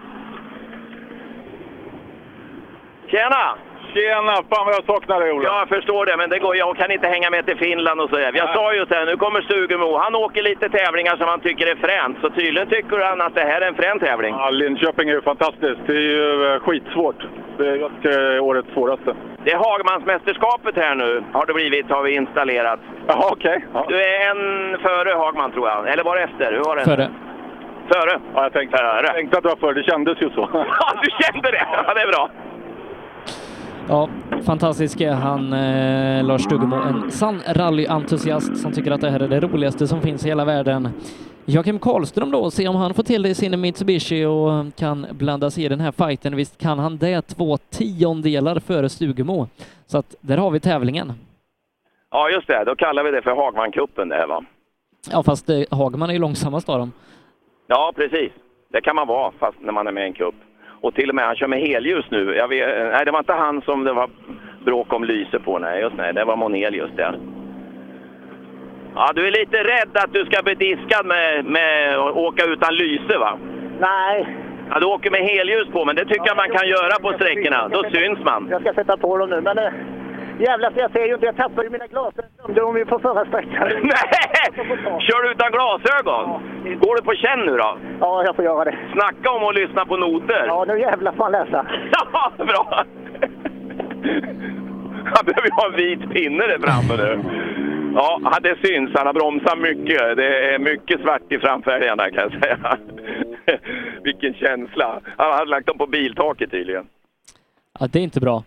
Tjena! Tjena! Fan vad jag saknar dig Ola. Ja, jag förstår det, men det går, jag kan inte hänga med till Finland och så. där. Jag Nej. sa ju så här, nu kommer Stugemo. Han åker lite tävlingar som han tycker är fränt, så tydligen tycker han att det här är en frän tävling. Ja, Linköping är ju fantastiskt. Det är ju eh, skitsvårt. Det är det är årets svåraste. Det är Hagmansmästerskapet här nu, har det blivit, har vi installerat. Jaha, okej. Ja. Du är en före Hagman tror jag, eller var det efter? Hur var det? Före. Före? Ja, jag tänkte, jag tänkte att det var före. Det kändes ju så. [LAUGHS] Ja, du kände det! Ja, det är bra. Ja, fantastisk är han, eh, Lars Stugemo, en sann rallyentusiast som tycker att det här är det roligaste som finns i hela världen. Joakim Karlström då, se om han får till det i sin Mitsubishi och kan blanda sig i den här fighten. Visst kan han det, två tiondelar före Stugemo. Så att där har vi tävlingen. Ja, just det. Då kallar vi det för Hagmancupen det här va? Ja, fast eh, Hagman är ju långsammast av dem. Ja, precis. Det kan man vara fast när man är med i en cup. Och till och med han kör med helljus nu. Vet, nej, det var inte han som det var bråk om lyse på. Nej, just nej, det var Monelius det. Ja, du är lite rädd att du ska bli diskad med, med att åka utan lyse va? Nej. Ja, du åker med helljus på, men det tycker jag man kan göra på sträckorna. Då syns man. Jag ska sätta på dem nu, men eh, jävlar, jag ser ju inte. Jag tappade ju mina glasögon. Glömde dem ju på förra sträckan. [LAUGHS] Nej! Kör du utan glasögon? Går du på känn nu då? Ja, jag får göra det. Snacka om att lyssna på noter! Ja, nu jävlar får han läsa. [LAUGHS] Ja, bra! Han behöver ju ha en vit pinne där framme nu. Ja, det syns. Han har bromsat mycket. Det är mycket svart i framfälgarna kan jag säga. [LAUGHS] Vilken känsla. Han hade lagt dem på biltaket tydligen. Ja, det är inte bra.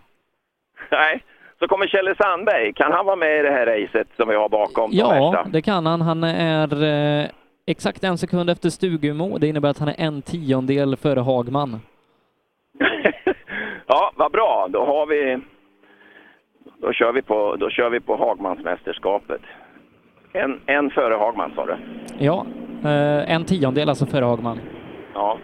Nej. Så kommer Kjelle Sandberg. Kan han vara med i det här racet som vi har bakom? Ja, det kan han. Han är eh, exakt en sekund efter Stugemo. Det innebär att han är en tiondel före Hagman. [LAUGHS] Ja, vad bra. Då har vi... Då kör vi på, då kör vi på Hagmansmästerskapet. En, en före Hagman sa du? Ja, eh, en tiondel alltså före Hagman. Ja.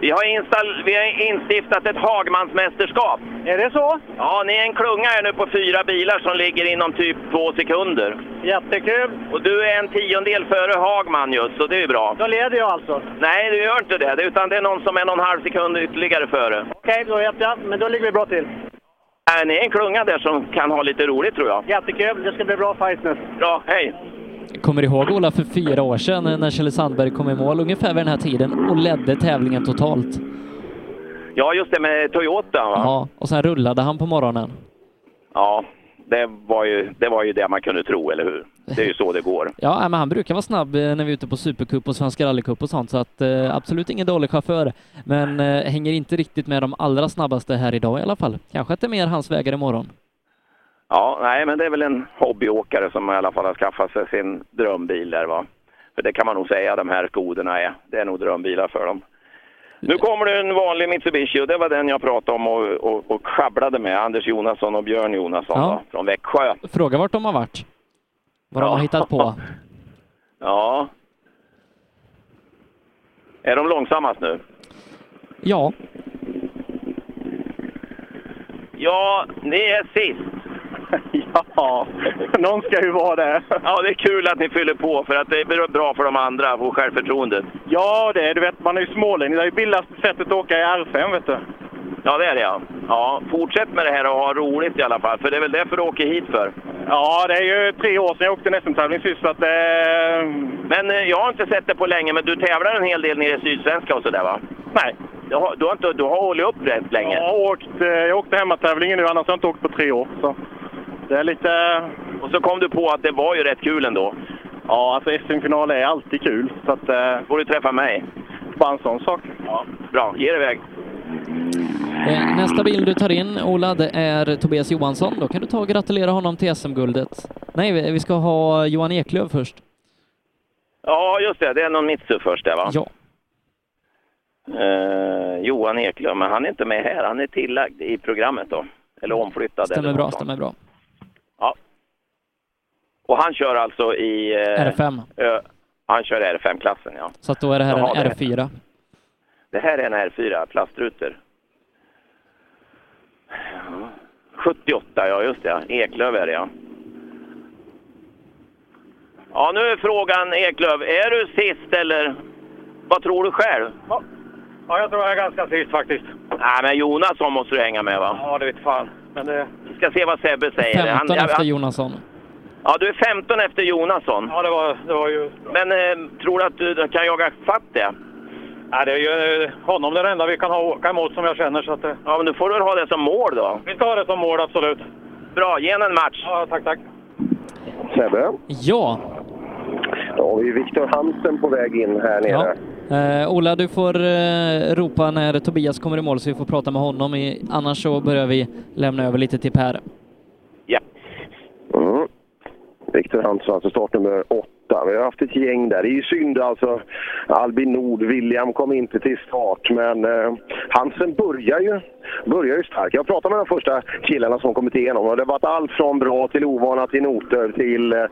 Vi har, install, vi har instiftat ett Hagmansmästerskap. Är det så? Ja, ni är en klunga här nu på fyra bilar som ligger inom typ två sekunder. Jättekul. Och du är en tiondel före Hagman just, så det är bra. Då leder jag alltså. Nej, du gör inte det, utan det är någon som är någon halv sekund ytterligare före. Okej, då vet jag. Men då ligger vi bra till. Äh, ni är en klunga där som kan ha lite roligt tror jag. Jättekul. Det ska bli bra fight nu. Bra, hej! Kommer du ihåg Ola för fyra år sedan när Kjell Sandberg kom i mål ungefär vid den här tiden och ledde tävlingen totalt? Ja, just det med Toyota va? Ja, och sen rullade han på morgonen. Ja, det var, ju, det var ju det man kunde tro, eller hur? Det är ju så det går. [LAUGHS] Ja, men han brukar vara snabb eh, när vi är ute på Supercup och Svenska rallycup och sånt, så att eh, absolut ingen dålig chaufför. Men eh, hänger inte riktigt med de allra snabbaste här idag i alla fall. Kanske att det är mer hans vägar imorgon. Ja, nej, men det är väl en hobbyåkare som i alla fall har skaffat sig sin drömbil där va. För det kan man nog säga de här skoderna är. Det är nog drömbilar för dem. Nu kommer det en vanlig Mitsubishi och det var den jag pratade om och, och, och sjabblade med. Anders Jonasson och Björn Jonasson Ja. då, från Växjö. Fråga vart de har varit. Vad de Ja. har hittat på. [LAUGHS] Ja. Är de långsammast nu? Ja, Ja, ni är sist. Ja, någon ska ju vara det. Ja, det är kul att ni fyller på för att det är bra för de andra och självförtroendet. Ja, det är du vet, man är ju smålänning. Det är ju billigaste sättet att åka i R5, vet du. Ja, det är det ja. Ja, fortsätt med det här och ha roligt i alla fall, för det är väl därför du åker hit för. Ja, det är ju tre år sedan jag åkte en SM-tävling sist, så att det... Men eh, jag har inte sett det på länge, men du tävlar en hel del nere i Sydsvenska och sådär va? Nej. Du har, du har, inte, du har hållit upp rätt länge? Jag har åkt, eh, jag åkte hemmatävlingen nu, annars har jag inte åkt på tre år. Så det är lite... Och så kom du på att det var ju rätt kul ändå? Ja, alltså SM-final är alltid kul. Så att... Eh... får du träffa mig. Bara en sån sak. Ja, bra. Ge dig iväg. Eh, Nästa bil du tar in, Ola, det är Tobias Johansson. Då kan du ta och gratulera honom till SM-guldet. Nej, vi ska ha Johan Eklöf först. Ja, just det. Det är någon Mitsu först där va? Ja. Eh, Johan Eklöf, men han är inte med här. Han är tillagd i programmet då. Eller omflyttad. Stämmer eller bra, stämmer bra. Ja. Och han kör alltså i... eh, R5. Ö, han kör R5-klassen, ja. Så att då är det här Jaha, en det- R4. Det här är en R4, plastrutor. Ja. 78, ja just det. Eklöf är det, ja. Ja, nu är frågan Eklöf, är du sist eller vad tror du själv? Ja, jag tror jag är ganska sist faktiskt. Nej, men Jonasson måste du hänga med va? Ja, det vet fan. Men det... Vi ska se vad Sebbe säger. 15 ja, efter han- Jonasson. Ja, du är 15 efter Jonasson. Ja, det var, det var ju... Men eh, tror du att du kan jaga fatt det? Nej, det är ju eh, honom det enda vi kan ha åka emot som jag känner. Så att, eh, Ja, men du får väl ha det som mål då? vi ska ha det som mål, absolut. Bra, ge en match. Ja, tack, tack. Sebbe, Ja, då har vi Viktor Hansen på väg in här nere. Eh, Ola, du får eh, ropa när Tobias kommer i mål så vi får prata med honom. I, annars så börjar vi lämna över lite till Per. Mm. Viktor Hansson, alltså startnummer åtta. Vi har haft ett gäng där. Det är ju synd alltså. Albin Nord, William kom inte till start, men eh, Hansen börjar ju, börjar ju starkt. Jag pratade med de första killarna som kommit igenom och det har varit allt från bra till ovana till noter till eh,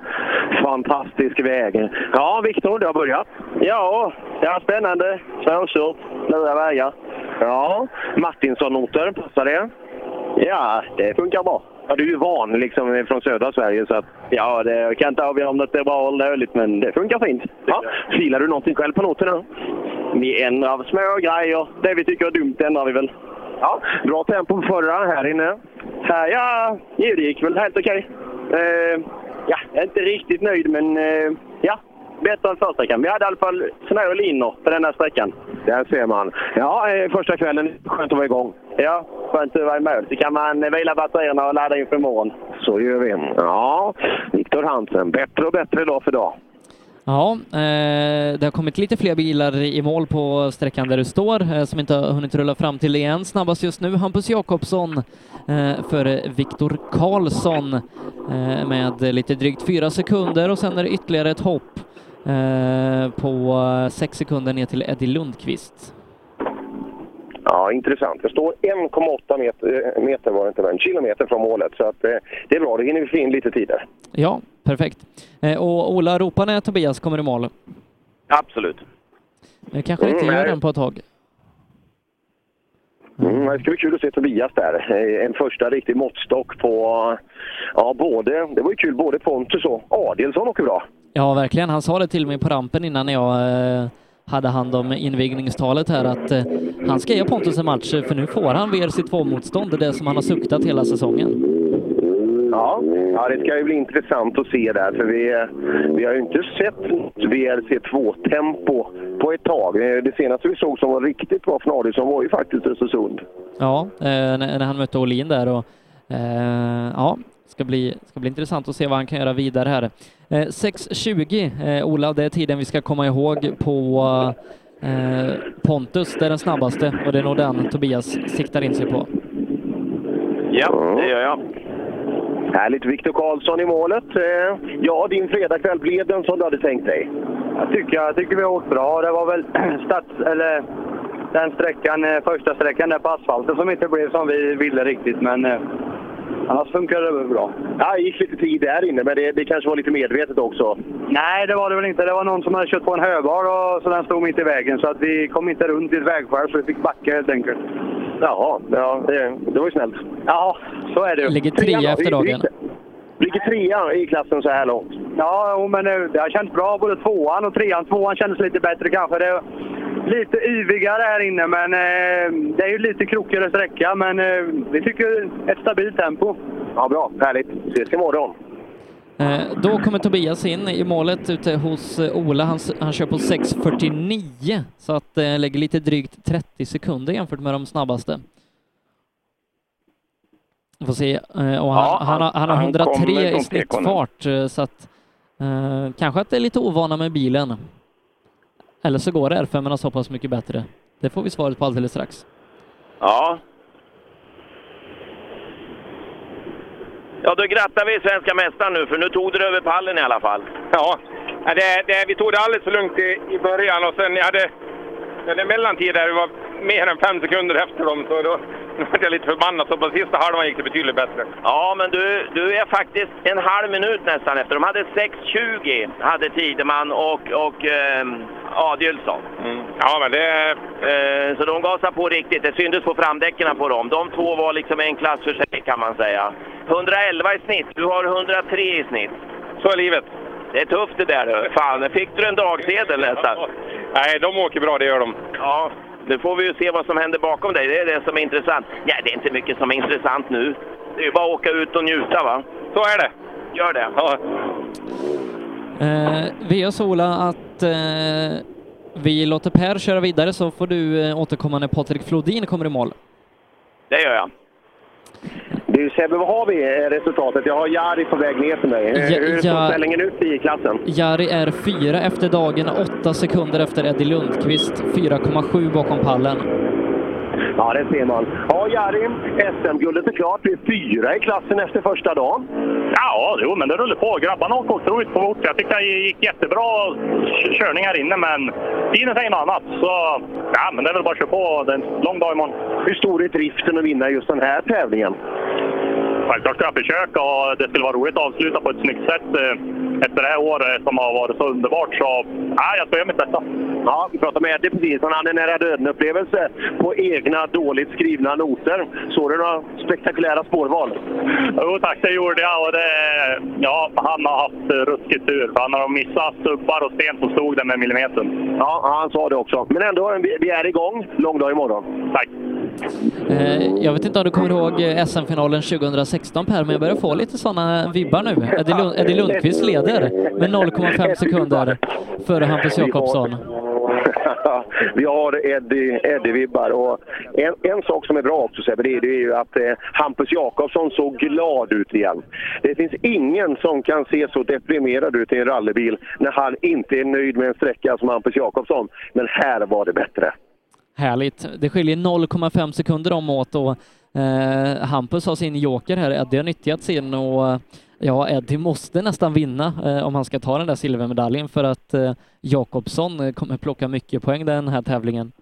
fantastisk väg. Ja, Viktor, det har börjat. Ja, det är spännande. Svårkört. Nya vägar. Ja, Martinsson-noter, passar det? Ja, det funkar bra. Ja, du är ju van liksom från södra Sverige så att... Ja, det, jag kan inte avgöra om det är bra eller dåligt, men det funkar fint. Ja, filar du någonting själv på noterna? Vi ändrar små grejer. Det vi tycker är dumt ändrar vi väl. Ja, bra tempo på förra här inne. Här, ja, det gick väl helt okej. Eh, ja, jag är inte riktigt nöjd, men ja, bättre än första sträckan. Vi hade i alla fall små linjer på den här sträckan. Där ser man. Ja, eh, första kvällen. Skönt att vara igång. Ja, skönt att vara i mål. Så kan man vila batterierna och ladda inför imorgon. Så gör vi. Ja, Viktor Hansen. Bättre och bättre dag för dag. Ja, eh, det har kommit lite fler bilar i mål på sträckan där du står eh, som inte har hunnit rulla fram till igen. Snabbast just nu Hampus Jakobsson eh, före Viktor Karlsson med lite drygt fyra sekunder och sen är det ytterligare ett hopp på eh, sex sekunder ner till Eddie Lundqvist. Ja, intressant. Det står 1,8 meter, eh, meter var det inte, men kilometer från målet. Så att, eh, det är bra, då hinner vi få in lite tider. Ja, perfekt. Eh, och Ola, ropa när Tobias kommer i mål. Absolut. Det kanske inte Mm, gör den på ett tag. Mm, det ska bli kul att se Tobias där. Eh, En första riktig måttstock på, ja, både, det var ju kul, både Pontus och Adelsson åker bra. Ja, verkligen. Han sa det till mig på rampen innan jag eh, hade hand om invigningstalet här att eh, han ska ge Pontus en match för nu får han VRC2-motstånd, det som han har suktat hela säsongen. Ja, ja, det ska ju bli intressant att se där, för vi, vi har ju inte sett något VRC2-tempo på ett tag. Eh, Det senaste vi såg som var riktigt bra från Adelsson var ju faktiskt Östersund. Ja, eh, när, han mötte Olin där och eh, ja, ska bli, ska bli intressant att se vad han kan göra vidare här. Eh, 6.20, eh, Ola, det är tiden vi ska komma ihåg på eh, Pontus, det är den snabbaste och det är nog den Tobias siktar in sig på. Ja, det gör jag. Härligt. Viktor Karlsson i målet. Eh, Ja, din fredagkväll, blev den som du hade tänkt dig? Jag tycker, jag tycker vi har åkt bra. Det var väl [CLEARS THROAT] stats, eller, den sträckan, eh, första sträckan där på asfalten som inte blev som vi ville riktigt. Men eh, annars funkade det väl bra. Ja, det gick lite tid där inne, men det, det kanske var lite medvetet också. Nej, det var det väl inte. Det var någon som hade kört på en höbar och så den stod mitt i vägen. Så att vi kom inte runt i ett vägskäl så vi fick backa helt enkelt. Jaha, ja, det, det var ju snällt. Ja, så är det. Ligger trea efter dagen. Ligger trea i klassen så här långt. Ja, men det, det har känts bra både tvåan och trean. Tvåan kändes lite bättre kanske. Det är lite yvigare här inne, men eh, det är ju lite krokigare sträcka. Men eh, vi tycker ett stabilt tempo. Ja, bra. Härligt. Ses imorgon. Eh, Då kommer Tobias in i målet ute hos eh, Ola. Han, han kör på 6.49 så att det lägger lite drygt 30 sekunder jämfört med de snabbaste. Vi får se. eh, Och han, Ja, han, har, han har han 103 kommer i från snittfart eh, så att eh, kanske att det är lite ovana med bilen. Eller så går R5 så pass mycket bättre. Det får vi svaret på alldeles strax. Ja. Ja, då grattar vi svenska mästaren nu, för nu tog du över pallen i alla fall. Ja, ja, det, det, vi tog det alldeles för lugnt i, i början och sen jag hade jag hade mellantid där vi var mer än fem sekunder efter dem så då [LAUGHS] var jag lite förbannad. Så på sista halvan gick det betydligt bättre. Ja, men du, du är faktiskt en halv minut nästan efter. De hade 6.20, hade Tideman och, och ehm, Adielsson. Ja, men det... Eh, så de gasade på riktigt. Det syntes på framdäcken på dem. De två var liksom en klass för sig kan man säga. 111 i snitt, du har 103 i snitt. Så är livet. Det är tufft det där du. Fan, fick du en dagsedel nästan? Nej, de åker bra, det gör de. Ja, nu får vi ju se vad som händer bakom dig. Det är det som är intressant. Nej, det är inte mycket som är intressant nu. Det är ju bara att åka ut och njuta va? Så är det. Gör det. Ja. Eh, vi gör så Ola att eh, vi låter Per köra vidare så får du eh, återkomma när Patrik Flodin kommer i mål. Det gör jag. Du Sebbe, vad har vi i resultatet? Jag har Jari på väg ner till mig. Hur, Ja, hur ser ja. ställningen ut i klassen? Jari är fyra efter dagen, åtta sekunder efter Eddie Lundqvist, 4,7 bakom pallen. Ja, det ser man. Ja, Jari, SM-guldet är klart. Du är fyra i klassen efter första dagen. Ja, jo, men det rullar på. Grabbarna åkte otroligt fort. Jag tycker det gick jättebra körning här inne, men tiden säger något annat. Så ja, men det är väl bara att köra på. Det är en lång dag imorgon. Hur stor är driften att vinna just den här tävlingen? Självklart ska jag försöka och det skulle vara roligt att avsluta på ett snyggt sätt eh, efter det här året som har varit så underbart. Så ja, jag ska göra mitt bästa. Ja, vi pratade med Eddie precis. Han hade en nära döden-upplevelse på egna dåligt skrivna noter. Såg du några spektakulära spårval? Jo tack, det gjorde jag. Och det, ja, han har haft ruskigt tur. för Han har missat stubbar och sten som stod där med millimetern. Ja, han sa det också. Men ändå, vi är igång. Lång dag imorgon. Tack. Eh, jag vet inte om du kommer ihåg eh, SM-finalen 2016 Per, men jag börjar få lite sådana vibbar nu. Eddie, Lund, Eddie Lundqvist leder med 0,5 sekunder före Hampus Jakobsson. [LAUGHS] vi har Eddie, Eddie-vibbar. Och en, en sak som är bra också Sebbe, det är, det är ju att eh, Hampus Jakobsson såg glad ut igen. Det finns ingen som kan se så deprimerad ut i en rallybil när han inte är nöjd med en sträcka som Hampus Jakobsson. Men här var det bättre. Härligt. Det skiljer 0,5 sekunder om åt och eh, Hampus har sin joker här. Eddie har nyttjat sin och eh, ja, Eddie måste nästan vinna eh, om han ska ta den där silvermedaljen för att eh, Jakobsson kommer plocka mycket poäng den här tävlingen.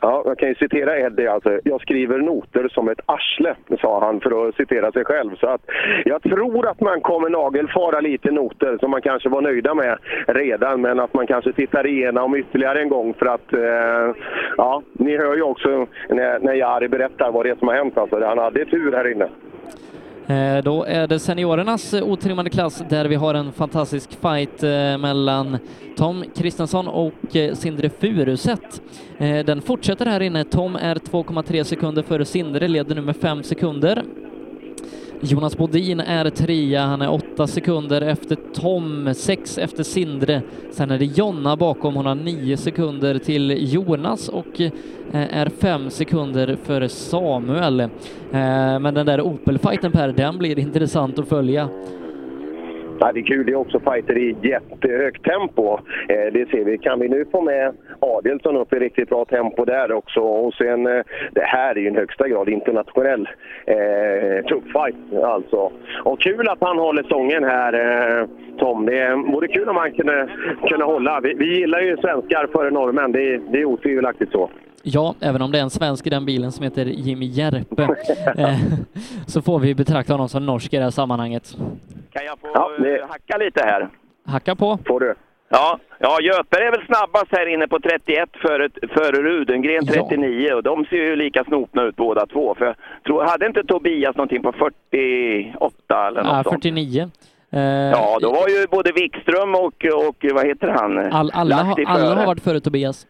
Ja, jag kan ju citera Eddie alltså. Jag skriver noter som ett arsle, sa han för att citera sig själv. Så att jag tror att man kommer nagelfara lite noter som man kanske var nöjda med redan, men att man kanske tittar igenom ytterligare en gång för att, eh, ja, ni hör ju också när, när Jari berättar vad det är som har hänt. Alltså, han hade tur här inne. Eh, då är det seniorernas eh, otrimmade klass där vi har en fantastisk fight eh, mellan Tom Kristensson och Sindre Furuset. Den fortsätter här inne. Tom är 2,3 sekunder före Sindre, leder nu med 5 sekunder. Jonas Bodin är trea, han är åtta sekunder efter Tom, sex efter Sindre. Sen är det Jonna bakom, hon har nio sekunder till Jonas och eh, är fem sekunder före Samuel. Eh, men den där Opel-fighten Per, den blir intressant att följa. Ja, det är kul. Det är också fighter i jättehögt tempo. Eh, det ser vi. Kan vi nu få med Adelsson upp i riktigt bra tempo där också. Och sen, eh, det här är ju en högsta grad internationell eh, tuff fight alltså. Och kul att han håller stången här, eh, Tom. Det vore kul om han kunde, kunde hålla. Vi, vi gillar ju svenskar före norrmän. Det, är- det är otvivelaktigt så. Ja, även om det är en svensk i den bilen som heter Jimmy Järpe [LAUGHS] eh, så får vi betrakta honom som norsk i det här sammanhanget. Kan jag få eh, hacka lite här? Hacka på. Får du. Ja, ja Göper är väl snabbast här inne på 31 före, före Rudengren 39 och de ser ju lika snopna ut båda två. För jag tror, hade inte Tobias någonting på 48 eller något Ja, sånt? 49. Eh, Ja, då var ju både Wikström och, och vad heter han? all, alla, alla har varit före Tobias.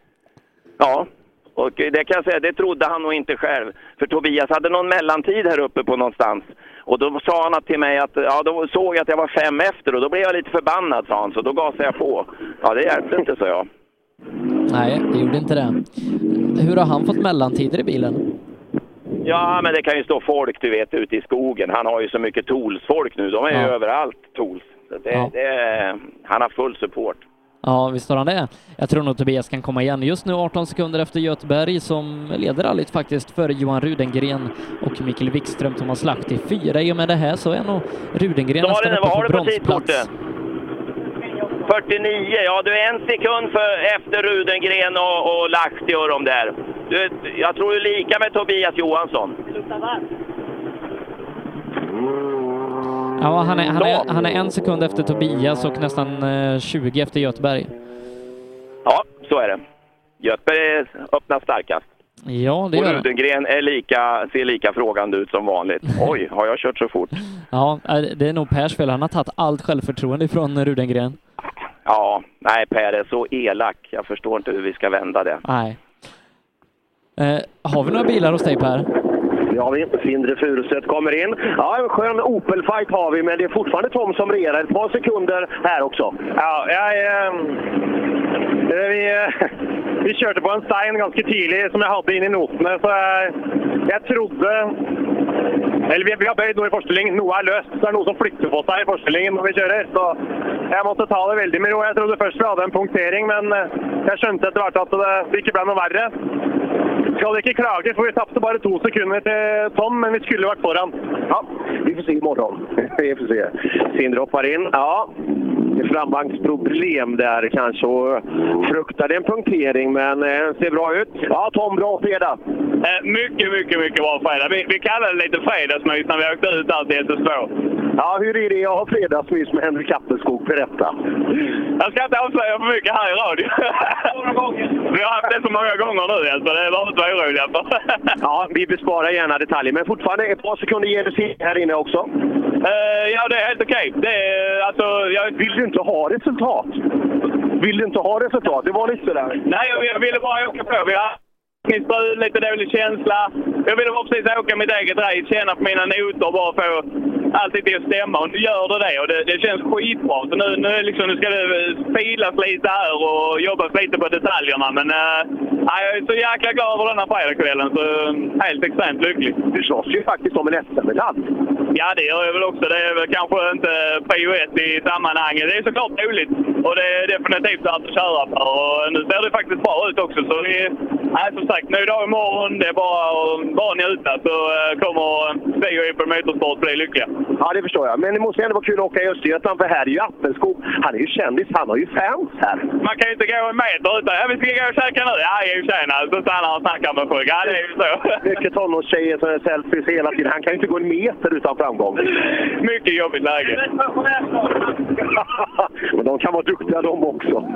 Ja, och det kan jag säga, det trodde han nog inte själv. För Tobias hade någon mellantid här uppe på någonstans. Och då sa han till mig att, ja då såg jag att jag var fem efter och då blev jag lite förbannad sa han, så då gasade jag på. Ja, det hjälpte inte, sa jag. Nej, det gjorde inte det. Hur har han fått mellantider i bilen? Ja, men det kan ju stå folk, du vet, ute i skogen. Han har ju så mycket Tools-folk nu. De är ju Ja. överallt, Tools. Det, Ja. det, han har full support. Ja, visst har han det. Jag tror nog Tobias kan komma igen. Just nu 18 sekunder efter Göteberg som leder rallyt faktiskt före Johan Rudengren och Mikael Wikström som har slakt i fyra. I och med det här så är nog Rudengren nästan det, uppe på bronsplats. tidkortet? 49, ja du är en sekund för, efter Rudengren och, och Lahti och de där. Du, jag tror du är lika med Tobias Johansson. Ja, han är, han, är, han är en sekund efter Tobias och nästan eh, 20 efter Göteberg. Ja, så är det. Göteborg öppnar starkast. Ja, det och gör han. Rudengren är lika, ser lika frågande ut som vanligt. [LAUGHS] Oj, har jag kört så fort? Ja, eh, det är nog Pers fel. Han har tagit allt självförtroende ifrån Rudengren. Ja, nej Per är så elak. Jag förstår inte hur vi ska vända det. Nej. Eh, har vi några bilar hos dig Per? Det har vi. Sindre Furuset kommer in. Ja, en skön Opel-fight har vi, men det är fortfarande Tom som regerar. Ett par sekunder här också. Ja, jag, eh, vi, eh, [LAUGHS] vi körde på en stein ganska tidigt som jag hade in i noterna, så jag, jag trodde Eller vi, vi har böjt noe i forestillingen. Noe er løst. Så det er noe som flytter på seg i forestillingen når vi kjører. Så jeg måtte ta det veldig med ro. Jeg trodde først vi hadde en punktering, men eh, jeg skjønte etter hvert at det, det ikke ble noe verre. Skal ikke klage, for vi tapte bare to sekunder til Tom, men vi skulle vært foran. Ja, vi får se imorgon. [LAUGHS] Vi får se. Sindre hoppar in. Ja, det är framvagnsproblem där kanske och fruktade en punktering, men eh, ser bra ut. Ja, Tom, bra fredag. Eh, Mycket, mycket, mycket bra fredag. Vi, vi kallade det lite fredagsmys när vi åkte ut där till SS2. Ja, hur är det att ha fredagsmys med Henrik Appelskog? Berätta. Jag ska inte avslöja för mycket här i radio. vi har haft det så många gånger nu, alltså. det är bara inte vara oroliga för. Ja, vi besparar gärna detaljer, men fortfarande ett par sekunder ger här inne också. Eh, ja, det är helt okej. Är, alltså, jag... Vill du inte ha resultat? Vill du inte ha resultat? Det var lite sådär. Nej, jag, jag ville bara åka på. Vi har min strul, lite dålig känsla. Jag ville bara precis åka mitt eget race, känna på mina noter och bara få allting till att stämma. Och nu gör det det och det, det känns skitbra. Så nu, nu, liksom, nu ska det filas lite här och jobbas lite på detaljerna. Men äh, jag är så jäkla glad över den här fredagskvällen. Så eh, helt extremt lycklig. Du slåss ju faktiskt om en SM-medalj. Ja, det gör jag väl också. Det är väl kanske inte prio ett i sammanhanget. Det är såklart roligt och det är definitivt värt att köra för. Och nu ser det faktiskt bra ut också. Så vi, nej, som sagt, ny dag imorgon. Det är bara bara njuta så eh, kommer vi och Motorsport bli lyckliga. Ja, det förstår jag. Men det måste ändå vara kul att åka i Östergötland, för här är ju Appelskog. Han är ju kändis. Han har ju fans här. Man kan ju inte gå en meter utan ja, vi ska gå och käka nu. Ja, jo tjena. Så stannar han och snackar med folk. Ja, det är ju så. Mycket tonårstjejer som är selfies hela tiden. Han kan ju inte gå en meter utan framgång. Mycket jobbigt läge. [LAUGHS] Men de kan vara duktiga de också. [LAUGHS]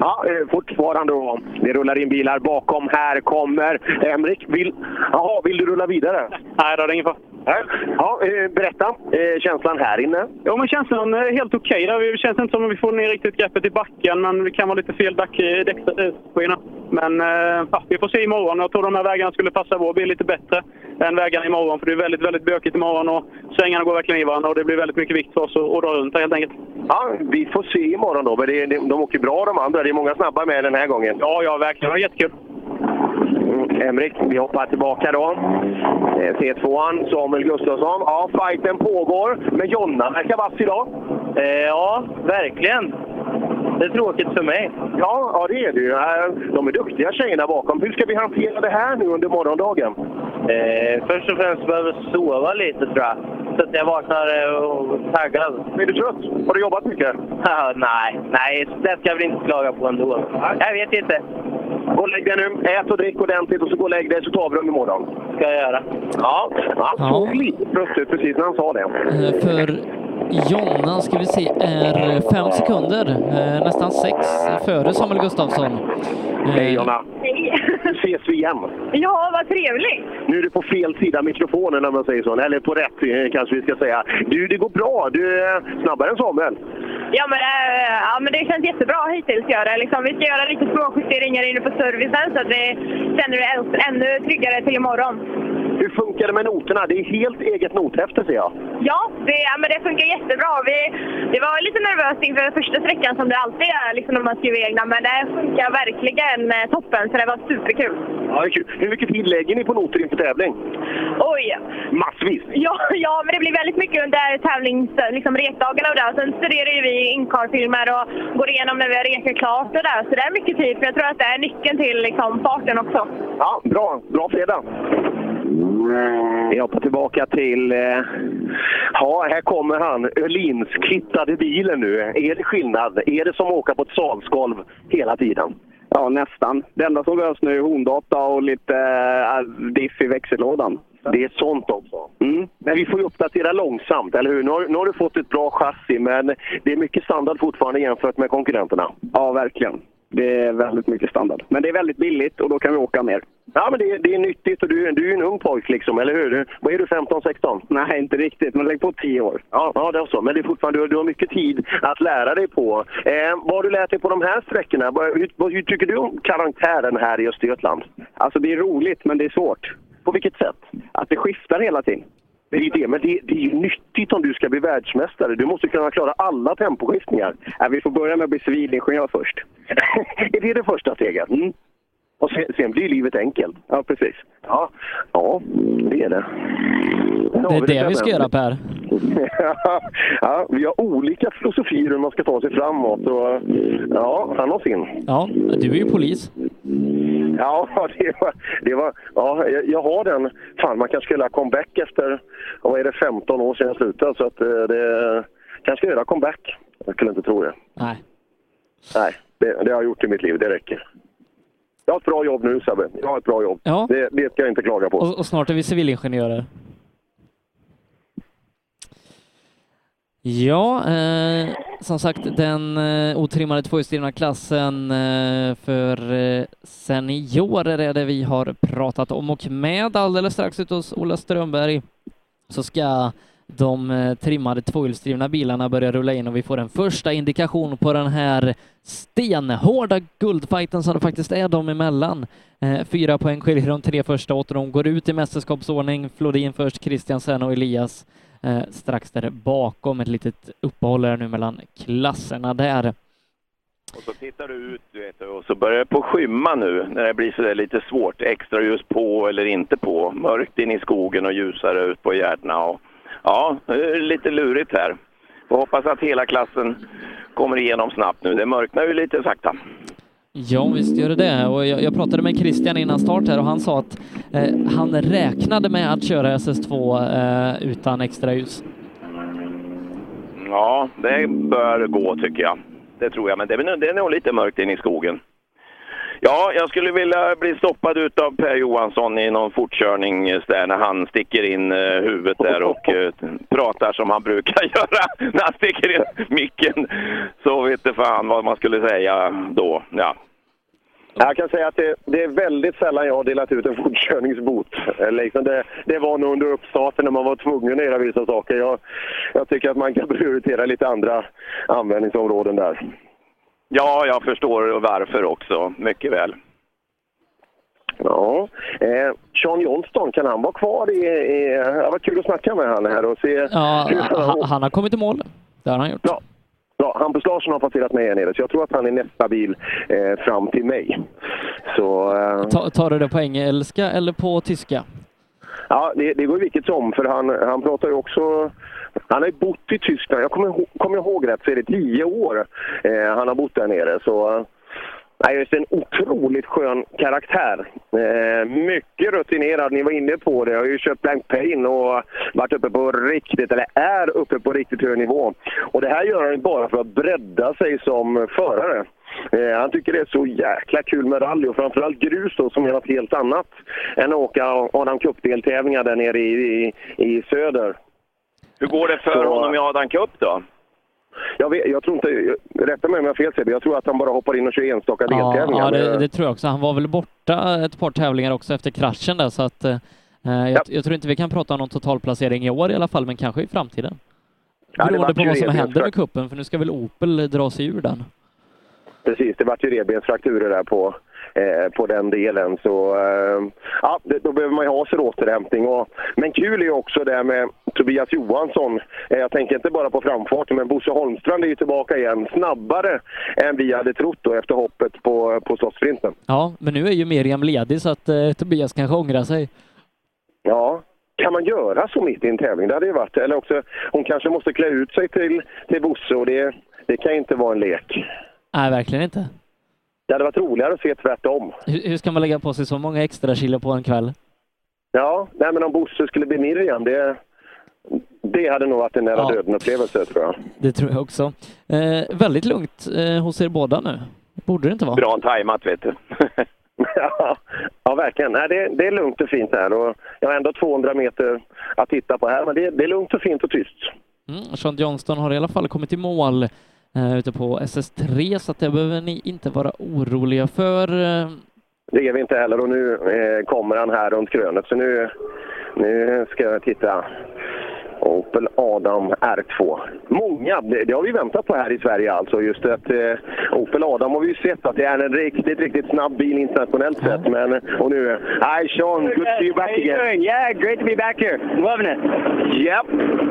ja, eh, fortfarande då. Det rullar in bilar bakom. Här kommer Emrik. Vill, Jaha, vill du rulla vidare? Nej, det är ingen fara. Ja, eh, berätta. Eh, känslan här inne? Jo, men känslan är helt okej. där. Det känns inte som att vi får ner riktigt greppet i backen, men vi kan vara lite fel däcksskivorna. Men eh, ja, vi får se imorgon. Jag tror de här vägarna skulle passa vår bil lite bättre än vägarna imorgon. För det är väldigt, väldigt bökigt imorgon och svängarna går verkligen i varandra och det blir väldigt mycket vikt för oss att, dra runt helt enkelt. Ja, vi får se imorgon då. Men det, det, de åker bra de andra. Det är många snabba med den här gången. Ja, ja, verkligen. Det var jättekul. Emrik, vi hoppar tillbaka då. Eh, C2an, Samuel Gustafsson. Ja, fighten pågår. Men Jonna verkar vass idag. Eh, ja, verkligen. Det är tråkigt för mig. Ja, ja det är det ju. Eh, De är duktiga tjejerna bakom. Hur ska vi hantera det här nu under morgondagen? Eh, först och främst behöver jag sova lite tror jag. Så att jag vaknar eh, och taggad. Är du trött? Har du jobbat mycket? Nej, nej, det ska jag väl inte klaga på ändå. Jag vet inte. Gå och lägg dig nu. Ät och drick ordentligt och så gå och lägg dig så tar vi dem imorgon. ska jag göra. Ja, han Ja. såg lite trött ut precis när han sa det. Eh, För Jonna ska vi se är fem sekunder, eh, nästan sex före Samuel Gustafsson. Eh, Hej Jonna! Hej! Ses vi igen? Ja, vad trevligt! Nu är du på fel sida mikrofonen om man säger så. Eller på rätt eh, kanske vi ska säga. Du, det går bra. Du är snabbare än Samuel. Ja men, äh, ja, men det känns jättebra hittills. Gör det. Liksom, vi ska göra lite småjusteringar inne på servicen så att vi känner än- ännu tryggare till imorgon. Hur funkar det med noterna? Det är helt eget nothäfte ser jag. Ja, det, ja, men det funkar jättebra. Vi, det var lite nervöst inför första sträckan som det alltid är liksom, när man skriver egna, men det funkar verkligen eh, toppen så det var superkul. Ja, det är kul. Hur mycket tid lägger ni på noter inför tävling? Oj! Massvis! Ja, [LAUGHS] ja, men det blir väldigt mycket under tävlings, liksom, rekdagarna och där. Sen studerar vi inkarfilmer och går igenom när vi har rekat klart och där. Så det är mycket tid, för jag tror att det är nyckeln till liksom, farten också. Ja, bra. Bra fredag. Vi hoppar tillbaka till... Eh, ja, här kommer han. Öhlins-kittade bilen nu. Är det skillnad? Är det som att åka på ett salsgolv hela tiden? Ja, nästan. Det enda som behövs nu är hondata och lite äh, diff i växellådan. Det är sånt också. Mm. Men vi får ju uppdatera långsamt, eller hur? Nu har, nu har du fått ett bra chassi, men det är mycket standard fortfarande jämfört med konkurrenterna. Ja, verkligen. Det är väldigt mycket standard. Men det är väldigt billigt och då kan vi åka mer. Ja, men det, det är nyttigt och du, du är en ung pojk liksom, eller hur? Du, vad är du, 15-16? Nej, inte riktigt, men lägg på 10 år. Ja, ja, det är så. Men det är fortfarande, du, du har mycket tid att lära dig på. Eh, vad har du lärt dig på de här sträckorna? Hur, vad, hur tycker du om karaktären här i Östergötland? Alltså det är roligt, men det är svårt. På vilket sätt? Att det skiftar hela tiden. Det är ju det, men det, det är ju nyttigt om du ska bli världsmästare. Du måste kunna klara alla temposkiftningar. Äh, vi får börja med att bli civilingenjör först. [LAUGHS] är det det första steget? Mm. Och sen, sen blir livet enkelt. Ja, precis. Ja, ja det är det. Det är det vi ska göra Per. [LAUGHS] ja, vi har olika filosofier hur man ska ta sig framåt. Och, ja, han har sin. Ja, du är ju polis. Ja, [LAUGHS] det var, det var, ja jag, jag har den. Fan, man kanske ska göra comeback efter, vad är det, 15 år sedan jag slutade. Så att eh, det kanske ska göra comeback. Jag skulle inte tro det. Nej. Nej, det, det har jag gjort i mitt liv. Det räcker. Jag har ett bra jobb nu, Sebbe. Jag har ett bra jobb. Ja. Det, det ska jag inte klaga på. Och, och snart är vi civilingenjörer. Ja, eh, som sagt den eh, otrimmade tvåhjulsdrivna klassen eh, för eh, seniorer är det vi har pratat om och med alldeles strax ute hos Ola Strömberg så ska de eh, trimmade tvåhjulsdrivna bilarna börjar rulla in och vi får en första indikation på den här stenhårda guldfighten som det faktiskt är dem emellan. Eh, fyra poäng skiljer de tre första åt och de går ut i mästerskapsordning. Flodin först, Christiansen och Elias eh, strax där bakom. Ett litet uppehåll är nu mellan klasserna där. Och så tittar du ut du vet, och så börjar det på skymma nu när det blir så där lite svårt. Extra ljus på eller inte på. Mörkt in i skogen och ljusare ut på gärdena. Och, ja, det är lite lurigt här. Får hoppas att hela klassen kommer igenom snabbt nu. Det mörknar ju lite sakta. Ja, visst gör det det. Och jag, jag pratade med Christian innan start här och han sa att eh, han räknade med att köra SS2 eh, utan extra ljus. Ja, det bör gå tycker jag. Det tror jag, men det det är nog lite mörkt in i skogen. Ja, jag skulle vilja bli stoppad utav Per Johansson i någon fortkörning där när han sticker in eh, huvudet där och [LAUGHS] eh, pratar som han brukar [LAUGHS] göra när han sticker in micken. Så vet det fan vad man skulle säga då. Ja. Jag kan säga att det, det är väldigt sällan jag har delat ut en [LAUGHS] fortkörningsbot. Eh, Liksom det, det var nog under uppstarten när man var tvungen att göra vissa saker. Jag, jag tycker att man kan prioritera lite andra användningsområden där. Ja, jag förstår varför också, mycket väl. Ja. Eh, Sean Johnston, kan han vara kvar i... i det var kul att snacka med han här och se... Ja, han, han har kommit i mål. Det har han gjort. Ja, ja han Hampus Larsson har passerat mig här nere, så jag tror att han är nästa bil eh, fram till mig. Så, eh, Ta, tar du det på engelska eller på tyska? Ja, det, det går vilket som, för han, han pratar ju också... Han har ju bott i Tyskland. Jag kommer, kommer jag ihåg rätt så är det tio år eh, han har bott där nere. Så, nej, just en otroligt skön karaktär. Eh, mycket rutinerad. Ni var inne på det. Jag har ju kört Blank Pain och varit uppe på riktigt, eller är uppe på riktigt hög nivå. Och det här gör han ju bara för att bredda sig som förare. Eh, han tycker det är så jäkla kul med rally och framförallt grus då, som är något helt annat än att åka Adam Cup-deltävlingar där nere i, i, i söder. Hur går det för Så- honom i Adam Cup då? Jag, vet, jag tror inte, rätta mig om jag har fel Sebbe, jag tror att han bara hoppar in och kör enstaka Ja, deltävlingar. ja det, det tror jag också. Han var väl borta ett par tävlingar också efter kraschen där så att eh, jag, jag tror inte vi kan prata om någon totalplacering i år i alla fall, men kanske i framtiden. Ja, det Beroende vart på vad som händer med kuppen, för nu ska väl Opel dra sig ur den. Precis, det vart ju revbensfrakturer där på, eh, på den delen. Så eh, ja, det, då behöver man ju ha sin återhämtning. Och, men kul är ju också det med Tobias Johansson. Eh, jag tänker inte bara på framfarten, men Bosse Holmstrand är ju tillbaka igen. Snabbare än vi hade trott då efter hoppet på, på Slottssprinten. Ja, men nu är ju Miriam ledig så att eh, Tobias kanske ångrar sig. Ja, kan man göra så mitt i en tävling? Det hade ju varit. Eller också, hon kanske måste klä ut sig till, till Bosse och det, det kan inte vara en lek. Nej, verkligen inte. Det hade varit roligare att se tvärtom. Hur, hur ska man lägga på sig så många extra kilo på en kväll? Ja, nej, men om Bosse skulle bli Miriam, det, det hade nog varit en nära Ja. döden-upplevelse tror jag. Det tror jag också. Eh, väldigt lugnt eh, hos er båda nu. Borde det inte vara? Bra tajmat vet du. [LAUGHS] ja, ja, verkligen. Nej, det, det är lugnt och fint här och jag har ändå 200 meter att titta på här, men det, det är lugnt och fint och tyst. Mm, Sean Johnston har i alla fall kommit i mål eh, ute på SS3 så det behöver ni inte vara oroliga för. Eh, det är vi inte heller och nu eh, kommer han här runt krönet så nu, nu ska jag titta. Opel Adam R2. Många, det, det har vi väntat på här i Sverige alltså. Just att eh, Opel Adam har vi ju sett att det är en riktigt, riktigt snabb bil internationellt sett. Men, och nu, hi Sean, good to see you back How you again. doing? Yeah, great to be back here. Loving it. Yep.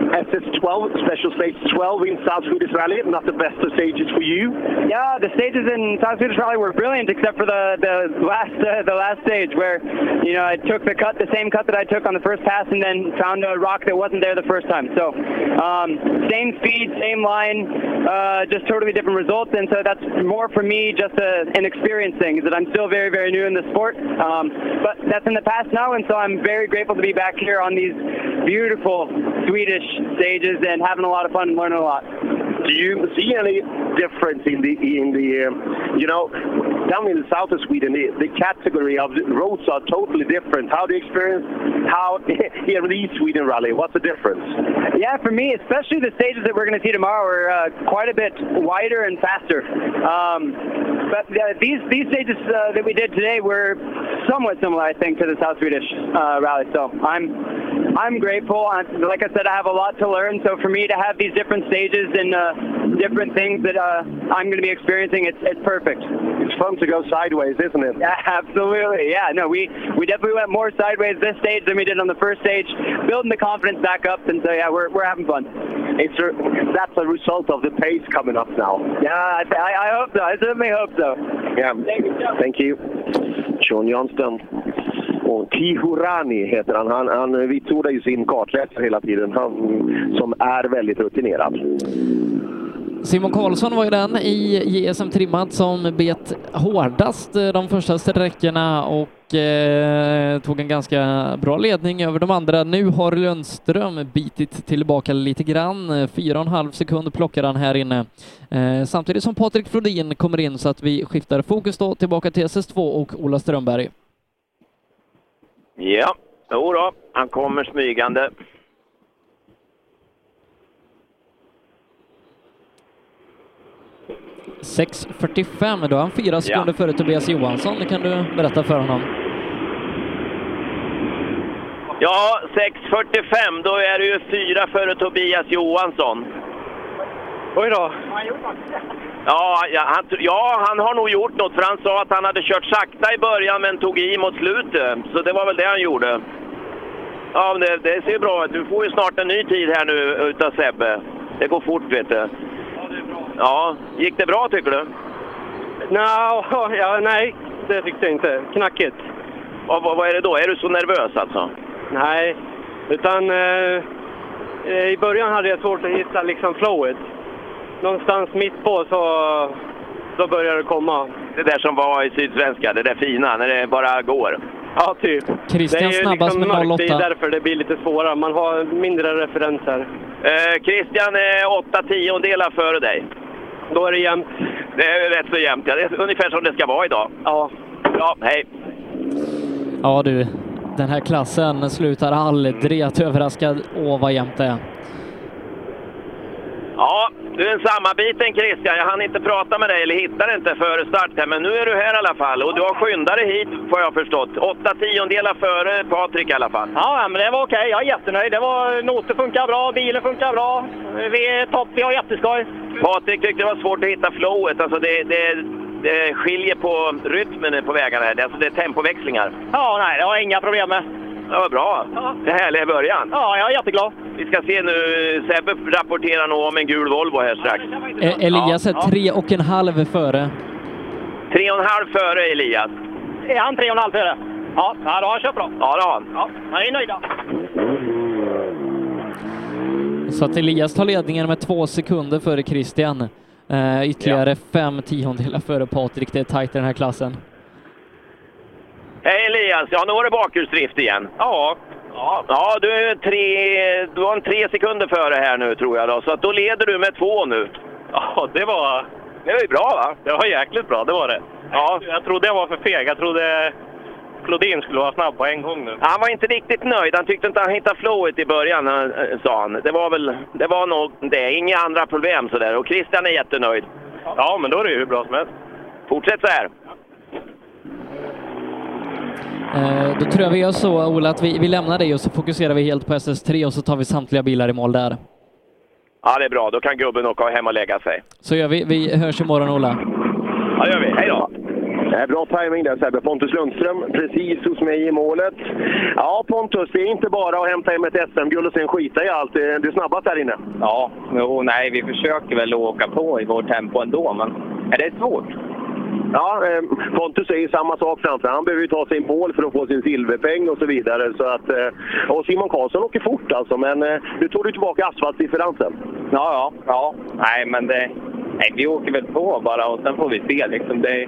SS12, special stage 12 in South Swedish Rally. Not the best of stages for you. Yeah, the stages in South Swedish Rally were brilliant, except for the the last uh, the last stage where you know I took the cut, the same cut that I took on the first pass, and then found a rock that wasn't there the first time. So um, same speed, same line, uh, just totally different results, and so that's more for me just a, an experience thing. Is that I'm still very very new in the sport, um, but that's in the past now, and so I'm very grateful to be back here on these beautiful Swedish stages and having a lot of fun and learning a lot. Do you see any difference in the in the um, you know down in the south of Sweden the, the category of the roads are totally different. How do you experience how [LAUGHS] here in the East Sweden Rally? What's the difference? Yeah, for me, especially the stages that we're going to see tomorrow are uh, quite a bit wider and faster. Um, but uh, these these stages uh, that we did today were somewhat similar, I think, to the South Swedish uh, rally. So I'm I'm grateful. Like I said, I have a lot to learn. So for me to have these different stages and uh, different things that uh, I'm going to be experiencing, it's it's perfect. It's fun to go sideways, isn't it? Yeah, [LAUGHS] absolutely. Yeah, no, we we definitely went more sideways this stage than we did on the first stage, building the confidence back up, and so yeah, we're we're having fun. It's a, that's a result of the pace coming up now. Yeah, I, I, I hope so. I certainly hope so. Yeah. Thank you. Sean Johnston. Och Tihurani heter han. Han, han vitsordar ju sin kartläsare hela tiden. Han som är väldigt rutinerad. Simon Karlsson var ju den i JSM Trimmad som bet hårdast eh, de första sträckorna och eh, tog en ganska bra ledning över de andra. Nu har Lundström bitit tillbaka lite grann. Fyra och en halv sekund plockar han här inne. Eh, samtidigt som Patrik Flodin kommer in så att vi skiftar fokus då tillbaka till SS2 och Ola Strömberg. Ja, jo då, han kommer smygande. — 6.45, då är han fyra sekunder före Tobias Johansson. Det kan du berätta för honom. Ja, 6.45, då är det ju fyra före Tobias Johansson. Oj då. Ja, ja, han, ja, han har nog gjort något, för han sa att han hade kört sakta i början men tog i mot slutet. Så det var väl det han gjorde. Ja, men det, det ser bra ut. Du får ju snart en ny tid här nu utav Sebbe. Det går fort, vet du. Ja, gick det bra tycker du? Nå, [LAUGHS] ja, nej, det tyckte jag inte. Knackigt. Vad, vad, vad är det då? Är du så nervös alltså? Nej, utan eh, i början hade jag svårt att hitta liksom flowet. Någonstans mitt på så då började det komma. Det där som var i Sydsvenska, det där fina, när det bara går. Ja, typ. Christian det är ju snabbast liksom med mörkt, Det 08. är därför det blir lite svårare. Man har mindre referenser. Eh, Christian är åtta tiondelar före dig. Då är det jämnt. Det är rätt så jämnt, ja. Det är ungefär som det ska vara idag. Ja. Ja, hej. Ja du, den här klassen slutar aldrig att överraska. Åh vad jämnt det är. Ja, du är en sammanbiten Christian. Jag hann inte prata med dig, eller hittade inte före start här, men nu är du här i alla fall. Och du har skyndat dig hit, får jag förstått. Åtta tiondelar före Patrik i alla fall. Ja, men det var okej. Jag är jättenöjd. Det var, noter funkar bra, bilen funkar bra. Vi är topp, vi har jätteskoj. Patrik tyckte det var svårt att hitta flowet. Alltså det, det, det skiljer på rytmen på vägarna här. Det- Alltså det är tempoväxlingar. Ja, nej, det har jag inga problem med. Det var bra. Det är härliga början. Ja, jag är jätteglad. Vi ska se nu. Sebbe rapporterar nog om en gul Volvo här strax. E- Elias är Ja, tre och en halv före. Tre och en halv före Elias. Är han tre och en halv före? Ja, ja, då har han kört bra. Ja, det har han. Ja, jag är nöjda. Så att Elias tar ledningen med två sekunder före Christian. Eh, ytterligare fem tiondelar före Patrik. Det är tajt i den här klassen. Hej Elias! Ja, nu var det bakhjulsdrift igen. Ja. Ja, ja du, är tre, du har en tre sekunder före här nu tror jag. Då, så att då leder du med två nu. Ja, det var... Det var ju bra va? Det var jäkligt bra, det var det. Ja. Jag trodde jag var för feg. Jag trodde Flodin skulle vara snabb på en gång nu. Han var inte riktigt nöjd. Han tyckte inte han hittade flowet i början, eh, sa han. Det var väl det var nog det. Inga andra problem sådär. Och Christian är jättenöjd. Ja, men då är det ju hur bra som helst. Fortsätt så här. Eh, då tror jag vi gör så, Ola, att vi, vi lämnar dig och så fokuserar vi helt på SS3 och så tar vi samtliga bilar i mål där. Ja, det är bra. Då kan gubben åka hem och lägga sig. Så gör vi. Vi hörs imorgon, Ola. Ja, det gör vi. Hej då! Det är bra timing där Sebbe. Pontus Lundström precis hos mig i målet. Ja Pontus, det är inte bara att hämta hem ett SM-guld och sen skita i allt. Du är snabbast här inne. Ja, jo, nej, vi försöker väl åka på i vårt tempo ändå, men ja, det är svårt. Ja, eh, Pontus säger samma sak framför. Han behöver ju ta sin i mål för att få sin silverpeng och så vidare. Så att, eh, och Simon Karlsson åker fort alltså, men eh, nu tog du tillbaka asfaltdifferensen. Ja, ja, ja. Nej, men det, nej, vi åker väl på bara och sen får vi se. Liksom. Det,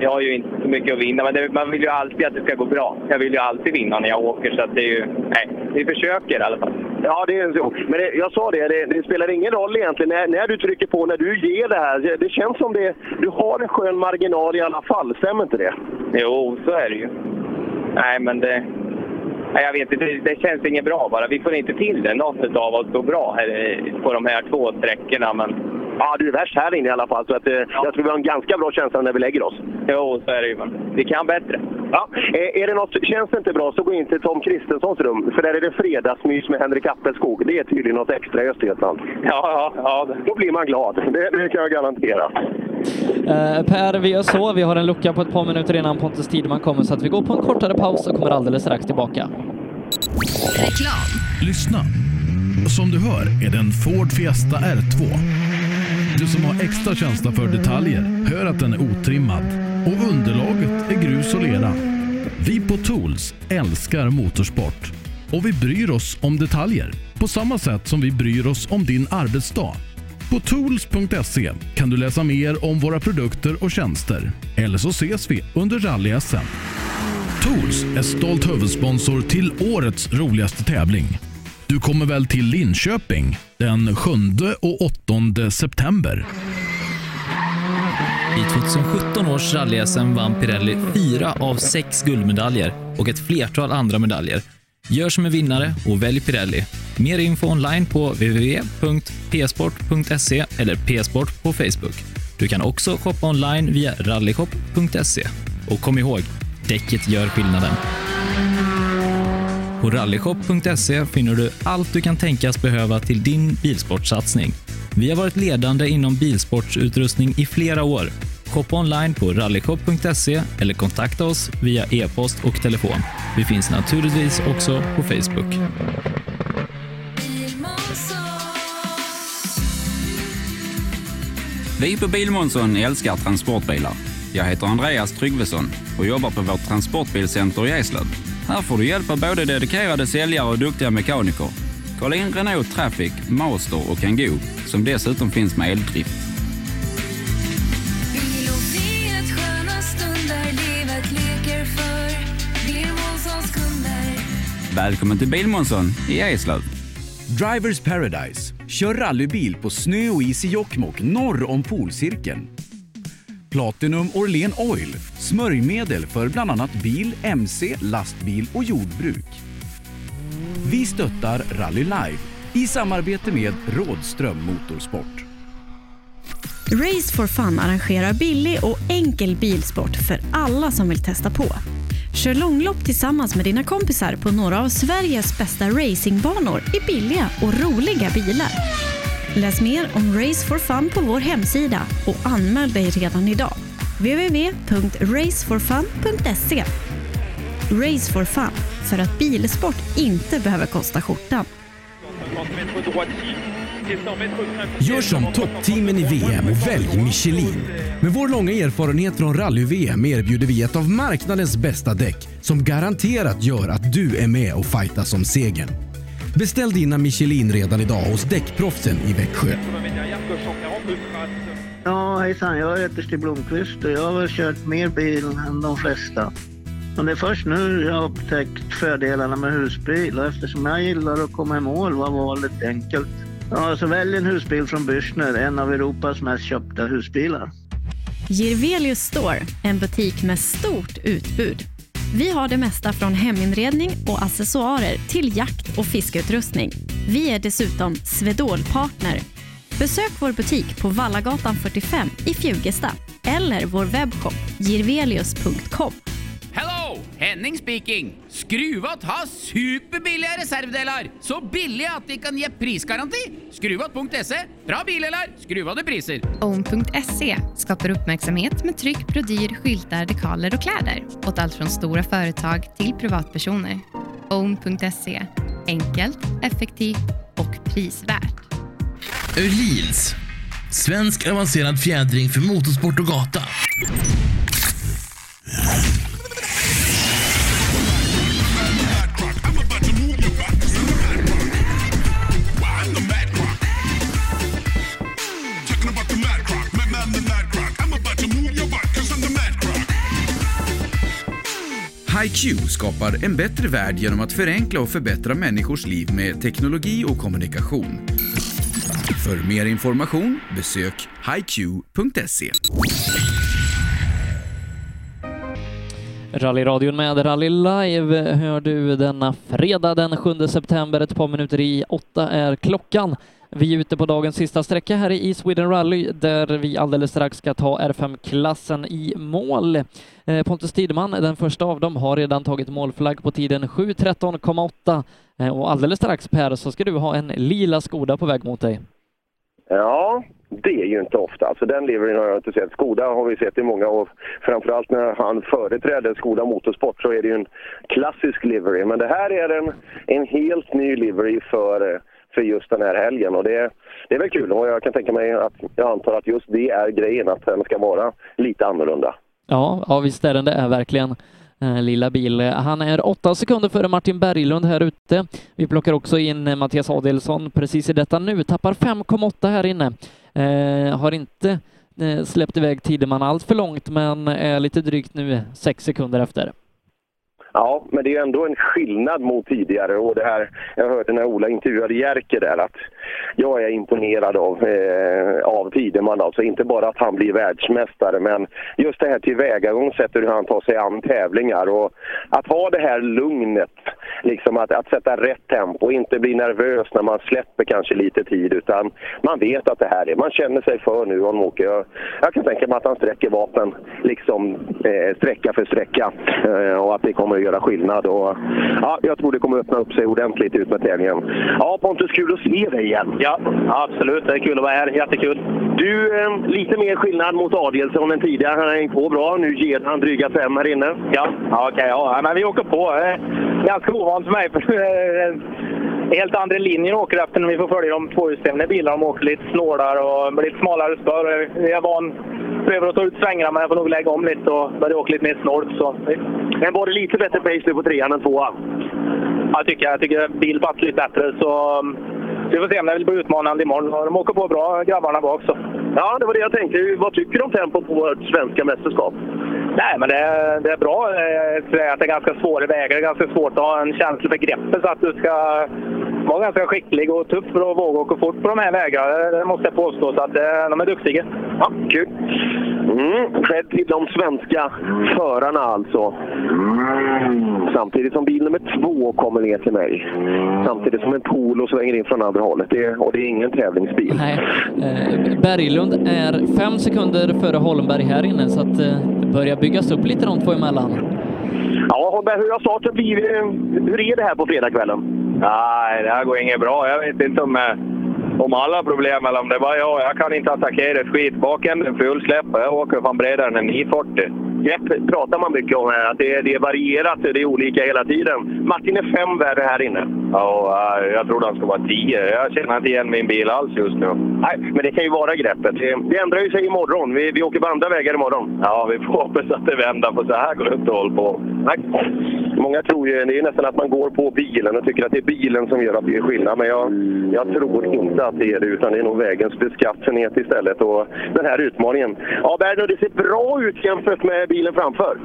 jag har ju inte så mycket att vinna, men det, man vill ju alltid att det ska gå bra. Jag vill ju alltid vinna när jag åker, så att det är ju... Nej, vi försöker i alla fall. Ja, det är så. Men det, jag sa det, det, det spelar ingen roll egentligen när, när du trycker på, när du ger det här. Det, känns som det, du har en skön marginal i alla fall, stämmer inte det? Jo, så är det ju. Nej, men det... Nej, jag vet inte, det, det känns inget bra bara. Vi får inte till det, något av oss går bra här, på de här två sträckorna, men... Ja, du är värst här inne i alla fall, så att, eh, jag tror vi har en ganska bra känsla när vi lägger oss. Jo, så är det ju. Vi kan bättre. Ja. Eh, Är det något, känns det inte bra så gå in till Tom Kristenssons rum, för där är det fredagsmys med Henrik Appelskog. Det är tydligen något extra i Östergötland. Ja, ja, ja. Då blir man glad, det, det kan jag garantera. Eh, per, vi gör så. Vi har en lucka på ett par minuter innan Pontus Tideman kommer, så att vi går på en kortare paus och kommer alldeles strax tillbaka. Reklam. Lyssna. Som du hör är det en Ford Fiesta R2. Du som har extra känsla för detaljer hör att den är otrimmad och underlaget är grus och lera. Vi på Tools älskar motorsport och vi bryr oss om detaljer på samma sätt som vi bryr oss om din arbetsdag. På tools.se kan du läsa mer om våra produkter och tjänster. Eller så ses vi under rally-SM. Tools är stolt huvudsponsor till årets roligaste tävling. Du kommer väl till Linköping den 7 och 8 september? I 2017 års rally-SM vann Pirelli fyra av sex guldmedaljer och ett flertal andra medaljer. Gör som en vinnare och välj Pirelli. Mer info online på www.psport.se eller psport på Facebook. Du kan också shoppa online via rallyshop.se. Och kom ihåg, däcket gör skillnaden. På rallyshop.se finner du allt du kan tänkas behöva till din bilsportsatsning. Vi har varit ledande inom bilsportsutrustning i flera år. Shoppa online på rallyshop.se eller kontakta oss via e-post och telefon. Vi finns naturligtvis också på Facebook. Vi på Bilmånsson älskar transportbilar. Jag heter Andreas Tryggvesson och jobbar på vårt transportbilcenter i Eslöv. Här får du hjälp av både dedikerade säljare och duktiga mekaniker. Kolla in Renault Traffic, Master och Kangoo som dessutom finns med eldrift. Välkommen till Bilmånsson i Eslöv. Drivers Paradise. Kör rallybil på snö och is i Jokkmokk norr om polcirkeln. Platinum Orlen Oil. Smörjmedel för bland annat bil, mc, lastbil och jordbruk. Vi stöttar Rally Live i samarbete med Rådström Motorsport. Race for Fun arrangerar billig och enkel bilsport för alla som vill testa på. Kör långlopp tillsammans med dina kompisar på några av Sveriges bästa racingbanor i billiga och roliga bilar. Läs mer om Race for Fun på vår hemsida och anmäl dig redan idag. www.raceforfun.se Race for Fun, för att bilsport inte behöver kosta skjortan. Gör som toppteamen i VM och välj Michelin. Med vår långa erfarenhet från rally-VM erbjuder vi ett av marknadens bästa däck som garanterat gör att du är med och fightar om segern. Beställ dina Michelin redan idag hos Däckproffsen i Växjö. Ja, hejsan. Jag heter Stig Blomqvist och jag har väl kört mer bil än de flesta. Och det är först nu jag har upptäckt fördelarna med husbil och eftersom jag gillar att komma i mål var valet enkelt. Ja, så välj en husbil från Bürstner, en av Europas mest köpta husbilar. Girvelius Store, en butik med stort utbud. Vi har det mesta från heminredning och accessoarer till jakt och fiskeutrustning. Vi är dessutom Swedol-partner. Besök vår butik på Vallagatan 45 i Fjugesta eller vår webbshop girvelius.com. Henning speaking! Skruvat har superbilliga reservdelar! Så billiga att de kan ge prisgaranti! Skruvat.se. Bra bilar, skruvade priser. Own.se skapar uppmärksamhet med tryck, brodyr, skyltar, dekaler och kläder åt allt från stora företag till privatpersoner. Own.se enkelt, effektivt och prisvärt. Öhlins. Svensk avancerad fjädring för motorsport och gata. HiQ skapar en bättre värld genom att förenkla och förbättra människors liv med teknologi och kommunikation. För mer information besök hiq.se. Rallyradion med Rally Live hör du denna fredag den 7 september. Ett par minuter i åtta är klockan. Vi är ute på dagens sista sträcka här i Sweden Rally där vi alldeles strax ska ta R5-klassen i mål. Eh, Pontus Tidman, den första av dem, har redan tagit målflagg på tiden 7.13,8 eh, och alldeles strax Per så ska du ha en lila Skoda på väg mot dig. Ja, det är ju inte ofta. Alltså den liveryn har jag inte sett. Skoda har vi sett i många år. Framförallt när han företräder Skoda Motorsport så är det ju en klassisk livery. Men det här är en, en helt ny livery för, eh, för just den här helgen. Och det, det är väl kul och jag kan tänka mig att jag antar att just det är grejen, att den ska vara lite annorlunda. Ja, ja visst är den det är verkligen. Eh, lilla bil. Han är åtta sekunder före Martin Berglund här ute. Vi plockar också in eh, Mattias Adelsson precis i detta nu. Tappar 5,8 här inne. Eh, har inte eh, släppt iväg Tideman allt för långt, men är lite drygt nu sex sekunder efter. Ja, men det är ändå en skillnad mot tidigare. Och det här, jag hörde när Ola intervjuade Jerker där att jag är imponerad av, eh, av Tideman. Alltså inte bara att han blir världsmästare, men just det här tillvägagångssättet hur han tar sig an tävlingar. Och att ha det här lugnet, liksom att, att sätta rätt tempo, och inte bli nervös när man släpper kanske lite tid, utan man vet att det här är, man känner sig för nu om åker. Jag, jag kan tänka mig att han sträcker vapen liksom eh, sträcka för sträcka eh, och att det kommer att göra skillnad. Och, ja, jag tror det kommer öppna upp sig ordentligt ut med tävlingen. Ja, Pontus, kul att se dig igen. Ja, absolut. Det är kul att vara här. Jättekul. Du, eh, lite mer skillnad mot Adielsson än tidigare. Han har hängt på bra. Nu ger han dryga fem här inne. Ja, ja okej. ja. Men vi åker på. Eh, Ganska ovant för mig. [LAUGHS] Helt andra linjer de åker efter när vi får följa de tvåhjulsdrivna bilarna. De åker lite snålare och med lite smalare spår. Jag är van prövar att ta ut svängarna, men jag får nog lägga om lite och börja åka lite mer snålt. Så. Men var det lite bättre pace nu på trean än tvåan? Ja, jag tycker jag. tycker bil batt lite bättre. Så um, vi får se om det blir utmanande imorgon. De åker på bra, grabbarna bak. Så. Ja, det var det jag tänkte. Vad tycker du om tempot på vårt svenska mästerskap? Nej, men det är, det är bra. Eh, det är, att det är ganska svåra vägar. Det är ganska svårt att ha en känsla för greppet så att du ska vara ganska skicklig och tuff för att våga åka fort på de här vägarna. Det måste jag påstå. Så att eh, de är duktiga. Ja, kul. Mm. Cred till de svenska förarna alltså. Samtidigt som bil nummer två kommer ner till mig. Samtidigt som en Polo svänger in från andra hållet. Det är, och det är ingen tävlingsbil. Nej. Eh, Berglund är fem sekunder före Holmberg här inne, så att eh, det börjar byggas upp lite de två emellan. Ja, Holmberg, hur har starten blivit? Hur är det här på fredagskvällen? Nej, det här går inget bra. Jag vet inte om, eh, om alla problem eller om det är bara jag. Jag kan inte attackera ett skit. Bakänden fullsläpp och jag åker fan bredare än en 940. Grepp pratar man mycket om här, att det är, det är varierat, det är olika hela tiden. Martin är fem värre här inne. Ja, jag trodde han skulle vara 10. Jag känner inte igen min bil alls just nu. Nej, men det kan ju vara greppet. Det, det ändrar ju sig imorgon. Vi, vi åker på andra vägar imorgon. Ja, vi får hoppas att det vänder, för så här går det inte att hålla på. Nej. Många tror ju det är nästan att man går på bilen och tycker att det är bilen som gör att det är skillnad. Men jag, jag tror inte att det är det, utan det är nog vägens beskaffenhet istället. Och den här utmaningen. Ja, Berno, det ser bra ut jämfört med bilen framför.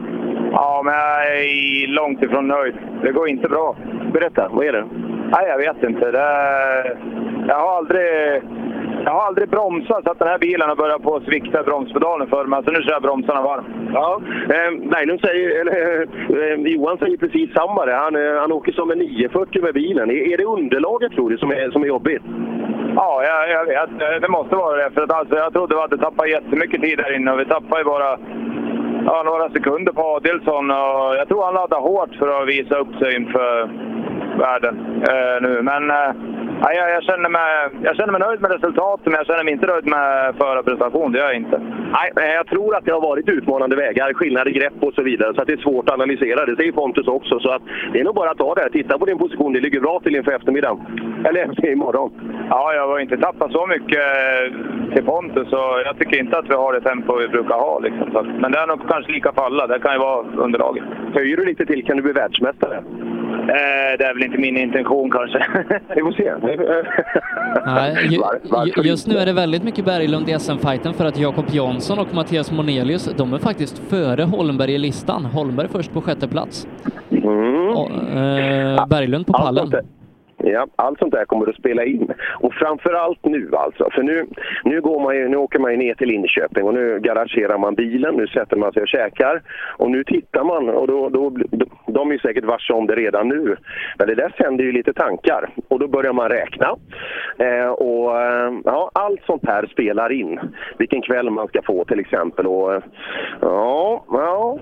Ja, men jag är långt ifrån nöjd. Det går inte bra. Berätta, vad är det? Nej, jag vet inte. Det är... Jag har aldrig... Jag har aldrig bromsat så att den här bilen har börjat på att svikta bromspedalen för mig. Så nu kör jag bromsarna varm. Ja, eh, Berglund säger, eller, [LAUGHS] eh, Johan säger precis samma. Där. Han, eh, han åker som en 940 med bilen. Är, är det underlaget tror du som är, som är jobbigt? Ja, jag, jag vet. Det måste vara det. För att alltså, jag trodde vi hade tappat jättemycket tid där inne och vi tappade ju bara ja, några sekunder på Adelsson. Och jag tror han laddar hårt för att visa upp sig inför världen eh, nu. Men eh, ja, jag, jag, känner mig, jag känner mig nöjd med resultatet, men jag känner mig inte nöjd med förarprestation. Det gör jag inte. Nej, jag tror att det har varit utmanande vägar, skillnad i grepp och så vidare. Så att det är svårt att analysera. Det säger Pontus också. Så att det är nog bara att ta det. Titta på din position. Det ligger bra till inför eftermiddagen. Eller [LAUGHS] imorgon. Ja, jag har inte tappat så mycket eh, till Pontus. Så jag tycker inte att vi har det tempo vi brukar ha. Liksom. Men det är nog kanske lika för alla. Det kan ju vara underlaget. Höjer du lite till kan du bli världsmästare. Eh, det är väl inte min intention kanske. Vi får se. [LAUGHS] Nej, ju, just nu är det väldigt mycket Berglund i SM-fighten för att Jakob Jansson och Mattias Monelius, de är faktiskt före Holmberg i listan. Holmberg först på sjätte plats. Mm. Och, eh, Berglund på pallen. där- Ja, allt sånt där kommer att spela in. Och framför allt nu alltså. För nu, nu, går man ju, nu åker man ju ner till Linköping och nu garagerar man bilen. Nu sätter man sig och käkar. Och nu tittar man och då, då, då, de är ju säkert varse om det redan nu. Men det där sänder ju lite tankar. Och då börjar man räkna. Eh, och eh, ja, allt sånt här spelar in. Vilken kväll man ska få till exempel. Och, eh, ja, ja,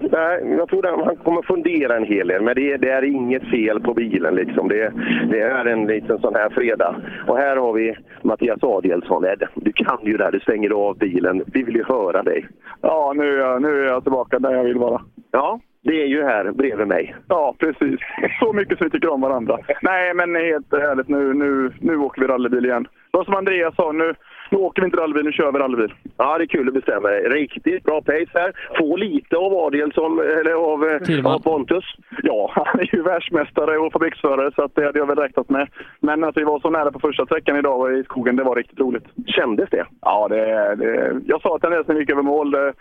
jag tror att man kommer fundera en hel del. Men det, det är inget fel på bilen liksom. Det, det är en liten sån här fredag. Och här har vi Mattias Adielsson. Ed, Du kan ju det här. Du stänger av bilen. Vi vill ju höra dig. Ja, nu är, jag, nu är jag tillbaka där jag vill vara. Ja, det är ju här bredvid mig. Ja, precis. Så mycket som vi tycker om varandra. Nej, men helt ärligt, nu, nu, nu åker vi rallybil igen. Var som Andreas sa, nu, nu åker vi inte rallybil, nu kör vi rallybil. Ja, det är kul att bestämma dig. Riktigt bra pace här. Få lite av Adielsson, eller av, eh, av Pontus. Ja, han är ju världsmästare och fabriksförare så att det hade jag väl räknat med. Men att vi var så nära på första sträckan idag i skogen, det var riktigt roligt. Kändes det? Ja, det, det, jag sa till Andreas när vi gick över mål, det,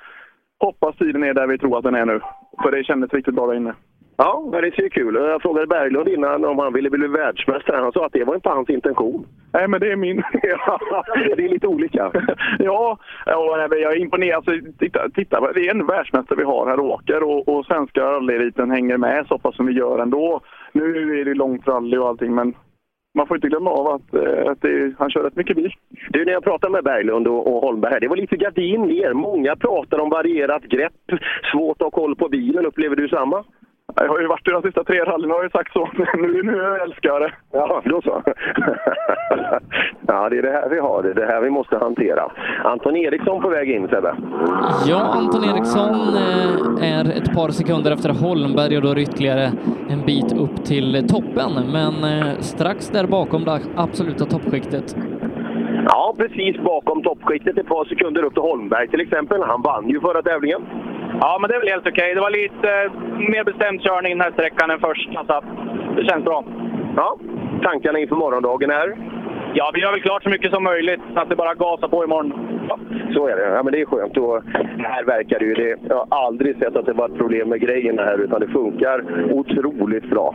hoppas tiden är där vi tror att den är nu. För det kändes riktigt bra där inne. Ja, men det ser ju kul ut. Jag frågade Berglund innan om han ville bli världsmästare. Han sa att det var inte hans intention. Nej, men det är min. [LAUGHS] ja, det är lite olika. ja, men jag är imponerad. Alltså, titta, titta, det är en världsmästare vi har här och åker och, och svenska rallyeliten hänger med så pass som vi gör ändå. Nu är det långt rally och allting, men man får inte glömma av att, eh, att det, han kör rätt mycket bil. Du, när jag pratade med Berglund och, och Holmberg här, det var lite gardin ner. Många pratar om varierat grepp, svårt att ha koll på bilen. Upplever du samma? Jag har ju varit i de sista tre rallyna har jag sagt så. [LAUGHS] Nu, nu älskar jag det. Ja, då så. [LAUGHS] ja, det är det här vi har. Det är det här vi måste hantera. Anton Eriksson på väg in, Sebbe. Ja, Anton Eriksson eh, är ett par sekunder efter Holmberg och då är det ytterligare en bit upp till toppen, men eh, strax där bakom det absoluta toppskiktet. Ja, precis bakom toppskiktet. Ett par sekunder upp till Holmberg till exempel. Han vann ju förra tävlingen. Ja, men det är väl helt okej. Det var lite eh, mer bestämd körning den här sträckan än första, så det känns bra. Ja, tankarna inför morgondagen är? Ja, vi gör väl klart så mycket som möjligt, så att det bara gasar på imorgon. Så är det. Ja, men det är skönt. Och här verkar det ju... Det, jag har aldrig sett att det var ett problem med grejerna här, utan det funkar otroligt bra.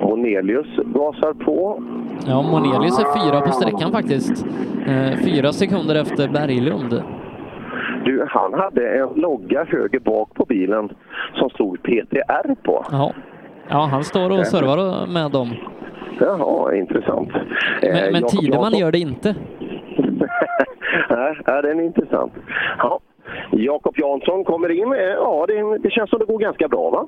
Monelius gasar på. Ja, Monelius är fyra på sträckan faktiskt. Eh, fyra sekunder efter Berglund. Du, han hade en logga höger bak på bilen som stod PTR på. Ja, ja han står och servar med dem. Jaha, intressant. Eh, Men, men Jakob Tideman gör det inte. [LAUGHS] Nej, ja, den är intressant. Ja. Jakob Jansson kommer in. Eh, Ja, det, det känns som det går ganska bra, va?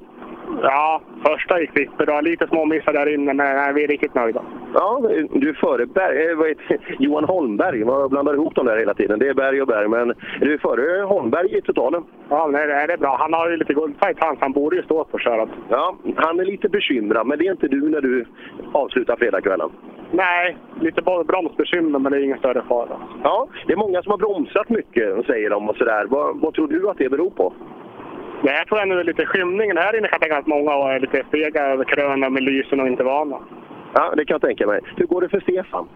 Ja, första gick bra. Lite småmissar där inne, men nej, vi är riktigt nöjda. Ja, du är före Berg, eh, vad heter, [LAUGHS] Johan Holmberg. Man blandar ihop dem där hela tiden. Det är Berg och Berg, men du är före Holmberg i totalen. Ja, nej, det är bra. Han har ju lite guldfajt han, så han borde ju stå på köret. Ja, han är lite bekymrad, men det är inte du när du avslutar fredagskvällen. Nej, lite bara bromsbekymmer, men det är ingen större fara. Ja, det är många som har bromsat mycket, säger de och sådär. Vad, vad tror du att det beror på? Det här tror jag nu är lite skymningen. Här inne kan jag tänka att många är lite fega över krönen med lysen och inte vana. Ja, det kan jag tänka mig. Hur går det för Stefan?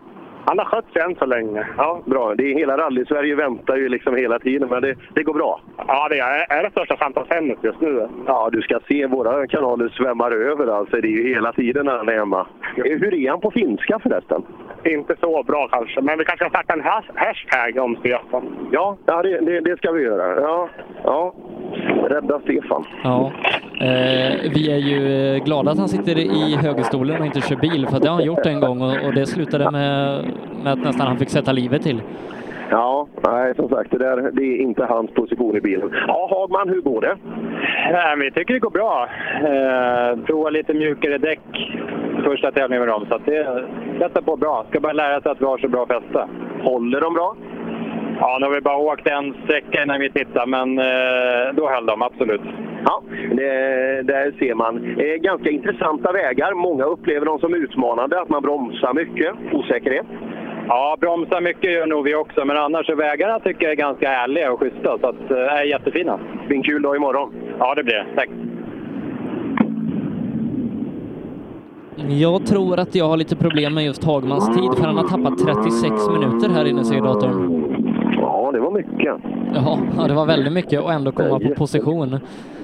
Han har skött sig än så länge. Ja, bra. Det är hela rally-Sverige väntar ju liksom hela tiden, men det, det går bra. Ja, det är, är det största samtalsämnet just nu. Ja, du ska se. Våra kanaler svämmar över alltså. Det är ju hela tiden när han är hemma. Hur är han på finska förresten? Inte så bra kanske, men vi kanske ska starta en has- hashtag om Stefan. Ja, ja det, det, det ska vi göra. Ja, ja. Rädda Stefan. Ja. Eh, vi är ju eh, glada att han sitter i högerstolen och inte kör bil, för det har han gjort en gång och, och det slutade med, med att nästan han fick sätta livet till. Ja, nej som sagt, det, där, det är inte hans position i bilen. Ja, Hagman, hur går det? Nej, men jag tycker det går bra. Eh, prova lite mjukare däck första tävlingen med dem, så att det sätter på bra. Ska bara lära sig att vi har så bra fäste. Håller de bra? Ja, nu har vi bara åkt en sträcka innan vi tittar, men eh, då höll de absolut. Ja, det, där ser man. Eh, ganska intressanta vägar. Många upplever dem som utmanande, att man bromsar mycket. Osäkerhet. Ja, bromsar mycket gör nog vi också, men annars är vägarna tycker jag är ganska ärliga och schyssta, så att, eh, är jättefina. Det blir en kul dag imorgon. Ja, det blir det. Tack. Jag tror att jag har lite problem med just Hagmans tid, för han har tappat 36 minuter här inne, säger datorn. Ja, det var mycket. Ja, ja, det var väldigt mycket och ändå komma på position.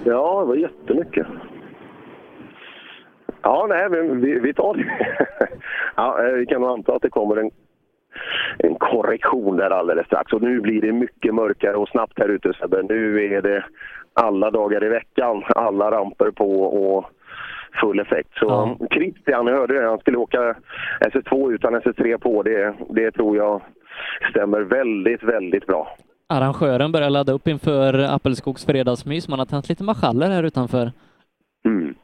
Ja, det var jättemycket. Ja, nej, men vi, vi tar det. [LAUGHS] ja, eh, vi kan nog anta att det kommer en, en korrektion där alldeles strax. Och nu blir det mycket mörkare och snabbt här ute, Sebbe. Nu är det alla dagar i veckan, alla ramper på och full effekt. Så Christian, jag hörde det, han skulle åka SS2 utan SS3 på. Det, det tror jag stämmer väldigt, väldigt bra. Arrangören börjar ladda upp inför Appelskogs fredagsmys. Man har tänt lite marschaller här utanför. Mm.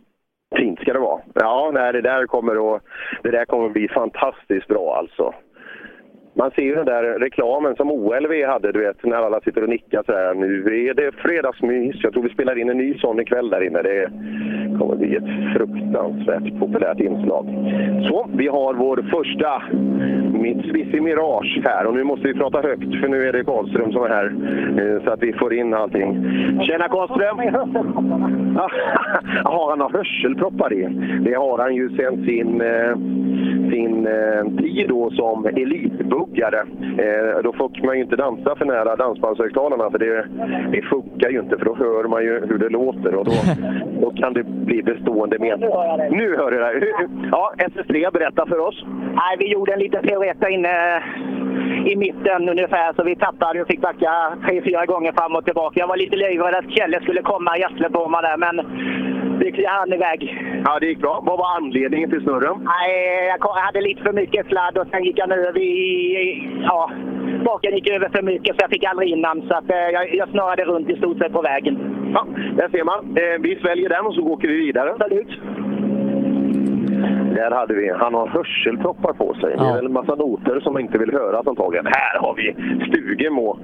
Fint ska det vara. Ja, nej, det, där kommer att, det där kommer att bli fantastiskt bra alltså. Man ser ju den där reklamen som OLV hade, du vet, när alla sitter och nickar så här. Nu är det fredagsmys. Jag tror vi spelar in en ny sån ikväll där inne. Det kommer bli ett fruktansvärt populärt inslag. Så, vi har vår första Mitsubishi Mirage här och nu måste vi prata högt för nu är det Karlström som är här eh, så att vi får in allting. Tjena Karlström! [LAUGHS] Har han några hörselproppar i? Det har han ju sen sin, eh, sin eh, tid då som elitbuggare. Eh, då får man ju inte dansa för nära dansbandshögtalarna för det, det funkar ju inte för då hör man ju hur det låter och då, [LAUGHS] då kan det bli bestående men. Nu hör du det. Ja, SS3, berätta för oss. Nej, vi gjorde en liten piruett inne i mitten ungefär, så vi tappade och fick backa tre, fyra gånger fram och tillbaka. Jag var lite livrädd att Kjelle skulle komma på mig där, men vi hann iväg. Ja, det gick bra. Vad var anledningen till snurren? Nej, jag jag hade lite för mycket sladd och sen gick han över i... Ja, baken gick över för mycket så jag fick aldrig in den, så att, eh, jag, jag snurrade runt i stort sett på vägen. Ja, där ser man. Eh, vi sväljer den och så åker vi vidare. Salut! Där hade vi, han har hörselproppar på sig. Det är väl en massa noter som man inte vill höra antagligen. Här har vi Stugemo.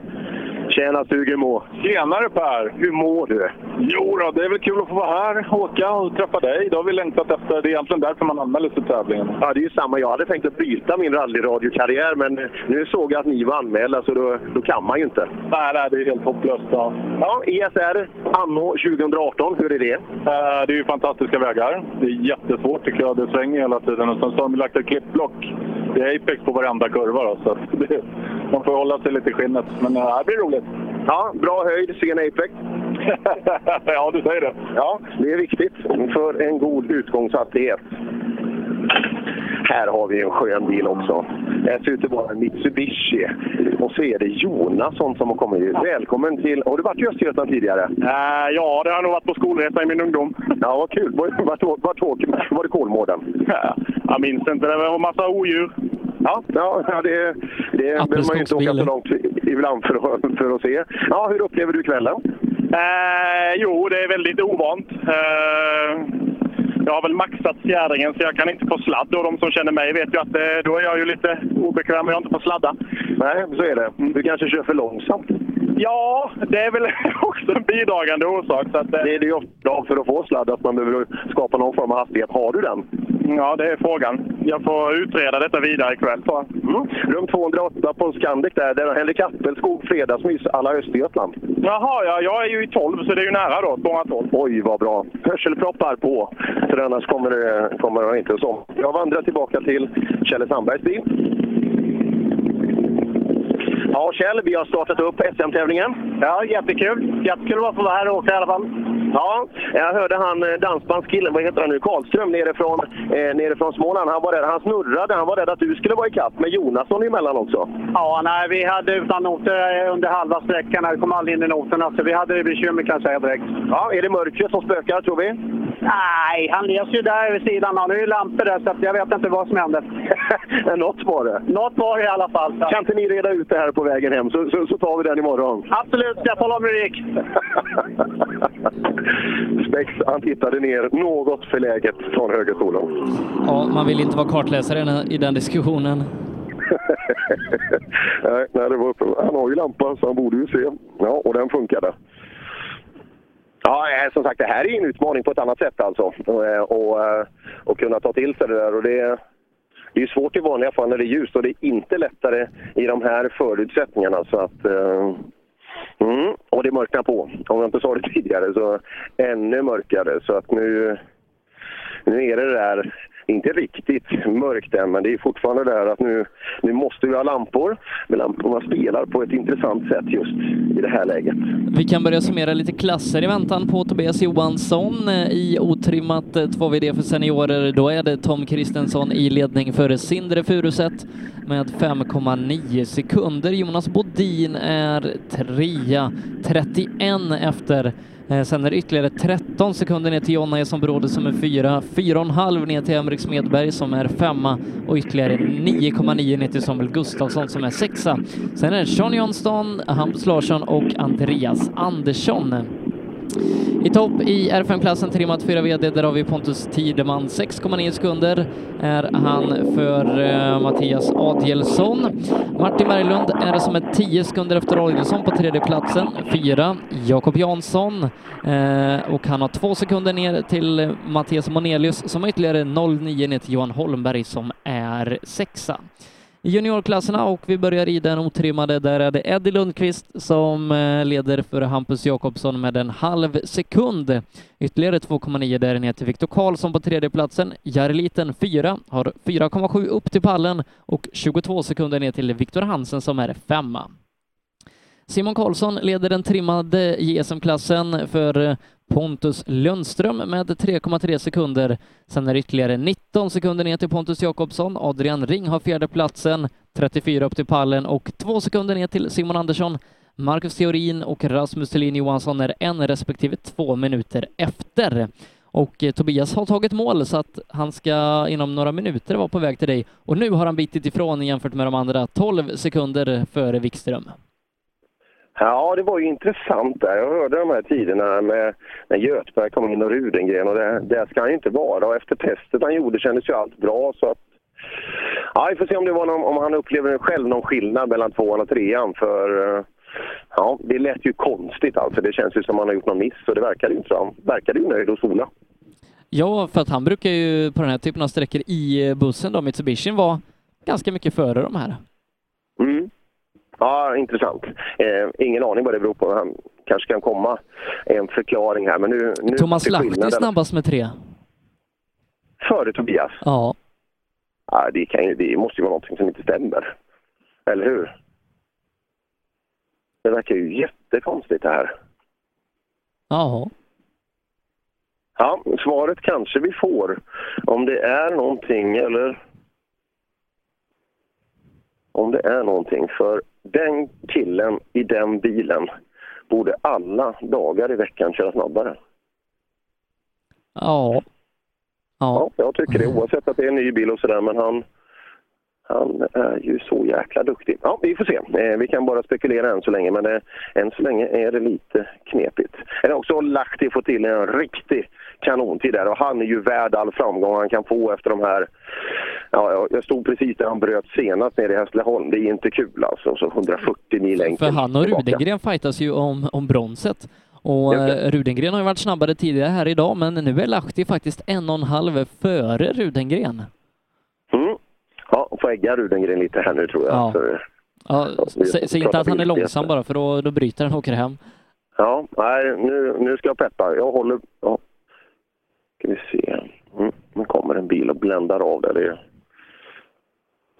Tjena Stugemo! Tjenare Per! Hur mår du? Jo då, det är väl kul att få vara här, åka och träffa dig. Det har vi längtat efter. Det är egentligen därför man anmäler sig till tävlingen. Ja, det är ju samma. Jag hade tänkt att bryta min rallyradiokarriär, men nu såg jag att ni var anmälda, så då, då kan man ju inte. Nej, nej, det är helt hopplöst. Ja. Ja, ESR anno 2018, hur är det? Eh, Det är ju fantastiska vägar. Det är jättesvårt tycker jag. Det svänger hela tiden. Och sen så har de lagt ett klippblock. Det är apex på varenda kurva. Då, så det, [LAUGHS] man får hålla sig lite i skinnet. Men eh, det blir roligt. Ja, bra höjd, sen apex. [LAUGHS] ja, du säger det. Ja, det är viktigt för en god utgångshastighet. Här har vi en skön bil också. Det ser ut att vara en Mitsubishi. Och så är det Jonasson som har kommit hit. Välkommen till... Har du varit i Östergötland tidigare? Eh, ja, det har nog varit på skolresa i min ungdom. Ja, vad kul. Vart, vart, vart? Var det Kolmården? Ja, jag minns inte. Det var en massa odjur. Ja, ja det, det behöver man ju inte åka så långt ibland för, att- för att se. Ja, hur upplever du kvällen? Eh, jo, det är väldigt ovant. Eh, jag har väl maxat fjädringen så jag kan inte få sladd och de som känner mig vet ju att eh, då är jag ju lite obekväm och jag inte får sladda. Nej, så är det. Du kanske kör för långsamt? Ja, det är väl [LAUGHS] också en bidragande orsak. Så att, eh, Det är det ju ofta för att få sladd, att man behöver skapa någon form av hastighet. Har du den? Ja, det är frågan. Jag får utreda detta vidare ikväll. Mm. Rum 208 på Scandic där, där Henrik Appelskog fredagsmys alla Östergötland. Jaha, ja, jag är ju i 12 så det är ju nära då. 212. Oj, vad bra. Hörselproppar på, för annars kommer det, kommer det inte så. Jag vandrar tillbaka till Kjelle Sandbergs bil. Ja, Kjell, vi har startat upp SM-tävlingen. Ja, jättekul. Jättekul att få vara här och åka i alla fall. Ja, jag hörde han eh, dansbandskillen, vad heter han nu, Karlström nerifrån, eh, nerifrån Småland. Han var rädd, han snurrade, han var rädd att du skulle vara ikapp med Jonasson emellan också. Ja, nej, vi hade utan noter under halva sträckan. Vi kom aldrig in i noterna, så vi hade bekymmer kan jag säga direkt. Ja, är det mörkret som spökar, tror vi? Nej, han läser ju där vid sidan. Han har ju lampor där, så jag vet inte vad som hände. [LAUGHS] Något var det. Något var det i alla fall. Kan inte ni reda ut det här på vägen hem, så, så, så tar vi den imorgon. Absolut, jag får om hur det gick. Spex, han tittade ner något förläget från högerstolen. Ja, man vill inte vara kartläsare i den- diskussionen. [LAUGHS] nej, det var uppe. Han har ju lampa, så han borde ju se. Ja, och den funkade. Ja, eh, som sagt, det här är en utmaning på ett annat sätt alltså. Och, eh, och, eh, och kunna ta till sig det där. Och det, det är ju svårt i vanliga fall när det är ljust och det är inte lättare i de här förutsättningarna. Så att, eh, mm, och det mörknar på. Om jag inte sa det [LAUGHS] tidigare så ännu mörkare. Så att nu, nu är det där, inte riktigt mörkt än, men det är fortfarande där att nu, nu måste vi ha lampor. Men lamporna spelar på ett intressant sätt just i det här läget. Vi kan börja summera lite klasser i väntan på Tobias Johansson eh, i otrimmat eh, 2VD för seniorer. Då är det Tom Kristensson i ledning före Sindre Furuset med 5,9 sekunder. Jonas Bodin är trea, 31 efter. Eh, sen är det ytterligare 13 sekunder ner till Jonna som Bråde som är fyra, 4,5 ner till Emrik Smedberg som är femma och ytterligare 9,9 ner till Samuel Gustafsson som är sexa. Sen är det Sean Johnston, Hampus Larsson och Andreas Andersson. I topp i R5-klassen trimmat 4 VD, där har vi Pontus Tideman, 6,9 sekunder är han för eh, Mattias Adielsson. Martin Berglund är det som är 10 sekunder efter Adielsson på tredje platsen. Fyra, Jakob Jansson eh, och han har två sekunder ner till Mattias Monelius som har ytterligare 0,9 ner till Johan Holmberg som är sexa. Juniorklasserna och vi börjar i den otrimmade, där är det Eddie Lundqvist som eh, leder för Hampus Jakobsson med en halv sekund. Ytterligare 2,9 där ner till Viktor Karlsson på tredjeplatsen. Jarliten 4 har 4,7 upp till pallen och 22 sekunder ner till Viktor Hansen som är femma. Simon Karlsson leder den trimmade JSM-klassen för eh, Pontus Lundström med 3,3 sekunder. Sen är det ytterligare 19 sekunder ner till Pontus Jakobsson. Adrian Ring har fjärde platsen, 34 upp till pallen och två sekunder ner till Simon Andersson. Marcus Theorin och Rasmus Thelin Johansson är en respektive två minuter efter. Och eh, Tobias har tagit mål så att han ska inom några minuter vara på väg till dig. Och nu har han bitit ifrån jämfört med de andra 12 sekunder före Wikström. Ja, det var ju intressant där. Jag hörde de här tiderna med när Göthberg kom in och Rudengren och det, där ska han ju inte vara. Och efter testet han gjorde kändes ju allt bra så att... Ja, vi får se om, det var någon, om han upplever själv någon skillnad mellan tvåan och trean för... eh, Ja, det lät ju konstigt alltså. Det känns ju som han har gjort någon miss och det verkade ju inte så. Han verkade ju nöjd hos Ola. Ja, för att han brukar ju på den här typen av sträckor i bussen då, Mitsubishi, vara ganska mycket före de här. Mm. Ja, intressant. Eh, ingen aning vad det beror på. Han kanske kan komma en förklaring här. Men nu, nu Thomas Lahti skillnaden- snabbast med tre. Före Tobias? Ja. Ja, det, kan ju, det måste ju vara någonting som inte stämmer. Eller hur? Det verkar ju jättekonstigt det här. Jaha. Ja, svaret kanske vi får. Om det är någonting eller... Om det är någonting. För den killen i den bilen borde alla dagar i veckan köra snabbare. Ja. Ja, jag tycker det. Oavsett att det är en ny bil och sådär. Men han, han är ju så jäkla duktig. Ja, vi får se. Eh, vi kan bara spekulera än så länge. Men eh, än så länge är det lite knepigt. Eller också har Lahti fått till en riktig kanontid där. Och han är ju värd all framgång han kan få efter de här... Ja, jag- stod precis där han bröt senast nere i Hässleholm. Det är inte kul alltså. Så 140 mil enkelt För han och. Rudengren fightas ju om, om bronset. Och eh, Rudengren har ju varit snabbare tidigare här idag, men nu är Lahti faktiskt en och en halv före Rudengren. Mm. Ja, får ägga Rudengren lite här nu tror jag. Ja. Så, Ja, säg inte att han är långsam bara, för då, då bryter han och åker hem. Ja, nej, nu, nu ska jag peppa. Jag håller... Ska vi se. Mm, nu kommer en bil och bländar av där. Det är,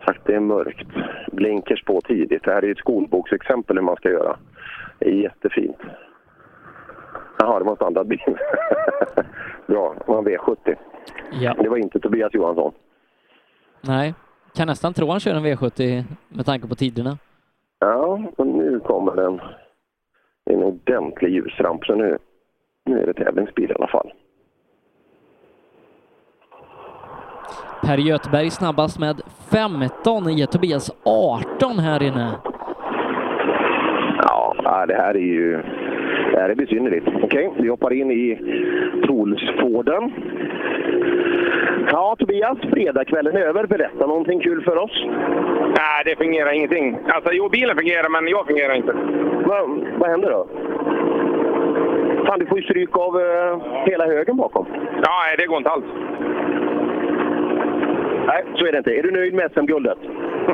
sagt, det är mörkt. Blinkers på tidigt. Det här är ett skolboksexempel hur man ska göra. Det är jättefint. Jaha, det var en standardbil. [LAUGHS] Bra, det var en V70. Ja. Det var inte Tobias Johansson. Nej, kan nästan tro han kör en V70 med tanke på tiderna. Ja, och nu kommer den. En ordentlig ljusramp. Så nu, nu är det tävlingsbil i alla fall. Per Göthberg snabbast med 15 i Tobias 18 här inne. Ja, det här är ju det här är besynnerligt. Okej, vi hoppar in i Trolsforden. Ja, Tobias, fredagskvällen är över. Berätta någonting kul för oss. Nej, det fungerar ingenting. Alltså, jo, bilen fungerar, men jag fungerar inte. Vad, vad händer då? Fan, du får ju stryk av eh, hela högen bakom. Ja, nej, det går inte alls. Nej, så är det inte. Är du nöjd med SM-guldet?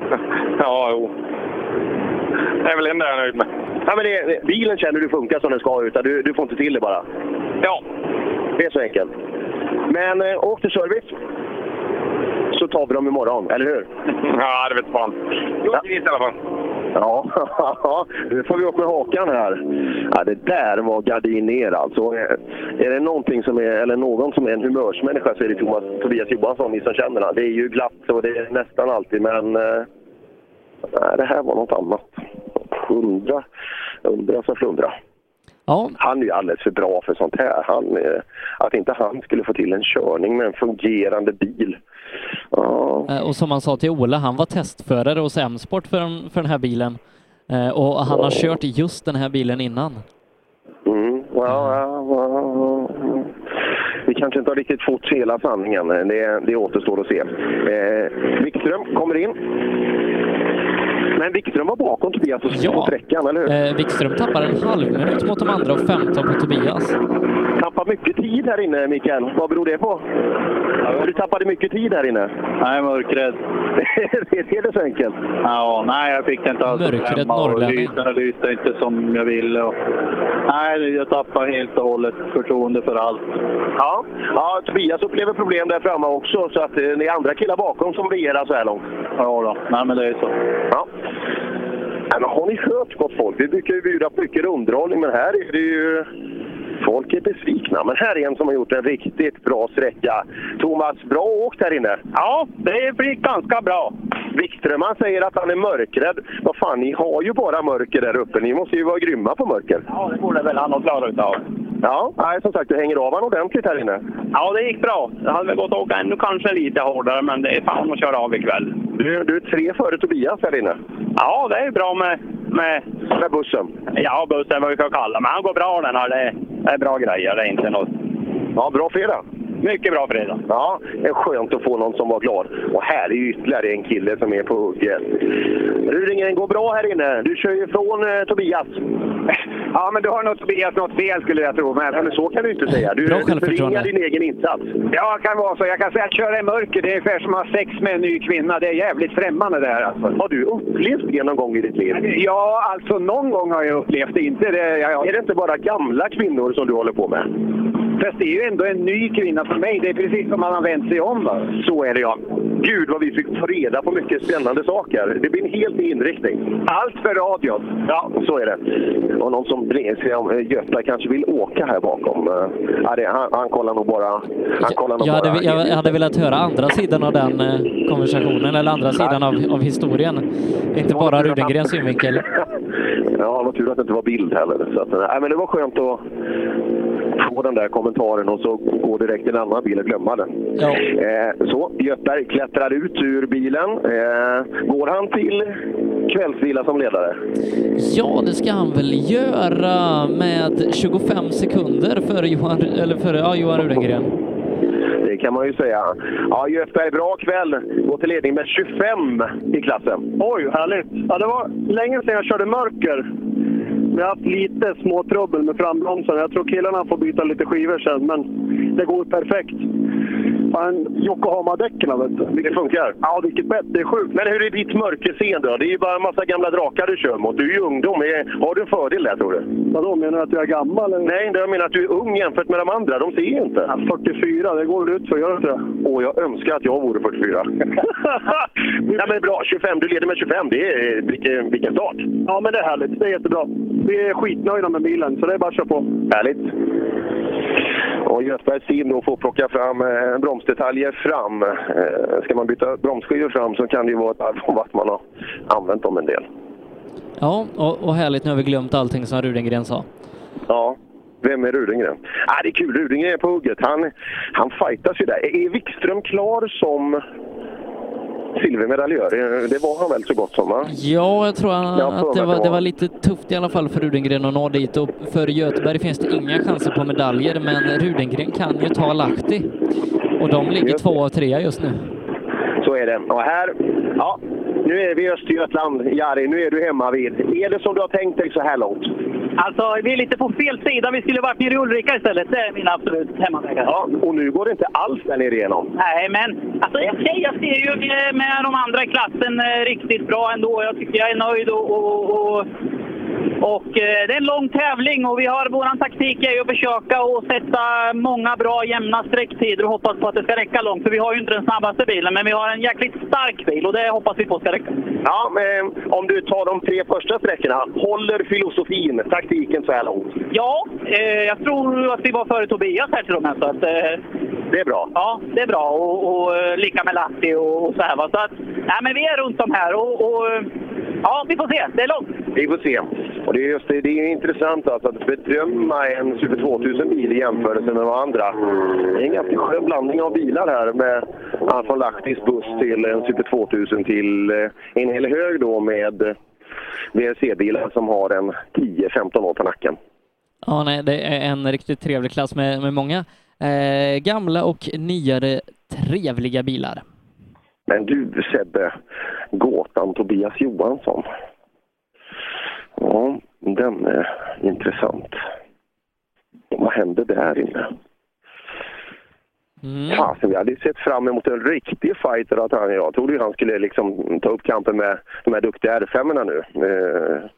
[LAUGHS] ja, jo. Det är väl det enda jag är nöjd med. Ja, men det, bilen känner du funkar som den ska, utan du, du får inte till det bara. Ja. Det är så enkelt. Men eh, åk till service, så tar vi dem imorgon, eller hur? [LAUGHS] Ja, det vet fan. Jag åker dit i alla fall. Ja, [LAUGHS] nu får vi upp med hakan här. Ja, det där var gardin ner alltså. Är det någonting som är, eller någon som är en humörsmänniska så är det Thomas, Tobias Johansson, ni som känner honom. Det är ju glatt och det är nästan alltid, men eh, nej, det här var något annat. Undra, undra så flundra. Ja. Han är ju alldeles för bra för sånt här. Han, eh, att inte han skulle få till en körning med en fungerande bil. Ja, Eh, Och som han sa till Ola, han var testförare hos M-sport för, den- för den här bilen. Eh, Och han har kört just den här bilen innan. Mm, ja, ja, ja. Vi kanske inte har riktigt fått hela sanningen. Det, det återstår att se. Eh, Wikström kommer in. Men Wikström var bakom Tobias på Ja. på sträckan, eller hur? Eh, Wikström tappar en halv minut mot de andra och 15 på Tobias. Tappar mycket tid här inne, Mikael. Vad beror det på? Du tappade mycket tid här inne. Nej, mörkrädd. [LAUGHS] är det så enkelt? Ja, nej, jag fick det inte alls och norrlänning. Lyserna lyste inte som jag ville. Och... Nej, jag tappade helt och hållet förtroende för allt. Ja. ja, Tobias upplever problem där framme också, så att eh, det är andra killar bakom som regerar så här långt. Ja, då. Nej, men det är så. Ja. Men har ni hört gott folk? Vi brukar ju bjuda på mycket underhållning, men här är det ju... Folk är besvikna, men här är en som har gjort en riktigt bra sträcka. Thomas, bra åkt här inne. Ja, det gick ganska bra. Wikström han säger att han är mörkrädd. Vad fan, ni har ju bara mörker där uppe. Ni måste ju vara grymma på mörker. Ja, det borde väl han ha klarat utav. Ja, nej, som sagt, du hänger av honom ordentligt här inne. Ja, det gick bra. Det hade väl gått att åka ännu kanske lite hårdare, men det är fan att köra av ikväll. Du, du är tre före Tobias här inne. Ja, det är bra med med... Med bussen? Ja, bussen vad vi kan kalla Men han går bra den här. Det, det är bra grejer. Det är inte något... Ja, bra fredag. Mycket bra fredag. Ja, det är skönt att få någon som var glad. Och här är ju ytterligare en kille som är på hugget. Rudingen, går bra här inne. Du kör ju från eh, Tobias. Ja, men du har nog Tobias något fel skulle jag tro. Men, Ja, men så kan du inte säga. Du, förringar din egen insats. Ja, det kan vara så. Jag kan säga att köra i mörker, det är ungefär som att ha sex med en ny kvinna. Det är jävligt främmande det här alltså. Har du upplevt det någon gång i ditt liv? Ja, alltså någon gång har jag upplevt det. Inte det. Jag, Är det inte bara gamla kvinnor som du håller på med? Fast det är ju ändå en ny kvinna för mig. Det är precis som man har vänt sig om. Va? Så är det ja. Gud vad vi fick få reda på mycket spännande saker. Det blir en helt ny inriktning. Allt för radion. Ja, så är det. Och någon som bryr sig om eh, Göta kanske vill åka här bakom. Eh, Ja, det, han, han kollar nog bara... Han kollar nog Jag bara hade, jag hade velat höra andra sidan av den eh, konversationen, eller andra sidan av, av historien. Inte bara Rudengrens synvinkel. [LAUGHS] Ja, vad tur att det inte var bild heller. Så att, nej, men det var skönt att få den där kommentaren och så gå direkt till en annan bil och glömma den. Ja. Eh, så, Göthberg klättrar ut ur bilen. Eh, går han till kvällsvila som ledare? Ja, det ska han väl göra med 25 sekunder före Johan, eller före, ja, Johan Rudengren. Det kan man ju säga. Ja, Göthberg, bra kväll. Går till ledning med 25 i klassen. Oj, härligt. Ja, det var länge sedan jag körde mörker. Vi har haft lite småtrubbel med frambromsen. Jag tror killarna får byta lite skivor sen, men det går perfekt. Fan, Yokohama-däcken vet du. Det funkar? Ja, vilket bett. Det är sjukt. Men hur är ditt mörkerseende då? Det är ju bara en massa gamla drakar du kör mot. Du är ju ungdom. Har du en fördel där tror du? Vadå, menar du att jag är gammal? Eller? Nej, jag menar att du är ung jämfört med de andra. De ser ju inte. Ja, 44, det går väl ut för gör det inte det? Åh, jag önskar att jag vore 44. [LAUGHS] Nej, men bra. 25. Du leder med 25. Det är, vilken, vilken start. Ja, men det är härligt. Det är jättebra. Vi är skitnöjda med bilen, så det är bara att köra på. Härligt. Och Göthbergs team då får plocka fram eh, bromsdetaljer fram. Eh, ska man byta bromsskivor fram så kan det ju vara ett arv om att man har använt dem en del. Ja, och, och härligt, nu har vi glömt allting som Rudengren sa. Ja, vem är Rudengren? Ah, det är kul, Rudengren är på hugget. Han, han fightas ju där. Är Wikström klar som silvermedaljör? Det var han väl så gott som va? Ja, jag tror han, Jag att det var, det var lite tufft i alla fall för Rudengren att nå dit och för Göteborg finns det inga chanser på medaljer men Rudengren kan ju ta Lahti och de ligger två och trea just nu. Så är det. Och här, ja, nu är vi i Östergötland. Jari, nu är du hemma vid. Är det som du har tänkt dig så här långt? Alltså, vi är lite på fel sida. Vi skulle varit nere i Ulrika istället. Det är min absolut hemmavägar. Ja, och nu går det inte alls där nere igenom. Nej, men alltså, jag, ser, jag ser ju med de andra i klassen eh, riktigt bra ändå. Jag tycker jag är nöjd och, och, och, och eh, det är en lång tävling och vi har våran taktik är ju att försöka och sätta många bra jämna sträcktider och hoppas på att det ska räcka långt. För vi har ju inte den snabbaste bilen, men vi har en jäkligt stark bil och det hoppas vi på ska räcka. Ja, men om du tar de tre första sträckorna, håller filosofin, taktiken så här långt? Ja, eh, jag tror att vi var före Tobias här till och med. Så att, eh, det är bra. Ja, det är bra. Och, och eh, lika med Lahti och, och så här. Va? Så att, nej, men vi är runt om här och, och ja, vi får se. Det är långt. Vi får se. Och det är just det, det är intressant alltså att bedöma en Super 2000-bil i jämförelse med de andra. Det är en ganska skön blandning av bilar här med allt från Lahtis buss till en Super 2000 till eh, en hel hög då med VRC-bilar som har en 10-15 år på nacken. Ja, nej, det är en riktigt trevlig klass med, med många eh, gamla och nyare trevliga bilar. Men du Sebbe, gåtan Tobias Johansson. Ja, den är intressant. Vad hände där inne? Mm. Fasen, vi hade sett fram emot en riktig fighter. Att han, jag trodde ju han skulle liksom ta upp kampen med de här duktiga R5 nu. Eh,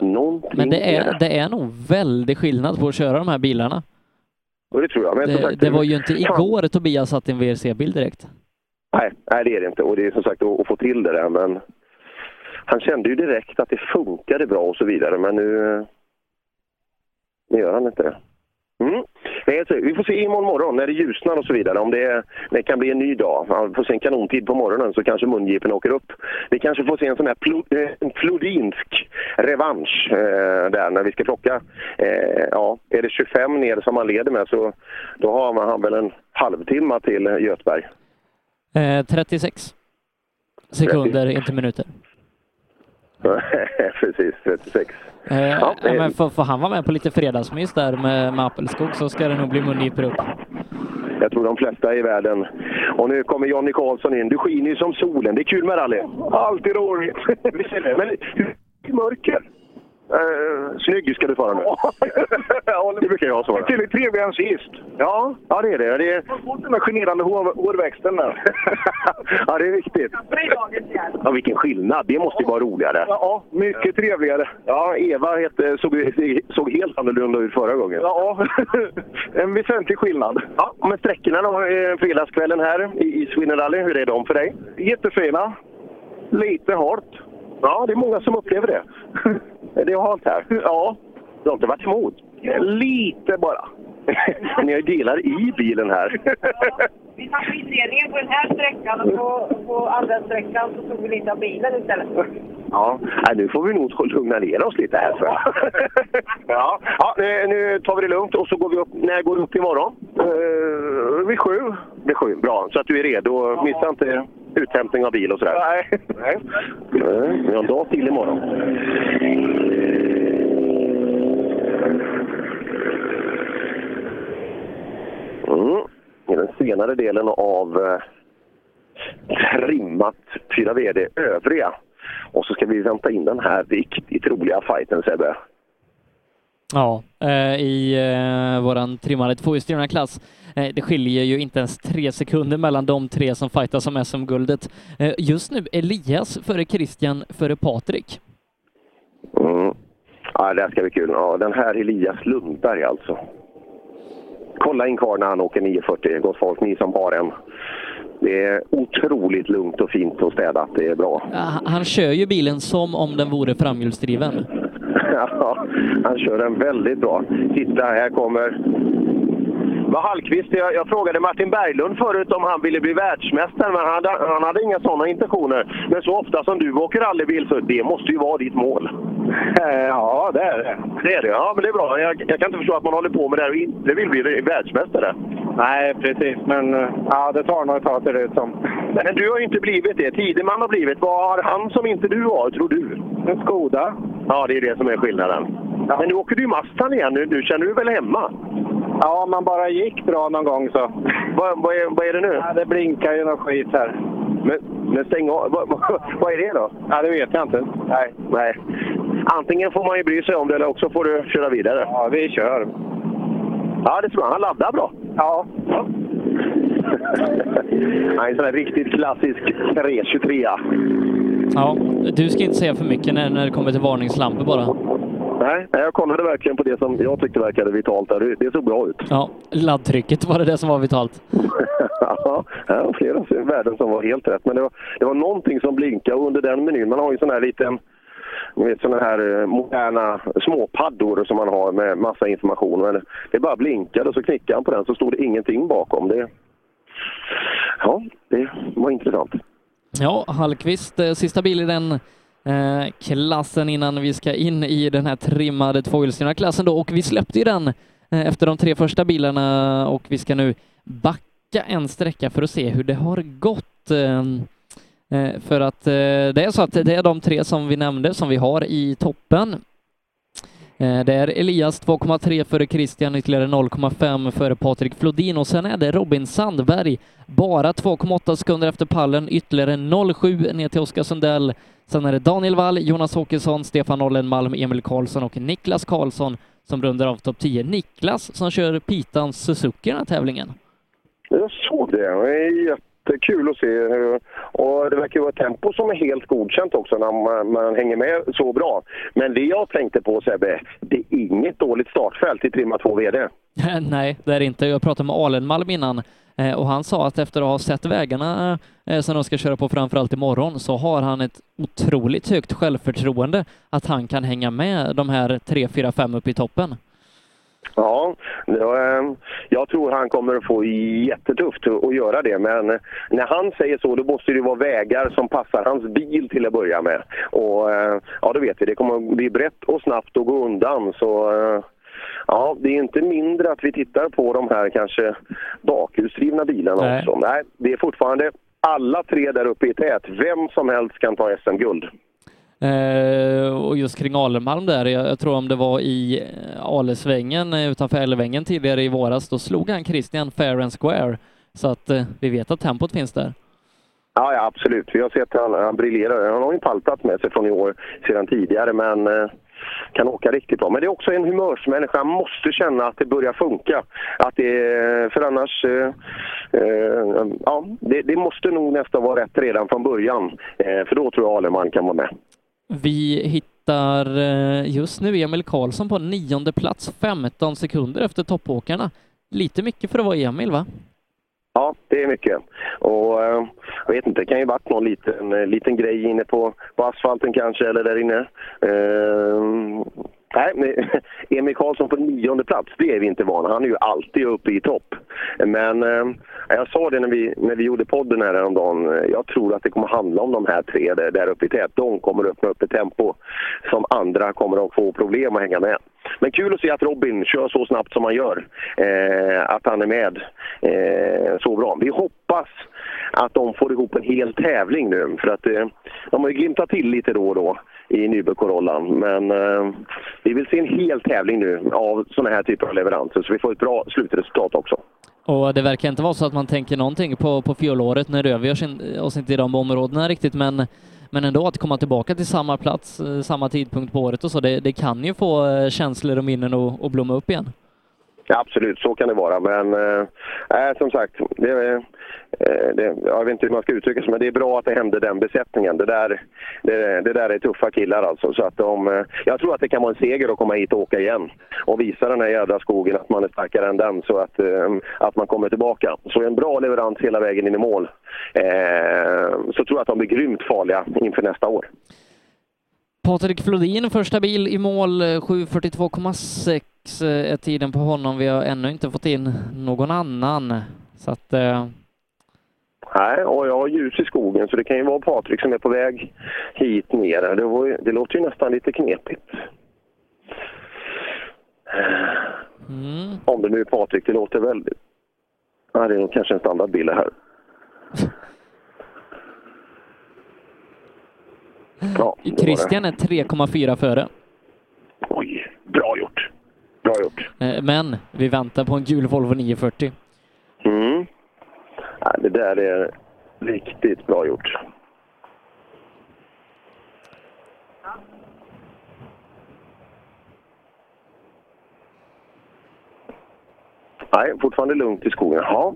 någonting Men det är, det är nog väldigt skillnad på att köra de här bilarna. Och det tror jag. Men Det, sagt, det var ju inte igår Tobias satt i en VRC-bil direkt. Nej, nej, det är det inte. Och det är som sagt att, få till det där. Men han kände ju direkt att det funkade bra och så vidare. Men nu, nu gör han inte det. Mm. Nej, alltså, vi får se imorgon morgon när det ljusnar och så vidare. Om det, är- det kan bli en ny dag. Vi får se en kanontid på morgonen så kanske mungipen åker upp. Vi kanske får se en sån här plo, eh, en flodinsk revansch eh, där när vi ska plocka. Eh, ja, är det 25 ner som han leder med så då har man han väl en halvtimme till Göteborg. Eh, 36 sekunder, inte minuter. [LAUGHS] precis. 36. Eh, Ja, det- men får, får han vara med på lite fredagsmys där med, med Appelskog så ska det nog bli mungiporr upp. Jag tror de flesta i världen. Och nu kommer Jonny Karlsson in. Du skiner ju som solen. Det är kul med rally. Alltid roligt. [LAUGHS] Men hur mörker? Uh, snygg ska du vara nu. [LAUGHS] det brukar jag svara. Betydligt trevligare än sist. Ja, ja det är det. det är... Bort den där generande hår, hårväxten där. [LAUGHS] ja, det är viktigt. Ja, vilken skillnad. Det måste ju vara roligare. Ja, mycket trevligare. Ja, Eva hette, såg, såg helt annorlunda ut förra gången. Ja, [LAUGHS] en väsentlig skillnad. Ja, men sträckorna då, eh, fredagskvällen här i, Sweden Rally, hur är de för dig? Jättefina. Lite halt. Ja, det är många som upplever det. Det är halt här. [LAUGHS] Ja. Du har inte varit emot? Lite bara. Ni har ju delar i bilen här. [LAUGHS] Vi tappade inledningen på den här sträckan och på, på andra sträckan så tog vi lite av bilen istället. Ja, nu får vi nog lugna ner oss lite här tror jag. [LAUGHS] ja, ja, nu- tar vi det lugnt och så går vi upp. När går du upp imorgon? Uh, vid sju. Vid sju, bra. Så att du är redo. Missa inte uthämtning av bil och sådär. Nej. Nej, Vi har en dag till imorgon. Mm. I den senare delen av eh, trimmat 4 VD övriga. Och så ska vi vänta in den här riktigt roliga fighten Sebbe. Ja, eh, i eh, våran trimmade tvåhjulsdrivna klass. Eh, det skiljer ju inte ens tre sekunder mellan de tre som fightas om SM-guldet. Just nu Elias före Christian före Patrik. Mm. Ja, det här ska bli kul. Ja, den här Elias Lundberg alltså. Kolla in kvar när han åker 940, gott folk, ni som har en. Det är otroligt lugnt och fint och städat. Det är bra. Ah, Han kör ju bilen som om den vore framhjulsdriven. [LAUGHS] Ja, han kör den väldigt bra. Titta, här kommer... Vad Hallqvist, jag, jag frågade Martin Berglund förut om han ville bli världsmästare, men han hade, han hade inga sådana intentioner. Men så ofta som du åker rallybil, så det måste ju vara ditt mål. Ja, det är det. Det är det, ja men det är bra. Jag, jag kan inte förstå att man håller på med det här och inte vill bli världsmästare. Nej, precis. Men eh, ja, det tar nog ett tag ser det ut som. Men du har ju inte blivit det. Tideman har blivit. Vad har han som inte du har, tror du? En Skoda. Ja, det är det som är skillnaden. Men nu åker du ju Mustang igen. Nu, nu känner du väl hemma? Ja, man bara gick bra någon gång så. Vad, vad, är, vad är det nu? Ja, det blinkar ju något skit här. Men, men stäng av. Vad, vad, vad är det då? Ja, det vet jag inte. Nej. Nej. Antingen får man ju bry sig om det eller också får du köra vidare. Ja, vi kör. Ja, det tror jag. Han laddar bra. Ja. [LAUGHS] ja. Nej, en sån här riktigt klassisk 323. Ja, du ska inte säga för mycket när, när det kommer till varningslampor bara. Nej, jag kollade verkligen på det som jag tyckte verkade vitalt där. Det- såg bra ut. Ja, laddtrycket var det det som var vitalt. [LAUGHS] ja, det var flera värden som var helt rätt. Men det var, det var någonting som blinkade och under den menyn. Man har ju sån här liten ni vet sådana här eh, moderna småpaddor som man har med massa information. Men det bara blinkade och så knickade han på den så stod det ingenting bakom. Det, ja, det var intressant. Ja, Hallqvist, eh, sista bil i den eh, klassen innan vi ska in i den här trimmade tvåhjulsdrivna klassen då och vi släppte ju den eh, efter de tre första bilarna och vi ska nu backa en sträcka för att se hur det har gått. Ehm, eh, för att eh, det är så att det är de tre som vi nämnde som vi har i toppen. Eh, det är Elias 2,3 före Christian, ytterligare 0,5 före Patrik Flodin och sen är det Robin Sandberg, bara 2,8 sekunder efter pallen, ytterligare 0,7 ner till Oskar Sundell. Sen är det Daniel Wall, Jonas Åkesson, Stefan Ollenmalm, Emil Karlsson och Niklas Karlsson som rundar av topp 10. Niklas som kör Pitans Suzuki i den här tävlingen. Jag såg det. jag är jättekul att se. Och det verkar ju vara ett tempo som är helt godkänt också när man, man hänger med så bra. Men det jag tänkte på Sebbe, det är inget dåligt startfält i Trimma 2 VD. [LAUGHS] Nej, det är det inte. Jag pratade med Alenmalm innan eh, och han sa att efter att ha sett vägarna eh, som de ska köra på framförallt imorgon så har han ett otroligt högt självförtroende att han kan hänga med de här 3, 4, 5 upp i toppen. Ja, det, eh, jag tror han kommer att få jättetufft att göra det. Men när han säger så, då måste det vara vägar som passar hans bil till att börja med. Och eh, ja, det vet vi. Det kommer att bli brett och snabbt och gå undan. Så eh, ja, det är inte mindre att vi tittar på de här kanske bakhjulsdrivna bilarna Nej. också. Nej, det är fortfarande alla tre där uppe i tät. Vem som helst kan ta SM-guld. Eh, och just kring Alemalm där, jag, jag tror om det var i eh, Alesvängen eh, utanför Älvängen tidigare i våras, då slog han Christian fair and square. Så att eh, vi vet att tempot finns där. Ja, ja, absolut. Vi har sett han, han briljerar. Han har ju paltat med sig från i år sedan tidigare, men eh, kan åka riktigt bra. Men det är också en humörsmänniska. Han måste känna att det börjar funka. Att det, eh, för annars... Eh, eh, ja, det, det måste nog nästan vara rätt redan från början. Eh, för då tror jag Aleman kan vara med. Vi hittar eh, just nu Emil Karlsson på nionde plats, 15 sekunder efter toppåkarna. Lite mycket för att vara Emil, va? Ja, det är mycket. Och eh, jag vet inte, det kan ju varit någon liten, eh, liten grej inne på, på asfalten kanske, eller där inne nej, men [LAUGHS] Emil Karlsson på nionde plats, det är vi inte vana. Han är ju alltid uppe i topp. Men eh, jag sa det när vi, när vi gjorde podden här häromdagen. Jag tror att det kommer handla om de här tre där, där uppe i tät. De kommer öppna upp ett tempo som andra kommer att få problem att hänga med. Men kul att se att Robin kör så snabbt som han gör. Eh, att han är med eh, så bra. Vi hoppas att de får ihop en hel tävling nu. För att eh, de har ju glimtat till lite då och då i Nybro-Corollan. Men eh, vi vill se en hel tävling nu av sådana här typer av leveranser. Så vi får ett bra slutresultat också. Och det verkar inte vara så att man tänker någonting på, på fjolåret när rör vi oss in- eh, oss inte i de områdena riktigt, men, men ändå att komma tillbaka till samma plats, eh, samma tidpunkt på året och så, det, det kan ju få eh, känslor och minnen att blomma upp igen. Ja, absolut, så kan det vara. Men äh, som sagt, det, eh, det, jag vet inte hur man ska uttrycka sig, men det är bra att det hände den besättningen. Det där, det, det där är tuffa killar alltså. Så att de, eh, jag tror att det kan vara en seger att komma hit och åka igen och visa den här jädra skogen att man är starkare än den så att, eh, att man kommer tillbaka. Så en bra leverans hela vägen in i mål. Eh, så tror jag att de blir grymt farliga inför nästa år. Patrik Flodin, första bil i mål, eh, 7.42,6 eh, är tiden på honom. Vi har ännu inte fått in någon annan. Så att, eh, Nej, och jag har ljus i skogen så det kan ju vara Patrik som är på väg hit ner. Det, var, det låter ju nästan lite knepigt. mm. Om det nu är Patrik, det låter väldigt... Ja, det är nog kanske en standardbil här. [LAUGHS] Ja. Christian är 3,4 före. Bra gjort. Eh, Men vi väntar på en gul Volvo 940. Mm. Ja, det där är riktigt bra gjort. Nej, fortfarande lugnt i skogen. Jaha.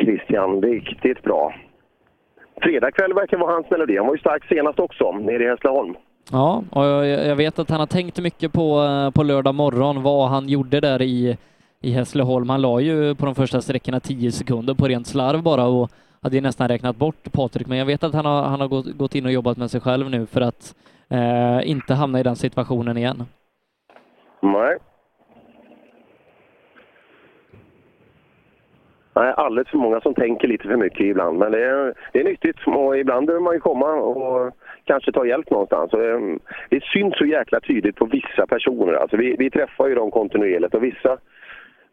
Christian, riktigt bra. Fredag kväll verkar vara hans melodi. Han var ju stark senast också, nere i Hässleholm. Ja, och jag, jag vet att han har tänkt mycket på, eh, på lördag morgon vad han gjorde där i, i Hässleholm. Han la ju på de första sträckorna 10 sekunder på rent slarv bara och hade ju nästan räknat bort Patrik. Men jag vet att han har, han har gått, gått in och jobbat med sig själv nu för att eh, inte hamna i den situationen igen. Nej. Nej, alldeles för många som tänker lite för mycket ibland. Men det är, det är nyttigt och ibland behöver man ju komma och kanske ta hjälp någonstans. Och, eh, det syns så jäkla tydligt på vissa personer. Alltså vi, vi träffar ju dem kontinuerligt och vissa,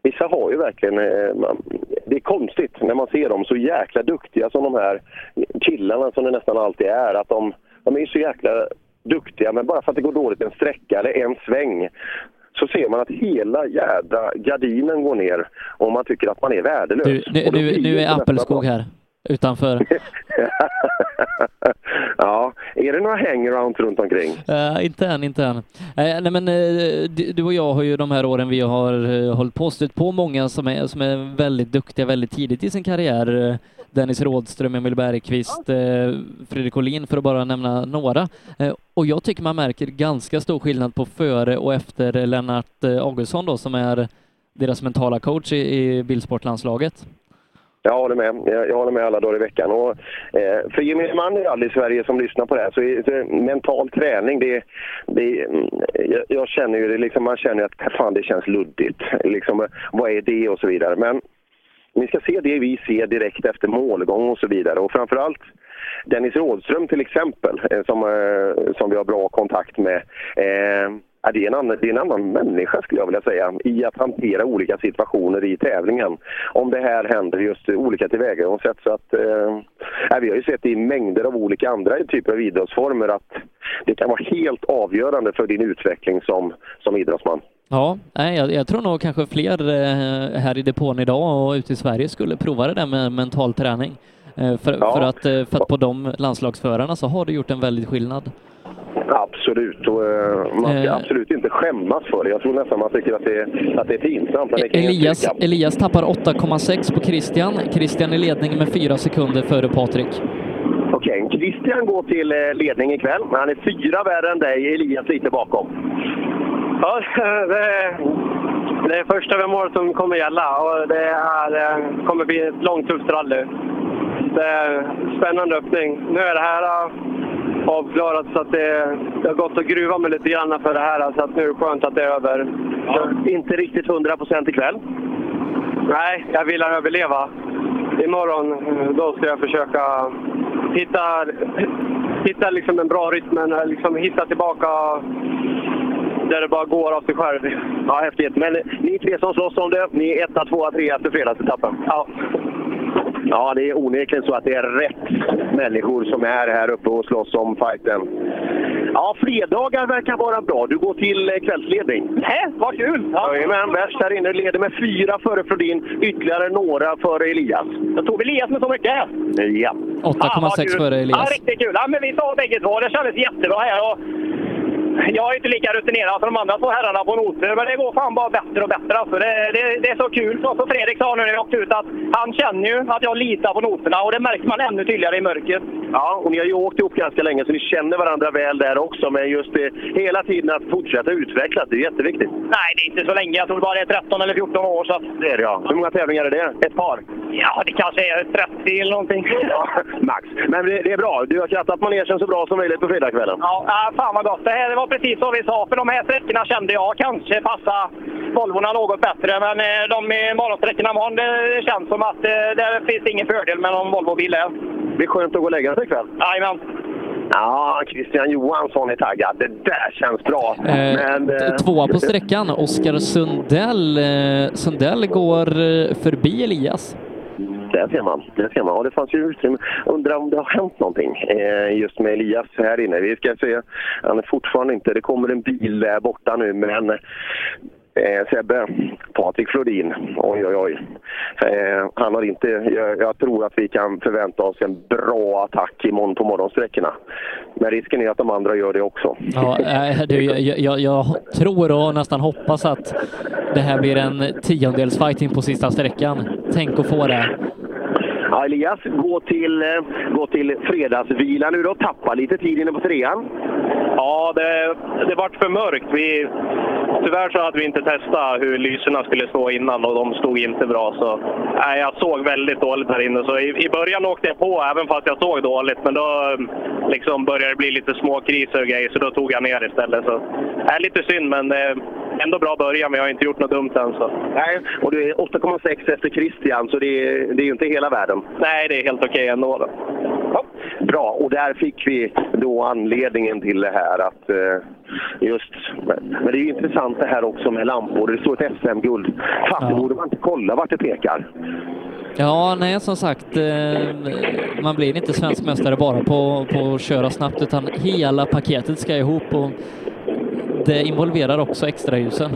vissa har ju verkligen... eh, Det är konstigt när man ser dem så jäkla duktiga som de här killarna som det nästan alltid är. Att de, de är så jäkla duktiga, men bara för att det går dåligt en sträcka eller en sväng så ser man att hela jädra gardinen går ner och man tycker att man är värdelös. Du, nu, nu, nu är Appelskog här utanför. [LAUGHS] ja, är det några hangarounds runt omkring? Eh, inte än, inte än. Eh, nej men eh, du, och jag har ju de här åren vi har uh, hållit på stött på många som är, som är väldigt duktiga väldigt tidigt i sin karriär. Dennis Rådström, Emil Bergqvist, Fredrik Olin för att bara nämna några. Och jag tycker man märker ganska stor skillnad på före och efter Lennart Augustsson då som är deras mentala coach i, i bilsportlandslaget. Jag håller med. Jag, håller med alla dagar i veckan. Och, eh, för gemene man i rally Sverige som lyssnar på det här så är så mental träning, det, det, mm, jag, jag känner ju det, liksom, man känner ju att äh, fan, det känns luddigt. Liksom, vad är det och så vidare. Men ni ska se det vi ser direkt efter målgång och så vidare. Och framförallt Dennis Rådström till exempel, eh, som, eh, som vi har bra kontakt med. Eh, ja, det, är en annan, det är en annan människa skulle jag vilja säga i att hantera olika situationer i tävlingen. Om det här händer just olika tillvägagångssätt. Så att, eh, vi har ju sett i mängder av olika andra typer av idrottsformer att det kan vara helt avgörande för din utveckling som, som idrottsman. Ja, nej, jag, jag tror nog kanske fler eh, här i depån idag och ute i Sverige skulle prova det där med mental träning. Eh, För, Ja. för, att, eh, för att på de landslagsförarna så har det gjort en väldigt skillnad. Absolut, och eh, man ska Eh. absolut inte skämmas för det. Jag tror nästan man tycker att det, är- att det är pinsamt. Men det Elias. Elias tappar 8,6 på Christian. Christian i ledning med fyra sekunder före Patrik. Okej, Christian går till eh, ledning ikväll, men han är fyra värre än dig. Elias lite bakom. Ja, [LAUGHS] det, det är första mål som kommer gälla och det är, eh, kommer bli ett långt, tufft rally. Det är en spännande öppning. Nu är det här avklarat så att det, det har gått att gruva mig lite grann för det här så att nu är det skönt att det är över. Inte riktigt 100 procent ikväll? Nej, jag vill överleva. Imorgon då ska jag försöka hitta, hitta liksom en bra rytm, men eh, liksom hitta tillbaka där det bara går av sig själv. Ja, häftigt. Men ni tre som slåss om det, ni är etta, tvåa, trea efter fredagsetappen. Ja. Ja, det är onekligen så att det är rätt människor som är här uppe och slåss om fighten. Ja, fredagar verkar vara bra. Du går till eh, kvällsledning. Nej, vad kul! Jajamän, värst här inne. Leder med fyra före Flodin, ytterligare några före Elias. Jag tog Elias med så mycket. Ja. 8,6 före Ja, Elias. riktigt kul. Ja, men vi sa bägge två. Det kändes jättebra här. Och jag är inte lika rutinerad som de andra två herrarna på noter, men det går fan bara bättre och bättre. Alltså, det, det, det är så kul. Så som Fredrik sa nu när jag åkte ut, att han känner ju att jag litar på noterna och det märker man ännu tydligare i mörkret. Ja, och ni har ju åkt ihop ganska länge så ni känner varandra väl där också. Men just det, hela tiden att fortsätta utvecklas, det är jätteviktigt. Nej, det är inte så länge. Jag tror bara det är 13 eller 14 år. Så att... Det är det ja. Hur många tävlingar är det? Ett par? Ja, det kanske är 30 eller någonting. [LAUGHS] Ja, max. Men det, det är bra. Du har krattat manegen så bra som möjligt på fredagskvällen. Ja, fan vad gott. Det här var precis som vi sa. För de här sträckorna kände jag kanske passa Volvorna något bättre. Men eh, de i morgonsträckorna imorgon, det känns som att eh, det finns ingen fördel med någon Volvobil. Det blir skönt att gå och lägga sig ikväll. Jajamän. Ja, Christian Johansson är taggad. Det där känns bra. Eh, Men, eh, Tvåa på sträckan, Oskar Sundell. Eh, Sundell går förbi Elias. Där ser man. Där ser man. Ja, det fanns ju utrymme. Undrar om det har hänt någonting eh, just med Elias här inne. Vi ska se. Han är fortfarande inte... Det kommer en bil där borta nu, men Eh, Sebbe, Patrik Flodin, oj oj oj. Eh, han har inte, jag, jag tror att vi kan förvänta oss en bra attack imorgon på morgonsträckorna. Men risken är att de andra gör det också. Ja, äh, du, jag, jag, jag tror och nästan hoppas att det här blir en tiondels fighting på sista sträckan. Tänk att få det. Ja, Elias, gå till, eh, gå till fredagsvila nu då. Tappa lite tid inne på trean. Ja, det, det vart för mörkt. Vi, tyvärr så hade vi inte testat hur lyserna skulle stå innan och de stod inte bra. Så, nej, jag såg väldigt dåligt här inne. Så i, I början åkte jag på även fast jag såg dåligt. Men då liksom började det bli lite små kriser och grejer så då tog jag ner istället. Så, är lite synd men eh, ändå bra början. Men jag har inte gjort något dumt än. Så. Nej, och du är 8,6 efter Christian så det är, det är ju inte hela världen. Nej, det är helt okej ändå. Då. Bra, och där fick vi då anledningen till det här att eh, just... Men, det är ju intressant det här också med lampor. Det står ett SM-guld. Fan, det borde man inte kolla vart det pekar. Ja, nej, som sagt, eh, man blir inte svensk mästare bara på, på att köra snabbt, utan hela paketet ska ihop och det involverar också extraljusen.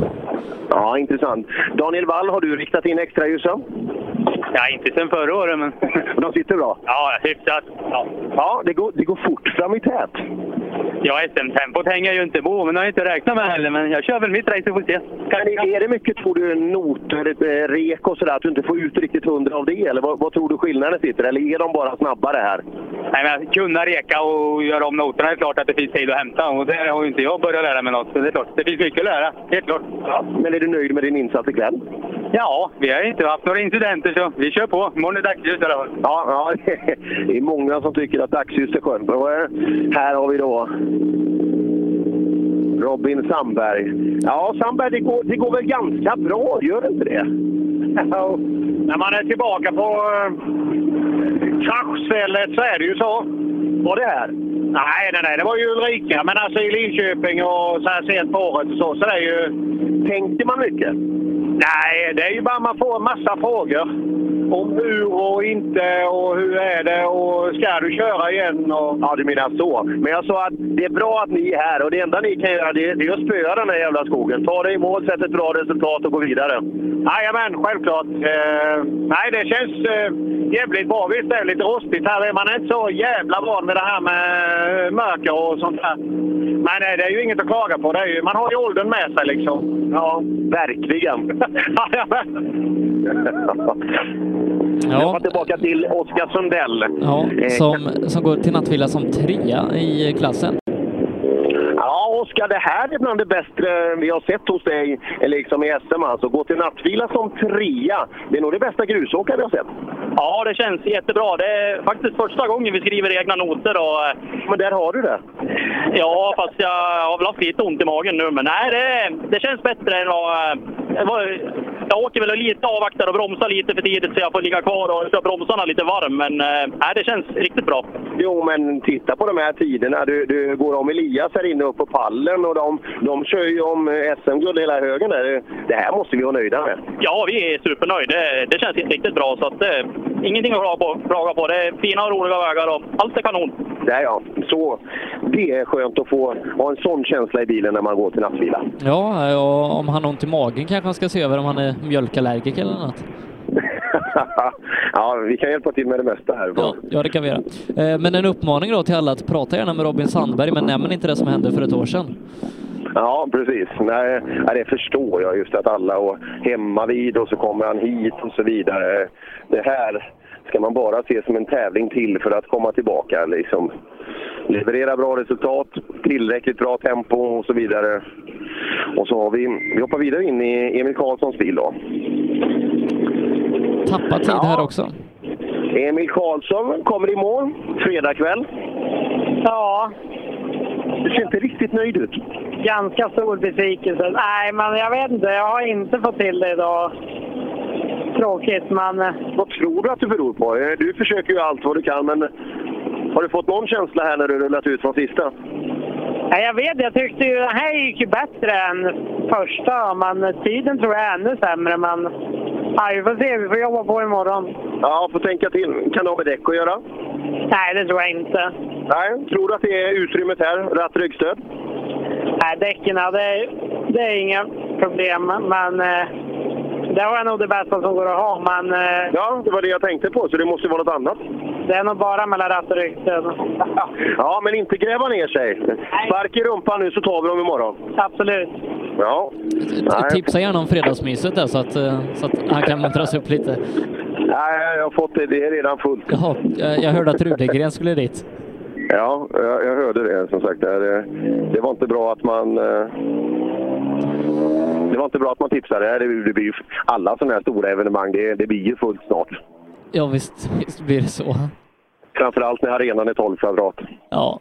Ja, intressant. Daniel Wall, har du riktat in extraljusen? Ja, inte sen förra året [LAUGHS] men... De sitter bra? Ja, hyfsat. Ja, ja det, går, det går fort fram i tät. Ja, SM-tempot hänger ju inte på, men det har jag inte räknat med heller. Men jag kör väl mitt race och får se. Men är det mycket, tror du, noter, eh, rek och sådär, att du inte får ut riktigt hundra av det? Eller vad, vad tror du skillnaden sitter? Eller är de bara snabbare här? Nej, men att kunna reka och göra om noterna är klart att det finns tid att hämta. Och där har ju inte jag börjat lära mig något. Så det är klart, det finns mycket att lära. Helt klart. Ja. Men är du nöjd med din insats ikväll? Ja, vi har inte haft några incidenter så vi kör på. Imorgon är dagsljus i alla fall. Ja, ja, [LAUGHS] det är många som tycker att dagsljus är skönt. Och här har vi då Robin Sandberg. Ja, Sandberg, det går, det går väl ganska bra, gör det inte det? [LAUGHS] När man är tillbaka på äh, kraschstället så är det ju så. Var det här? Nej, nej, nej, det var ju Ulrika. Men alltså i Linköping och så här sent på året och så, så det är ju... Tänkte man mycket? Nej, det är ju bara man får en massa frågor. Om hur och inte och hur är det och ska du köra igen? Och... Ja, du menar så. Men jag sa att det är bra att ni är här och det enda ni kan göra det, det är att spöa den här jävla skogen. Ta dig i mål, sätt ett bra resultat och gå vidare. Jajamän, självklart. Eh, nej, det känns eh, jävligt bra. Visst, det är lite rostigt här. Man är inte så jävla van med det här med eh, mörker och sånt där. Men eh, det är ju inget att klaga på. Det är ju, man har ju åldern med sig liksom. Ja, verkligen. [LAUGHS] Ja. Jag var tillbaka till Oskar Sundell. Ja, Eh, som, som går till nattvila som trea i klassen. Ja, Oskar, det här är bland det bättre vi har sett hos dig liksom i SM. Alltså. Gå till nattvila som trea. Det är nog det bästa grusåkare vi har sett. Ja, det känns jättebra. Det är faktiskt första gången vi skriver egna noter. Och, Men där har du det. ja, fast jag har väl haft lite ont i magen nu. Men nej, det, det känns bättre än vad... det var- Jag åker väl lite avvaktar och bromsar lite för tidigt så jag får ligga kvar och köra bromsarna lite varm. Men eh, nej, det känns riktigt bra. Jo, men titta på de här tiderna. Du, du går om Elias här inne upp på pallen och de, de kör ju om eh, SM-guld hela högen där. Det här måste vi vara nöjda med. Ja, vi är supernöjda. Det, det känns riktigt bra. Så att, eh, ingenting att klaga på, klaga på. Det är fina och roliga vägar och allt är kanon. Där ja. Så det är skönt att få ha en sån känsla i bilen när man går till nattvila. Ja, och om han har ont i magen kanske han ska se över om han är mjölkallergiker eller något. [LAUGHS] ja, vi kan hjälpa till med det mesta här. Ja, ja, det kan vi göra. Eh, Men en uppmaning då till alla att prata gärna med Robin Sandberg, men nämn inte det som hände för ett år sedan. Ja, precis. Nej, nej, det förstår jag. Just att alla och hemma vid och så kommer han hit och så vidare. Det här ska man bara se som en tävling till för att komma tillbaka. Liksom. Leverera bra resultat, tillräckligt bra tempo och så vidare. Och så har vi, vi hoppar vidare in i Emil Karlssons bil då. Tappa tid här också. Emil Karlsson kommer i mål fredag kväll. Ja. Du ser inte riktigt nöjd ut. Ganska stor besvikelse. Nej, men jag vet inte. Jag har inte fått till det idag. Tråkigt, men... eh, Vad tror du att det beror på? Eh, Du försöker ju allt vad du kan, men har du fått någon känsla här när du rullat ut från sista? Nej, jag vet. Jag tyckte ju den här gick ju bättre än första, men tiden tror jag är ännu sämre. Men ja, vi får se. Vi får jobba på imorgon. Ja, får tänka till. Kan det ha med däck att göra? Nej, det tror jag inte. Nej, tror du att det är utrymmet här? Ratt, ryggstöd? Nej, däcken, det, det är inga problem. Men eh, det var nog det bästa som går att ha. Men eh, Ja, det var det jag tänkte på, så det måste vara något annat. det är nog bara mellan ratt och ryggstöd. [LAUGHS] Ja, men inte gräva ner sig. Spark i rumpan nu så tar vi dem imorgon. Absolut. Ja. Nej. Tipsa gärna om fredagsmyset där så att, eh, så att han kan muntras upp lite. Nej, jag har fått det. Det är redan fullt. Jaha, jag hörde att Rudegren skulle dit. Ja, jag, jag hörde det som sagt. Det, det var inte bra att man... eh, Det var inte bra att man tipsade. Det blir ju, alla sådana här stora evenemang, det, det blir ju fullt snart. Ja, visst, visst blir det så. Framförallt när arenan är 12 kvadrat. Ja.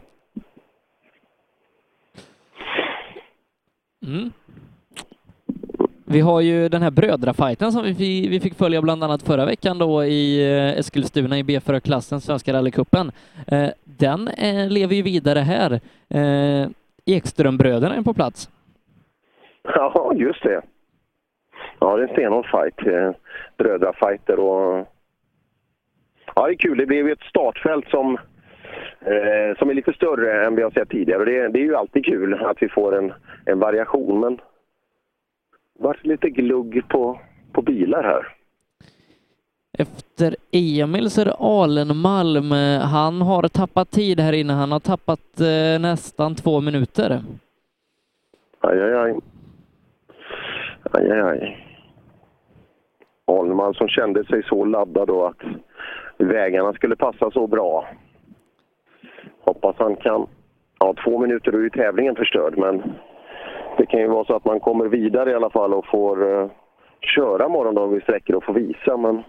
Mm. Vi har ju den här brödrafajten som vi, vi fick följa bland annat förra veckan då i eh, Eskilstuna i B4-klassen, Svenska rallycupen. Eh, den eh, lever ju vidare här. Ekströmbröderna är på plats. Ja, just det. Ja, det är en stenhård fight. brödrafajter, och... Ja, det är kul. Det blev ju ett startfält som, eh, som är lite större än vi har sett tidigare. Och det, det är ju alltid kul att vi får en, en variation, men det vart lite glugg på, på bilar här. Efter Emil så är det Alenmalm. Han har tappat tid här inne. Han har tappat eh, nästan två minuter. Aj, aj, aj. Aj, aj, aj. Ahlman som kände sig så laddad då att vägarna skulle passa så bra. Hoppas han kan... Ja, två minuter är ju tävlingen förstörd, men det kan ju vara så att man kommer vidare i alla fall och får uh, köra morgondagens sträckor och få visa, men...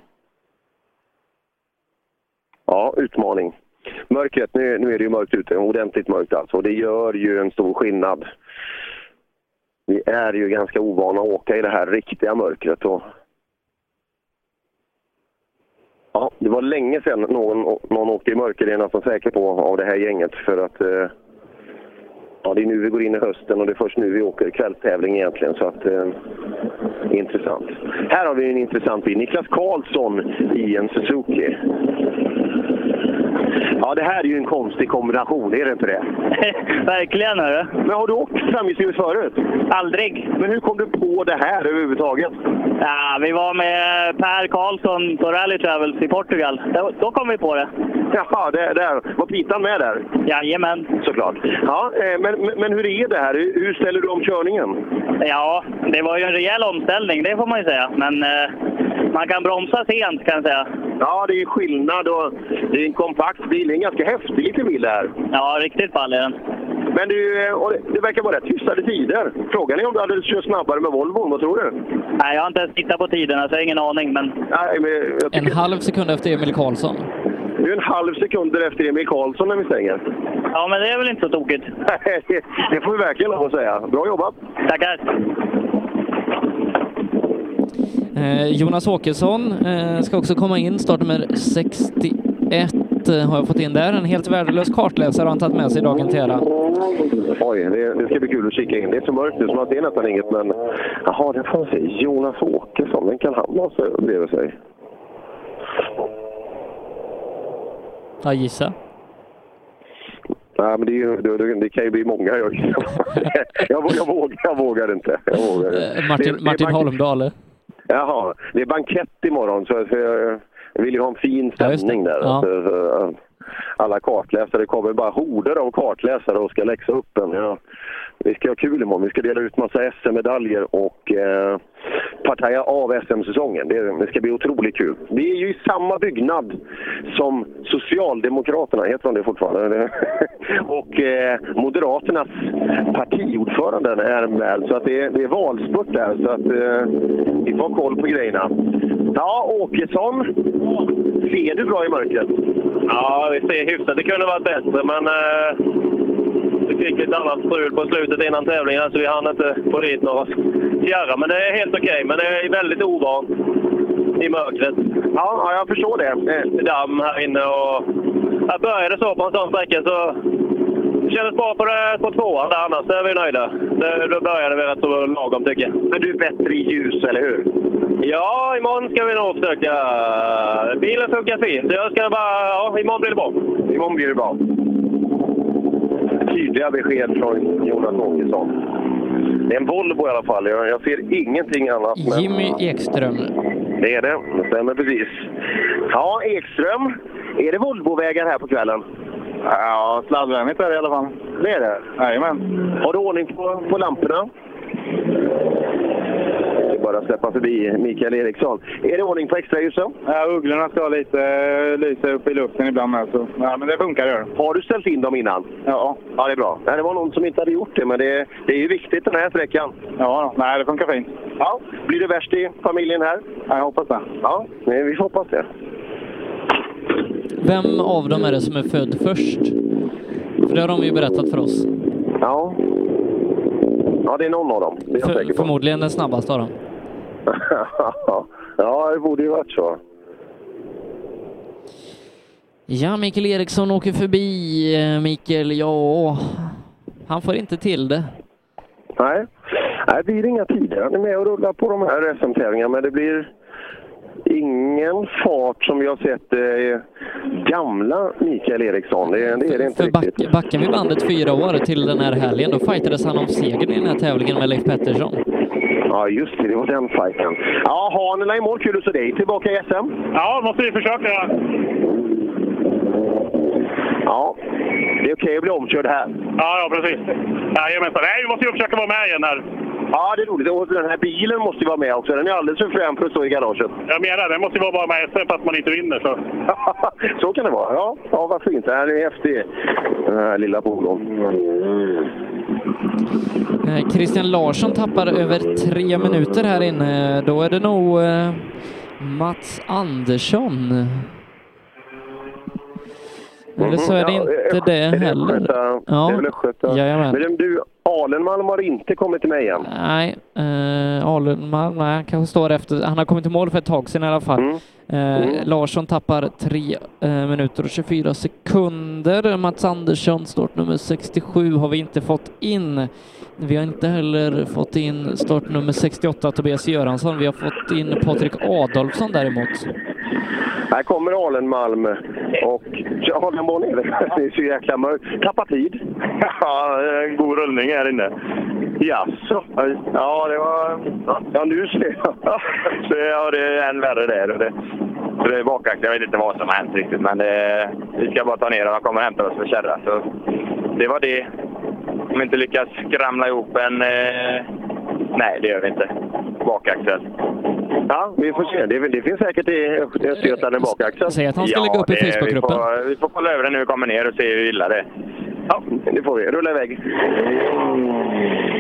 Ja, utmaning. Mörkret, nu, nu är det ju mörkt ute, ordentligt mörkt alltså. Och det gör ju en stor skillnad. Vi är ju ganska ovana att åka i det här riktiga mörkret. Och Ja, det var länge sedan någon, någon åkte i mörker, det är jag nästan säker på, av det här gänget. För att eh, ja, det är nu vi går in i hösten och det är först nu vi åker kvällstävling egentligen. Så att, eh, intressant. Här har vi en intressant bil. Niklas Karlsson i en Suzuki. Ja, det här är ju en konstig kombination, är det inte det? [LAUGHS] Verkligen, hörru. Men har du åkt framhjulsdrivet förut? Aldrig. Men hur kom du på det här överhuvudtaget? Ja, vi var med Per Karlsson på Rally Travels i Portugal. Då, kom vi på det. Jaha, det, där. var Pitan med där? Jajamän. Såklart. Ja, eh, men, men- hur är det här? Hur hur ställer du om körningen? Ja, det var ju en rejäl omställning, det får man ju säga. Men eh, man kan bromsa sent kan jag säga. Ja, det är skillnad och det är en kompakt bil. Det är en ganska häftig liten bil det här. Ja, riktigt ball är den. Men du, eh, och det, det verkar vara rätt hyfsade tider. Frågan är om du hade kört snabbare med Volvo, vad tror du? Nej, jag har inte ens tittat på tiderna så jag har ingen aning. Men... Nej, men jag En halv sekund efter Emil Karlsson. Du är en halv sekund efter Emil Karlsson när vi stänger. Ja, men det är väl inte så tokigt. [LAUGHS] det får vi verkligen lov att säga. Bra jobbat! Tackar! Eh, Jonas Åkesson eh, ska också komma in, startnummer 61 eh, har jag fått in där. En helt värdelös kartläsare har han tagit med sig dagen till ära. Oj, det, det ska bli kul att kika in. Det är så mörkt nu så man ser nästan inget, men... Jaha, det får man se. Jonas Åkesson, vem kan han ha bredvid sig? Ja, gissa. Nej, men det, är ju, det, det, kan ju bli många. Jag, [LAUGHS] jag, jag, vågar, jag vågar inte. Jag vågar. Martin, Det- Martin Holmdal. Jaha, det är bankett imorgon så, så jag, jag vill ju ha en fin Ja, stämning där. Ja. Så, så, alla kartläsare kommer bara horder av kartläsare och ska läxa upp en. Ja. Vi ska ha kul imorgon. Vi ska dela ut massa SM-medaljer och eh, partaja av SM-säsongen. Det, det ska bli otroligt kul. Vi är ju i samma byggnad som Socialdemokraterna, heter de det fortfarande? [LAUGHS] och eh, Moderaternas partiordförande är med. Så att det, är- det är valspurt där. Så att eh, vi får ha koll på grejerna. Ja, Åkesson. Ser du bra i mörkret? Ja, vi ser hyfsat. Det kunde varit bättre, men eh, vi fick ett annat strul på slutet innan tävlingen så vi hann inte få dit några fjärrar. Men det är helt okej, men det är väldigt ovant i mörkret. Ja, ja jag förstår det. Eh, Damm här inne och... Jag började så på en sån sträcka så kändes bra på, det, på tvåan där annars är vi nöjda. Det, då började vi rätt så lagom tycker jag. Men du är bättre i ljus, eller hur? Ja, imorgon ska vi nog försöka. Bilen funkar fint. Jag ska bara... Ja, imorgon blir det bra. Imorgon blir det bra. Tydliga besked från Jonas Åkesson. Det är en Volvo i alla fall. Jag, jag ser ingenting annat. men- Jimmy Ekström. Det är det. Det stämmer precis. Ja, Ekström. Är det Volvovägar här på kvällen? Ja, sladdvänligt är det i alla fall. Det är det? Jajamän. Har du ordning på, på lamporna? Det är bara att släppa förbi Mikael Eriksson. Är det ordning på extraljusen? Ja, ugglorna ska lite eh, lysa upp i luften ibland med. Så. Ja, men det funkar gör det. Har du ställt in dem innan? Ja. Ja, det är bra. Nej, det var någon som inte hade gjort det, men det, det är ju viktigt den här sträckan. Ja, nej, det funkar fint. Ja. Blir det värst i familjen här? Ja, jag hoppas det. Ja, nej, vi får hoppas det. Vem av dem är det som är född först? För det har de ju berättat för oss. Ja. Ja, det är någon av dem. Det är jag För, säker på. förmodligen den snabbaste av dem. [LAUGHS] ja, det borde ju varit så. Ja, Mikael Eriksson åker förbi. Eh, Mikael, ja, han får inte till det. Nej, Nej det blir inga tider. Han är med och rullar på de här SM-tävlingarna, men det blir ingen fart som vi har sett eh, gamla Mikael Eriksson. Det, det är det inte För riktigt. back, backar vi bandet fyra år till den här helgen, då fightades han om segern i den här tävlingen med Leif Pettersson. Ja, just det. Det var den fighten. Ja, Hanela i mål. Kul att se dig tillbaka i SM. Ja, måste vi försöka. Ja, det är okej att bli omkörd här. Ja, ja precis. Jajamensan. Nej, vi måste ju försöka vara med igen här. Ja, det är roligt. Och den här bilen måste ju vara med också. Den är alldeles för frän för att stå i garaget. Jag menar, det måste ju vara bara med SM fast man inte vinner. Så. [LAUGHS] Så kan det vara. Ja, ja varför inte? Den är häftig, den här lilla polon. Eh, Christian Larsson tappar över tre minuter här inne. Då är det nog eh, Mats Andersson. Eller så är det. Ja, inte det heller. Östgöta? Ja. Det är väl Östgöta? Jajamän. Men du, Alenmalm har inte kommit till mig än. Nej, eh, Alenmalm, nej, han kanske står efter. Han har kommit i mål för ett tag sedan i alla fall. Mm. Eh, Larsson tappar 3 eh, minuter och 24 sekunder. Mats Andersson, startnummer 67, har vi inte fått in. Vi har inte heller fått in startnummer 68, Tobias Göransson. Vi har fått in Patrik Adolfsson däremot. Här kommer Alenmalm och... Ja, den var nere. Det är så jäkla mörkt. Tappa tid. [LAUGHS] Ja, en god rullning här inne. Jaså? Ja, det var... Ja, nu ser jag. [LAUGHS] Så, ja, det är än värre där. Och det, det är bakaxeln. Jag vet inte vad som har hänt riktigt, men det, vi ska bara ta ner den. De kommer hämta oss för kärra. Så det var det. Om vi inte lyckas skramla ihop en... Eh, nej, det gör vi inte. Bakaxel. Ja, vi får se. Det, det finns säkert i Östergötland en bakaxel. Säg att han ska lägga upp i Facebookgruppen. Vi får, vi får kolla över den när vi kommer ner och se hur illa det är. Ja, det får vi. Rulla iväg.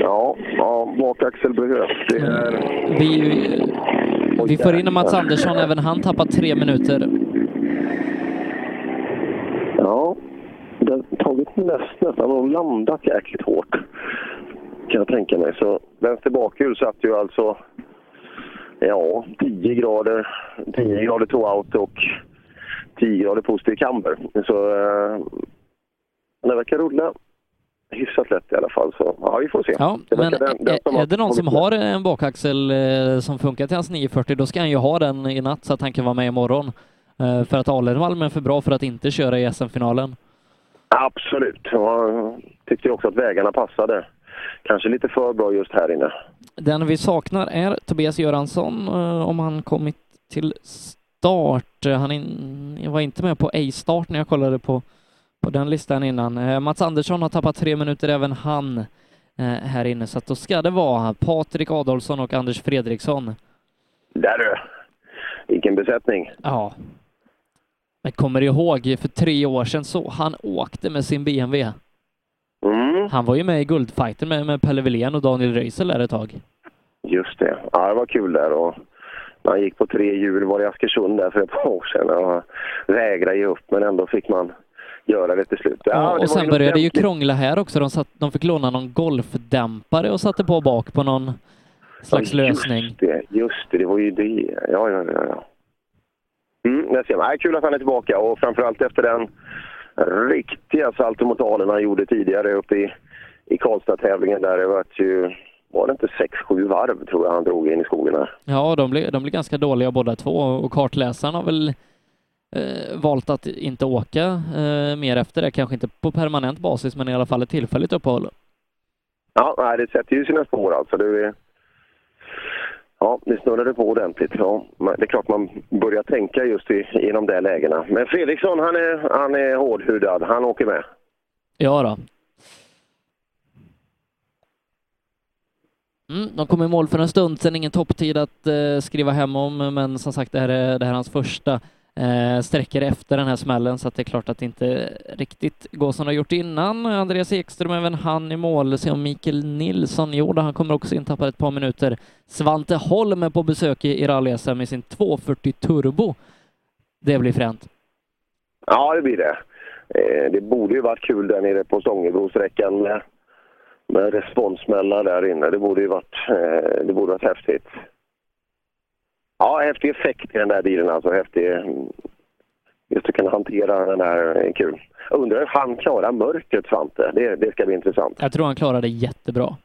Ja, ja bakaxel behövs. Det är... Vi, vi får in Mats Andersson, även han tappar tre minuter. Ja, det har tagit näst, nästan och landat jäkligt hårt. Kan jag tänka mig. Så vänster bakhjul satt ju alltså ja, 10 grader, 10 grader two-out och 10 grader positiv camber. Så eh, det verkar rulla hyfsat lätt i alla fall. Så ja, vi får se. Ja, Det men den- den är det någon har som har en bakaxel eh, som funkar till hans 940, då ska han ju ha den i natt så att han kan vara med imorgon. Eh, För att Alenmalm är för bra för att inte köra i SM-finalen. Absolut. Jag tyckte också att vägarna passade. Kanske lite för bra just här inne. Den vi saknar är Tobias Göransson, eh, om han kommit till start. Eh, Han in, jag var inte med på A-start när jag kollade på, på den listan innan. Eh, Mats Andersson har tappat tre minuter även han här inne, så att då ska det vara Patrik Adolfsson och Anders Fredriksson. Där du! Vilken besättning! Ja. Jag kommer ihåg för tre år sedan så han åkte med sin BMW. Mm. Han var ju med i guldfighten med, med Pelle Wilén och Daniel Röisel där ett tag. Just det. Ja, det var kul där. Och man gick på tre hjul, var i Askersund där för ett par år sedan och vägrade ge upp, men ändå fick man göra det till slut. Ja, Ja, och sen började det ju krångla här också. De, satt, de fick låna någon golfdämpare och satte på bak på någon slags Ja, lösning. Just det, just det, det var ju det. Ja, ja, ja. ja. Mm, det ser man. Nej, kul att han är tillbaka och framförallt efter den riktiga saltomortalen han gjorde tidigare uppe i, i Karlstad-tävlingen där. Det var ju, var det inte 6-7 varv tror jag han drog in i skogen här. Ja, de blev, de blev ganska dåliga båda två och kartläsaren har väl eh, valt att inte åka eh, mer efter det. Kanske inte på permanent basis, men i alla fall ett tillfälligt uppehåll. Ja, nej, det sätter ju sina spår alltså. Det, är- ja, det snurrade på ordentligt. Ja, det är klart man börjar tänka just i, i de där lägena. Men Fredriksson, han är, han är hårdhudad. Han åker med. Ja då. Mm, de kom i mål för en stund sedan, ingen topptid att eh, skriva hem om, men som sagt, det här är, det här är hans första eh, sträckor efter den här smällen, så att det är klart att det inte riktigt går som det har gjort innan. Andreas Ekström, även han i mål. Se om Mikael Nilsson gjorde, han kommer också in, tappar ett par minuter. Svante Holm är på besök i, i rally med sin 240 Turbo. Det blir fränt. Ja, det blir det. Eh, det borde ju varit kul där nere på Stångebrosträckan med, med responsmällar där inne. Det borde ju varit, eh, det borde varit häftigt. Ja, häftig effekt i den där bilen alltså. Häftig, just att kunna hantera den där är kul. Jag undrar hur han klarar mörkret, Svante. Det, det ska bli intressant. Jag tror han klarar det jättebra.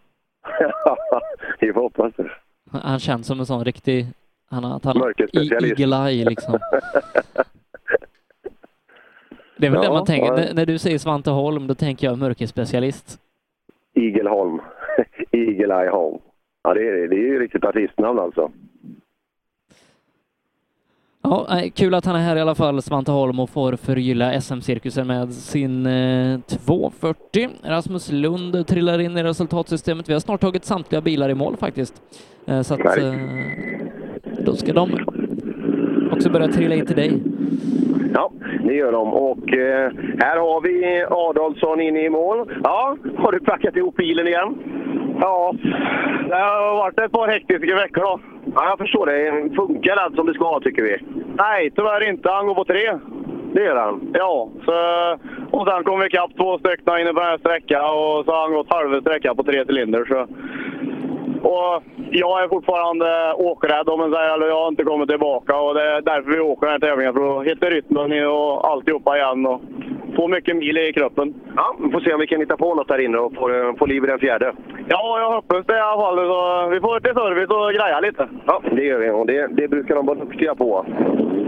[LAUGHS] Vi får hoppas det. Han- känns som en sån riktig... Han har, Mörkerspecialist. eagle eye liksom. [LAUGHS] Det är väl Ja, det man tänker. ja. När, när du säger Svante Holm, då tänker jag mörkerspecialist. Igelholm. [LAUGHS] Eagle Eye Holm. Ja, det är, det är ju riktigt artistnamn alltså. Ja, kul att han är här i alla fall, Svante Holm, och får förgylla SM-cirkusen med sin eh, 240. Rasmus Lund trillar in i resultatsystemet. Vi har snart tagit samtliga bilar i mål faktiskt. Eh, så att, eh, då ska de också börja trilla in till dig. Ja, det gör de. Och eh, här har vi Adolfsson inne i mål. Ja, har du packat ihop bilen igen? Ja, det har varit ett par hektiska veckor då. Ja, jag förstår det. Funkar allt som det ska tycker vi? Nej, tyvärr inte. Han går på tre. det gör han. Ja, så, och sen kom vi ikapp två stycken inne på den här sträckan och så har han gått halva sträckan på tre cylinder. Så. Och jag är fortfarande åkrädd om man säger, jag har inte kommit tillbaka och det är därför vi åker den här tävlingen, för att hitta rytmen och alltihopa igen och få mycket mil i kroppen. Ja, vi får se om vi kan hitta på något där inne och få, få liv i den fjärde. Ja, jag hoppas det i alla fall. Så vi får till service och greja lite. Ja, det gör vi och det, det brukar de vara duktiga på.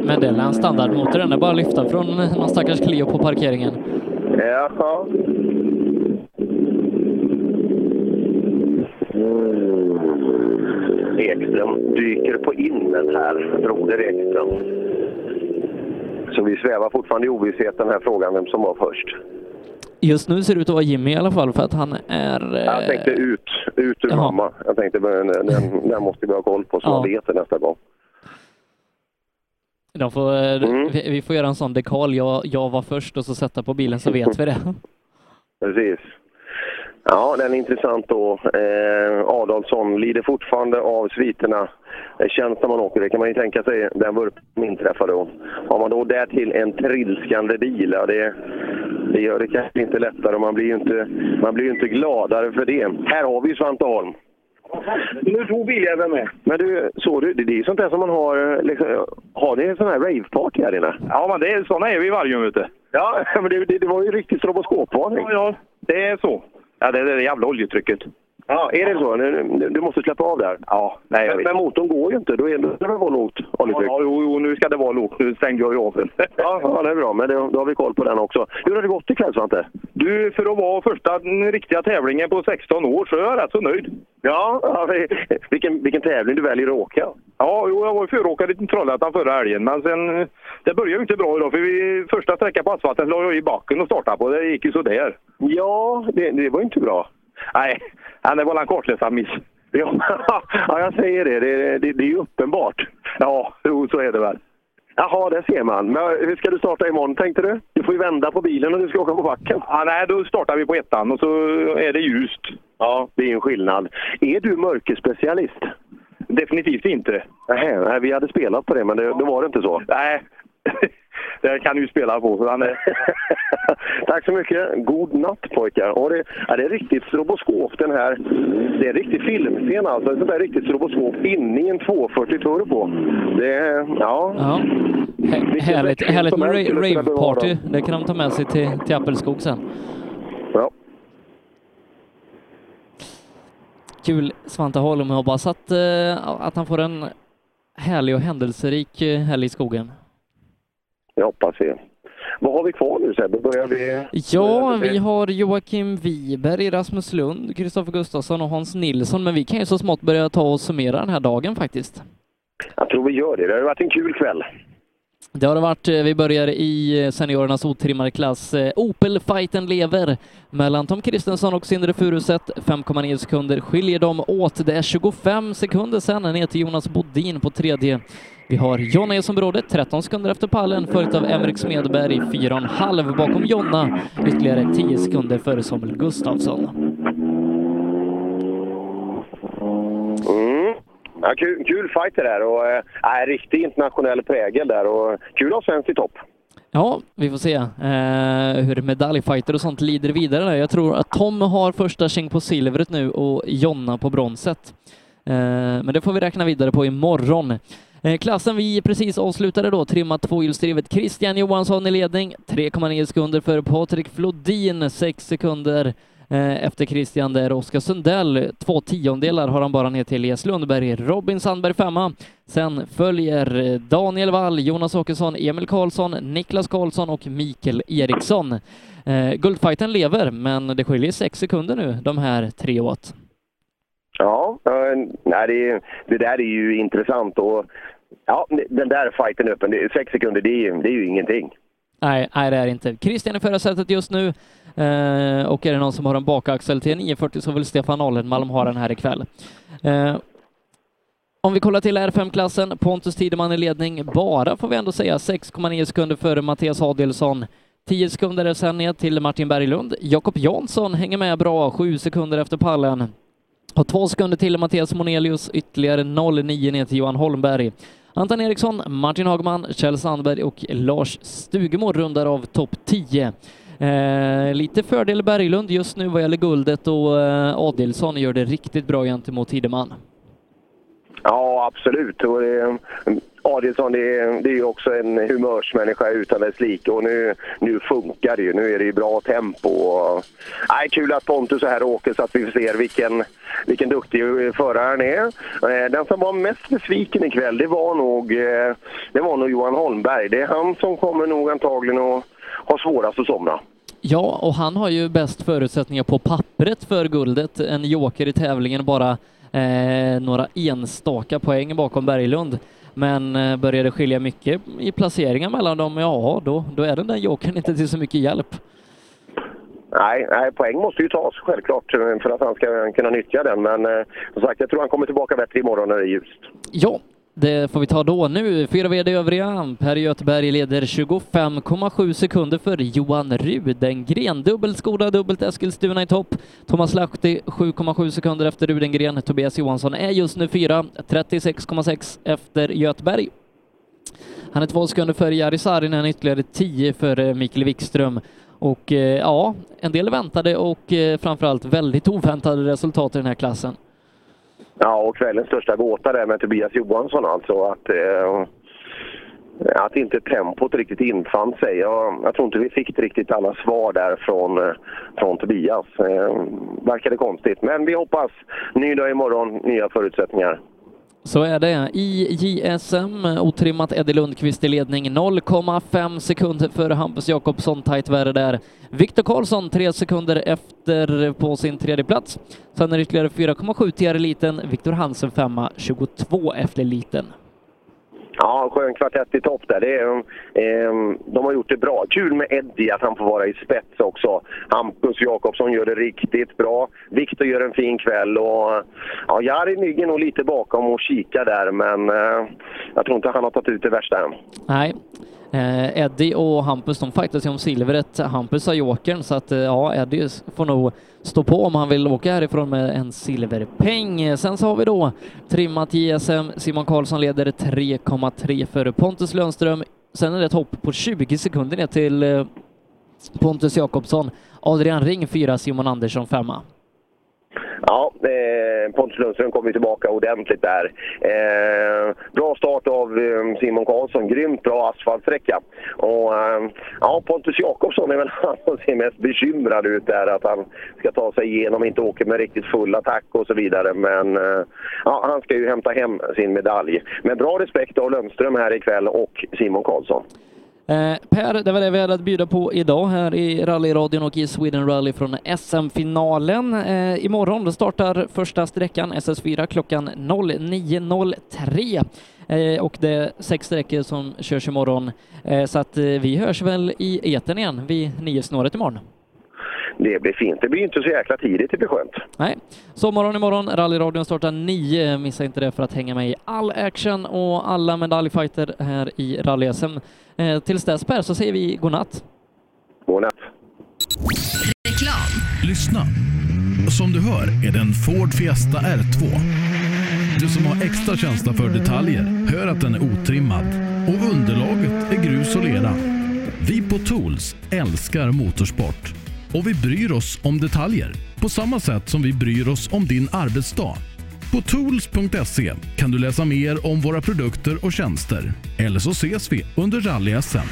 Men det är en standardmotor, den är bara att lyfta från någon stackars Clio på parkeringen. Ja. Ekström dyker på innet här, Broder Ekström. Så vi svävar fortfarande i ovisshet den här frågan vem som var först. Just nu ser det ut att vara Jimmy i alla fall för att han är... eh, Jag tänkte ut, ut ur Jaha. mamma. Jag tänkte den, den, [LAUGHS] den måste vi ha koll på så Ja. man vet det nästa gång. De får, eh, Mm. vi, vi får göra en sån dekal, jag, jag var först och så sätta på bilen så vet vi det. [LAUGHS] Precis. Ja, den är intressant då. Eh, Adolfsson lider fortfarande av sviterna. Det känns när man åker. Det kan man ju tänka sig den vurpan som inträffade. då. Har man då därtill en trilskande bil, ja, det, det gör det kanske inte lättare. Man blir ju inte, man blir inte gladare för det. Här har vi ju Svante Holm. Nu tog biljäveln med. Men du, såg du, det är ju sånt där som man har, liksom, har ni en sån här raveparty här inne? Ja, men det är, såna är vi i Vargön, vet du. Ja, [LAUGHS] men det, det, det var ju riktigt stroboskopvarning. Ja, ja, det är så. Ja, det är det jävla oljetrycket. Ja, är det så? Du, du måste släppa av där. Ja, nej, jag men, vet. men motorn går ju inte. Då är det, det vara lågt oljetryck. Ja, jo, jo, nu ska det vara lågt. Nu stängde jag ju av den. [LAUGHS] Ja, ja, det är bra. Men det, då har vi koll på den också. Hur har det gått ikväll, Svante? Du, för att vara första riktiga tävlingen på 16 år så är jag rätt så nöjd. Ja, ja vi- [LAUGHS] vilken, vilken tävling du väljer att åka. Ja, jo, jag var ju föråkare i Trollhättan förra helgen, men sen... Det började ju inte bra idag, för vi, första sträckan på asfalten la jag i backen och startade på. Det gick ju sådär. Ja, det, det var inte bra. Nej, det var en kortläsad miss. Ja, [LAUGHS] ja, jag säger det. Det, det, det är ju uppenbart. Ja, så är det väl. Jaha, det ser man. Men hur ska du starta imorgon, tänkte du? Du får ju vända på bilen och du ska åka på backen. Ja, nej, då startar vi på ettan och så är det ljust. Ja, det är ju en skillnad. Är du mörkerspecialist? Definitivt inte. Nej, nej, vi hade spelat på det, men det, det var det inte så. Nej, [LAUGHS] det kan du ju spela på. Så han är... [LAUGHS] Tack så mycket. God natt pojkar. Och det, ja, det är riktigt stroboskop den här. Det är en riktig filmscen alltså. Ett sånt där riktigt stroboskop inne i en 240 turbo. Det är, ja. Ja. Hä- Härligt, härligt med rave-party. Det kan de ta med sig till, till Appelskog sen. Ja. Kul Svante Holm. Jag hoppas att, eh, att han får en härlig och händelserik eh, helg i skogen. Jag hoppas det. Vad har vi kvar nu Sebbe? Börjar vi... Ja, vi har Joakim Wiberg, Rasmus Lund, Kristoffer Gustafsson och Hans Nilsson, men vi kan ju så smått börja ta och summera den här dagen faktiskt. Jag tror vi gör det. Det har varit en kul kväll. Det har det varit. Vi börjar i eh, seniorernas otrimmade klass. Eh, Opel-fighten lever mellan Tom Kristensson och Sindre Furuset. 5,9 sekunder skiljer dem åt. Det är 25 sekunder sen ner till Jonas Bodin på tredje. Vi har Jonna Eson Bråde 13 sekunder efter pallen, följt av Emrik Smedberg 4,5 bakom Jonna, ytterligare 10 sekunder före Samuel Gustafsson. Mm. Ja, kul, kul fight det där och äh, riktig internationell prägel där och kul att ha svenskt i topp. Ja, vi får se eh, hur medaljfighter och sånt lider vidare. där. Jag tror att Tom har första tjing på silvret nu och Jonna på bronset. Eh, men det får vi räkna vidare på imorgon. Eh, klassen vi precis avslutade då, trimmat tvåhjulsdrivet Christian Johansson i ledning, 3,9 sekunder för Patrik Flodin, 6 sekunder eh, efter Christian där Oskar Sundell, två tiondelar har han bara ner till Elias Lundberg, Robin Sandberg femma. Sen följer eh, Daniel Wall, Jonas Åkesson, Emil Karlsson, Niklas Karlsson och Mikael Eriksson. Eh, guldfighten lever, men det skiljer sex sekunder nu, de här tre åt. Ja, nej, det, det där är ju intressant och ja, den där fighten öppen, det, sex sekunder, det är, ju- det är ju ingenting. Nej, nej, det är det inte. Christian är förarsätet just nu eh, och är det någon som har en bakaxel till 940 så vill Stefan Allenmalm ha den här ikväll. Eh, om vi kollar till R5-klassen, Pontus Tideman i ledning, bara får vi ändå säga 6,9 sekunder före Mattias Adelsson. 10 sekunder är sen ner till Martin Berglund. Jakob Jansson hänger med bra, 7 sekunder efter pallen. Och två sekunder till Mattias Monelius, ytterligare 0,9 ner till Johan Holmberg. Anton Eriksson, Martin Hagman, Kjell Sandberg och Lars Stugemo rundar av topp 10. Eh, lite fördel Berglund just nu vad gäller guldet och eh, Adilsson gör det riktigt bra gentemot Tideman. Ja, absolut. Och det, Adielsson det, är- det är ju också en humörsmänniska utan dess like och nu, nu funkar det ju. Nu är det ju bra tempo. Och, nej, kul att Pontus är här och åker så att vi ser vilken, vilken duktig förare han är. Eh, den som var mest besviken ikväll det var nog, eh, det var nog Johan Holmberg. Det är han som kommer nog antagligen att ha svårast att somna. Ja, och han har ju bäst förutsättningar på pappret för guldet. En joker i tävlingen bara eh, några enstaka poäng bakom Berglund. Men eh, börjar det skilja mycket i placeringar mellan dem, ja då, då är den där jokern inte till så mycket hjälp. Nej, nej, poäng måste ju tas självklart eh, för att han ska kunna nyttja den. Men eh, som sagt, jag tror han kommer tillbaka bättre imorgon när det är ljust. Ja, det får vi ta då nu. Fyra VD övriga. Per Göteberg leder 25,7 sekunder för Johan Rudengren. Dubbelt Skoda, dubbelt Eskilstuna i topp. Thomas Lahti 7,7 sekunder efter Rudengren. Tobias Johansson är just nu fyra, 36,6 efter Göteberg. Han är två sekunder före Jari Saarinen, ytterligare 10 före eh, Mikael Wikström. Och eh, ja, en del väntade och eh, framförallt väldigt oväntade resultat i den här klassen. Ja, och kvällens största gåta där med Tobias Johansson alltså. Att, eh, att inte tempot riktigt infann sig. Jag, jag tror inte vi fick riktigt alla svar där från, eh, från Tobias. Eh, verkade konstigt. Men vi hoppas. Ny dag imorgon, nya förutsättningar. Så är det. I JSM, otrimmat Eddie Lundqvist i ledning, 0,5 sekunder före Hampus Jakobsson, tajt värre där. Viktor Karlsson, tre sekunder efter på sin tredje plats. Sen är det ytterligare 4,7 till eliten. Viktor Hansen femma, 22 efter eliten. Ja, skön kvartett i topp där. Det är, eh, de har gjort det bra. Kul med Eddie, att han får vara i spets också. Hampus Jakobsson gör det riktigt bra. Viktor gör en fin kväll och ja, Jari ligger nog lite bakom och kikar där, men eh, jag tror inte han har tagit ut det värsta än. Nej. Eh, Eddie och Hampus, de fightas ju om silvret. Hampus har jokern, så att eh, ja, Eddie får nog stå på om han vill åka härifrån med en silverpeng. Sen så har vi då trimmat JSM. Simon Karlsson leder 3,3 före Pontus Lönström. Sen är det ett hopp på 20 sekunder ner till eh, Pontus Jakobsson. Adrian Ring fyra, Simon Andersson femma. Ja, eh, Pontus Lundström kommer ju tillbaka ordentligt där. Eh, bra start av eh, Simon Karlsson. Grymt bra asfaltsträcka. Och eh, ja, Pontus Jakobsson är väl [LAUGHS] han som ser mest bekymrad ut där. Att han ska ta sig igenom, inte åker med riktigt full attack och så vidare. Men eh, ja, han ska ju hämta hem sin medalj. Men bra respekt av Lundström här ikväll och Simon Karlsson. Eh, per, det var det vi hade att bjuda på idag här i rallyradion och i Sweden Rally från SM-finalen. Eh, imorgon då startar första sträckan SS4 klockan 09.03 eh, och det är sex sträckor som körs imorgon. Eh, så att eh, vi hörs väl i etern igen vid niosnåret imorgon. Det blir fint. Det blir inte så jäkla tidigt, det blir skönt. Nej, sommaren imorgon. Rallyradion startar nio. Missa inte det för att hänga med i all action och alla medaljfighter här i rally-SM. Eh, tills dess Per så säger vi godnatt. Godnatt. Reklam. Lyssna. Som du hör är det en Ford Fiesta R2. Du som har extra känsla för detaljer hör att den är otrimmad och underlaget är grus och lera. Vi på Tools älskar motorsport och vi bryr oss om detaljer på samma sätt som vi bryr oss om din arbetsdag. På tools.se kan du läsa mer om våra produkter och tjänster. Eller så ses vi under rally-SM.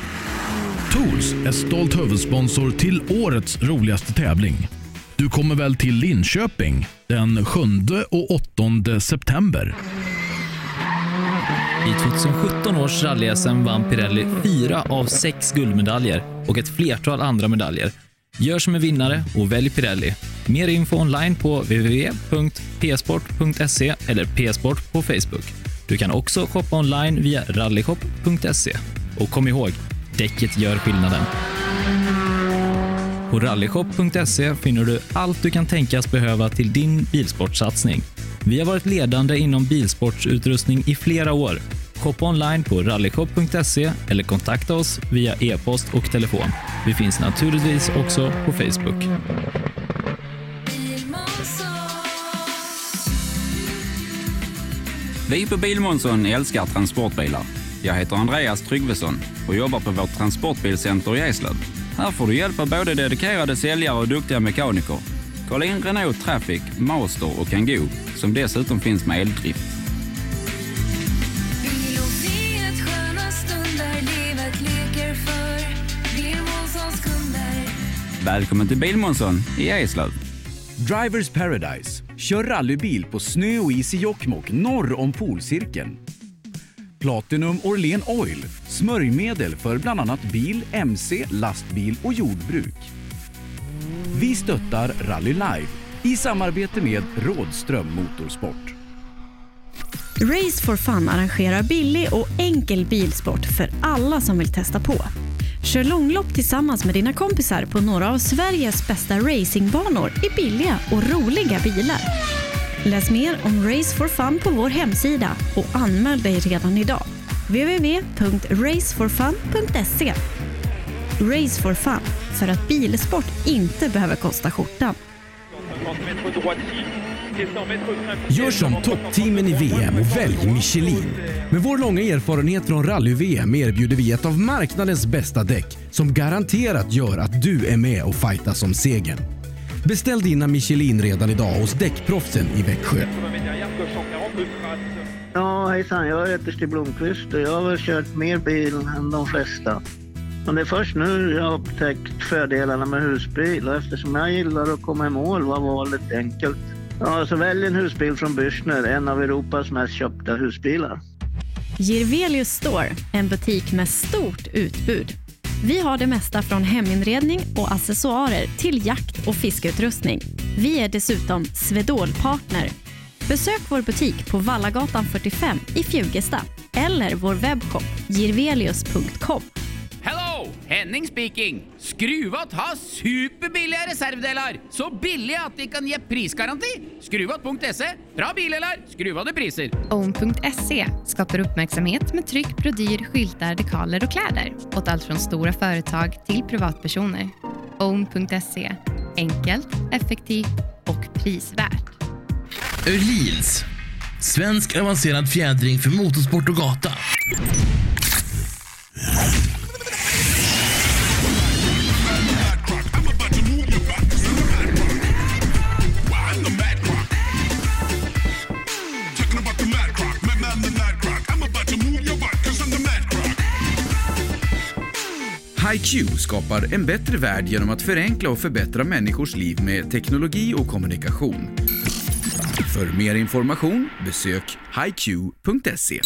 Tools är stolt huvudsponsor till årets roligaste tävling. Du kommer väl till Linköping den 7 och 8 september? I 2017 års rally-SM vann Pirelli fyra av sex guldmedaljer och ett flertal andra medaljer. Gör som en vinnare och välj Pirelli. Mer info online på www.psport.se eller psport på Facebook. Du kan också shoppa online via rallyshop.se. Och kom ihåg, däcket gör skillnaden. På rallyshop.se finner du allt du kan tänkas behöva till din bilsportsatsning. Vi har varit ledande inom bilsportsutrustning i flera år. Shoppa online på rallyshop.se eller kontakta oss via e-post och telefon. Vi finns naturligtvis också på Facebook. Vi på Bilmånsson älskar transportbilar. Jag heter Andreas Tryggvesson och jobbar på vårt transportbilcenter i Eslöv. Här får du hjälp av både dedikerade säljare och duktiga mekaniker. Kolla in Renault Traffic, Master och Kangoo som dessutom finns med eldrift. Välkommen till Bilmånsson i Eslöv. Drivers Paradise. Kör rallybil på snö och is i Jokkmokk norr om polcirkeln. Platinum Orlen Oil. Smörjmedel för bland annat bil, mc, lastbil och jordbruk. Vi stöttar Rally Live i samarbete med Rådström Motorsport. Race for Fun arrangerar billig och enkel bilsport för alla som vill testa på. Kör långlopp tillsammans med dina kompisar på några av Sveriges bästa racingbanor i billiga och roliga bilar. Läs mer om Race for Fun på vår hemsida och anmäl dig redan idag. www.raceforfun.se Race for Fun, för att bilsport inte behöver kosta skjortan. Gör som toppteamen i VM och välj Michelin. Med vår långa erfarenhet från rally-VM erbjuder vi ett av marknadens bästa däck som garanterat gör att du är med och fightas om segern. Beställ dina Michelin redan idag hos Däckproffsen i Växjö. Ja, hejsan. Jag heter Stig Blomqvist och jag har väl kört mer bil än de flesta. Men det är först nu jag har upptäckt fördelarna med husbil och eftersom jag gillar att komma i mål var valet enkelt. Ja, så välj en husbil från Bürstner, en av Europas mest köpta husbilar. Girvelius Store, en butik med stort utbud. Vi har det mesta från heminredning och accessoarer till jakt och fiskeutrustning. Vi är dessutom Swedol-partner. Besök vår butik på Vallagatan 45 i Fjugesta eller vår webbshop girvelius.com. Henning speaking! Skruvat har superbilliga reservdelar! Så billiga att de kan ge prisgaranti! Skruvat.se. Bra bilar, skruvade priser. Own.se skapar uppmärksamhet med tryck, brodyr, skyltar, dekaler och kläder åt allt från stora företag till privatpersoner. Own.se enkelt, effektivt och prisvärt. Öhlins. Svensk avancerad fjädring för motorsport och gata. HiQ skapar en bättre värld genom att förenkla och förbättra människors liv med teknologi och kommunikation. För mer information besök hiq.se.